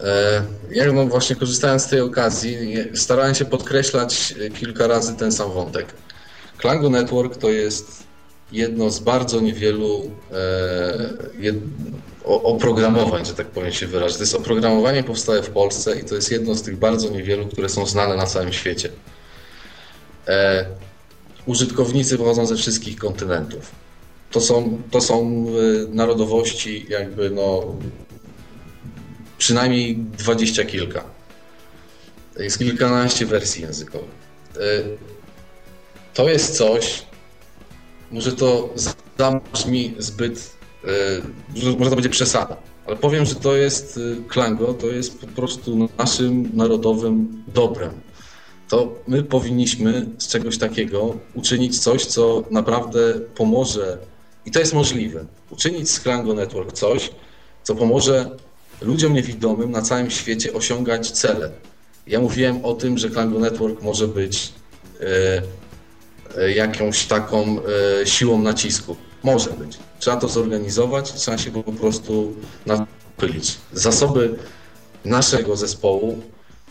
e, ja no właśnie korzystając z tej okazji, starałem się podkreślać e, kilka razy ten sam wątek. Klango Network to jest jedno z bardzo niewielu e, oprogramowań, że tak powiem się wyrażę. To jest oprogramowanie powstałe w Polsce i to jest jedno z tych bardzo niewielu, które są znane na całym świecie. Użytkownicy pochodzą ze wszystkich kontynentów. To są, to są e, narodowości jakby no przynajmniej dwadzieścia kilka. Jest kilkanaście wersji językowych. E, To jest coś, może to zabrzmi zbyt, że może to będzie przesada, ale powiem, że to jest Klango, to jest po prostu naszym narodowym dobrem. To my powinniśmy z czegoś takiego uczynić coś, co naprawdę pomoże, i to jest możliwe, uczynić z Klango Network coś, co pomoże ludziom niewidomym na całym świecie osiągać cele. Ja mówiłem o tym, że Klango Network może być e, e, jakąś taką e, siłą nacisku. Może być. Trzeba to zorganizować, trzeba się po prostu napylić. Zasoby naszego zespołu,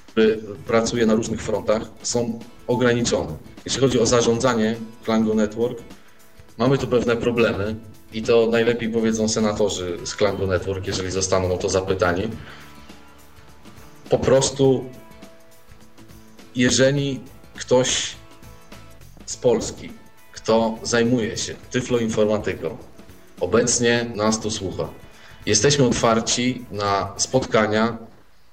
który pracuje na różnych frontach, są ograniczone. Jeśli chodzi o zarządzanie Klango Network, mamy tu pewne problemy i to najlepiej powiedzą senatorzy z Klango Network, jeżeli zostaną o to zapytani. Po prostu, jeżeli ktoś z Polski, kto zajmuje się tyfloinformatyką, obecnie nas tu słucha. Jesteśmy otwarci na spotkania,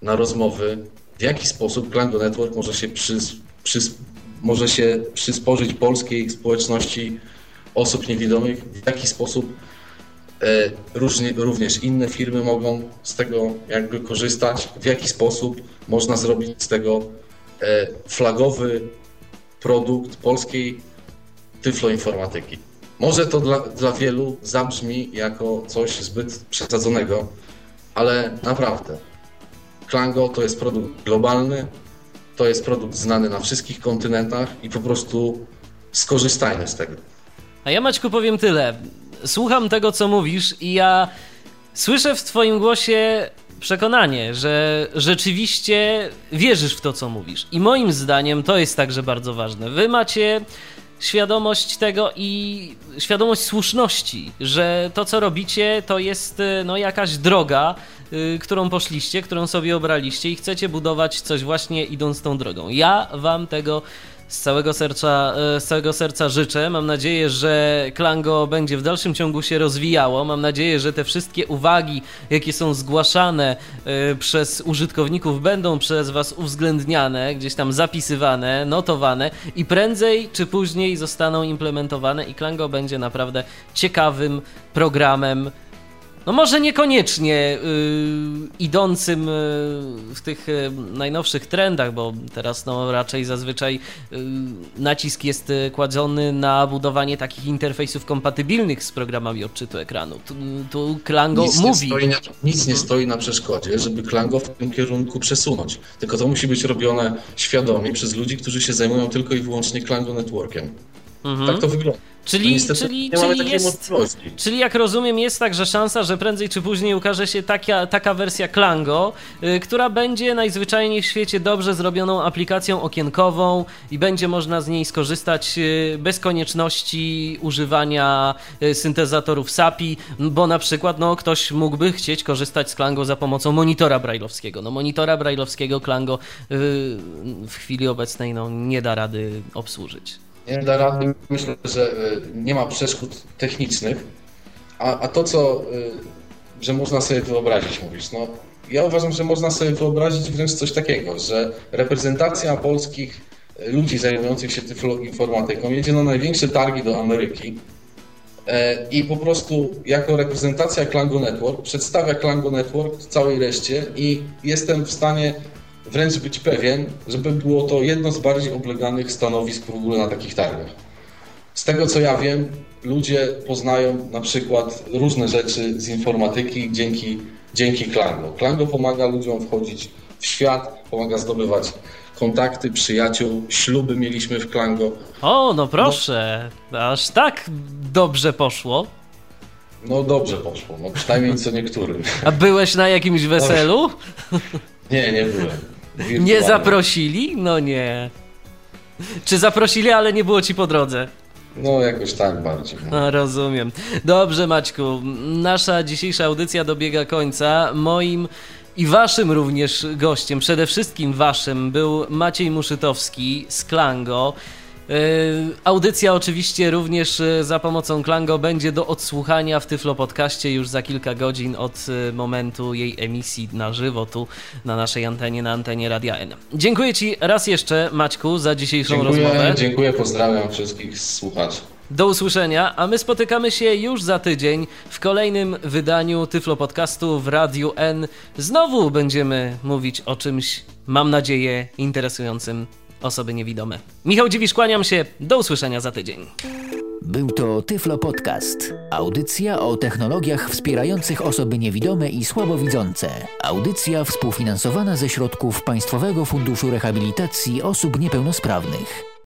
na rozmowy, w jaki sposób Klango Network może się, może się przysporzyć polskiej społeczności osób niewidomych, w jaki sposób e, różnie, również inne firmy mogą z tego jakby korzystać, w jaki sposób można zrobić z tego e, flagowy produkt polskiej tyfloinformatyki. Może to dla, dla wielu zabrzmi jako coś zbyt przesadzonego, ale naprawdę Klango to jest produkt globalny, to To jest produkt znany na wszystkich kontynentach i po prostu skorzystajmy z tego. A ja Maćku powiem tyle. Słucham tego, co mówisz i ja słyszę w twoim głosie przekonanie, że rzeczywiście wierzysz w to, co mówisz. I moim zdaniem to jest także bardzo ważne. Wy macie świadomość tego i świadomość słuszności, że to, co robicie, to jest y, no, jakaś droga, y, którą poszliście, którą sobie obraliście i chcecie budować coś właśnie idąc tą drogą. Ja wam tego z całego serca, e, z całego serca życzę. Mam nadzieję, że Klango będzie w dalszym ciągu się rozwijało. Mam nadzieję, że te wszystkie uwagi, jakie są zgłaszane e, przez użytkowników, będą przez Was uwzględniane, gdzieś tam zapisywane, notowane i prędzej czy później zostaną implementowane i Klango będzie naprawdę ciekawym programem no może niekoniecznie yy, idącym yy, w tych yy, najnowszych trendach, bo teraz no raczej zazwyczaj y, nacisk jest y, kładzony na budowanie takich interfejsów kompatybilnych z programami odczytu ekranu. Tu, tu Klango nic mówi... Nie na, nic nie stoi na przeszkodzie, żeby Klango w tym kierunku przesunąć. Tylko to musi być robione świadomie przez ludzi, którzy się zajmują tylko i wyłącznie Klango Networkiem. Mhm. Tak to wygląda. Czyli, niestety czyli, czyli, jest, czyli jak rozumiem, jest także szansa, że prędzej czy później ukaże się taka, taka wersja Klango, y, która będzie najzwyczajniej w świecie dobrze zrobioną aplikacją okienkową i będzie można z niej skorzystać y, bez konieczności używania y, syntezatorów SAPI, bo na przykład no, ktoś mógłby chcieć korzystać z Klango za pomocą monitora brajlowskiego. No monitora brajlowskiego Klango y, w chwili obecnej no, nie da rady obsłużyć. Nie da rady. Myślę, że y, nie ma przeszkód technicznych. A, a to, co, y, że można sobie wyobrazić, mówisz, no ja uważam, że można sobie wyobrazić wręcz coś takiego, że reprezentacja polskich y, ludzi zajmujących się tyfloinformatyką jedzie na największe targi do Ameryki e, i po prostu jako reprezentacja Klango Network przedstawia Klango Network całej reszcie i jestem w stanie wręcz być pewien, żeby było to jedno z bardziej obleganych stanowisk w ogóle na takich targach. Z tego co ja wiem, ludzie poznają na przykład różne rzeczy z informatyki dzięki, dzięki Klango. Klango pomaga ludziom wchodzić w świat, pomaga zdobywać kontakty, przyjaciół, śluby mieliśmy w Klango. O, no proszę, aż tak dobrze poszło. No dobrze poszło, no przynajmniej co niektórym. A byłeś na jakimś weselu? Nie, nie byłem. Nie Wirtualnie. zaprosili? No nie. Czy zaprosili, ale nie było ci po drodze? No jakoś tak bardziej. No, rozumiem. Dobrze, Maćku. Nasza dzisiejsza audycja dobiega końca. Moim i waszym również gościem, przede wszystkim waszym, był Maciej Muszytowski z Klango. Yy, Audycja oczywiście również yy, za pomocą Klango będzie do odsłuchania w Tyflo Podcaście już za kilka godzin od yy, momentu jej emisji na żywo tu na naszej antenie, na antenie Radia N. Dziękuję Ci raz jeszcze Maćku za dzisiejszą rozmowę. Dziękuję, dziękuję, pozdrawiam wszystkich słuchaczy. Do usłyszenia, a my spotykamy się już za tydzień w kolejnym wydaniu Tyflo Podcastu w Radiu N. Znowu będziemy mówić o czymś, mam nadzieję, interesującym osoby niewidome. Michał Dziwisz, kłaniam się. Do usłyszenia za tydzień. Był to Tyflo Podcast. Audycja o technologiach wspierających osoby niewidome i słabowidzące. Audycja współfinansowana ze środków Państwowego Funduszu Rehabilitacji Osób Niepełnosprawnych.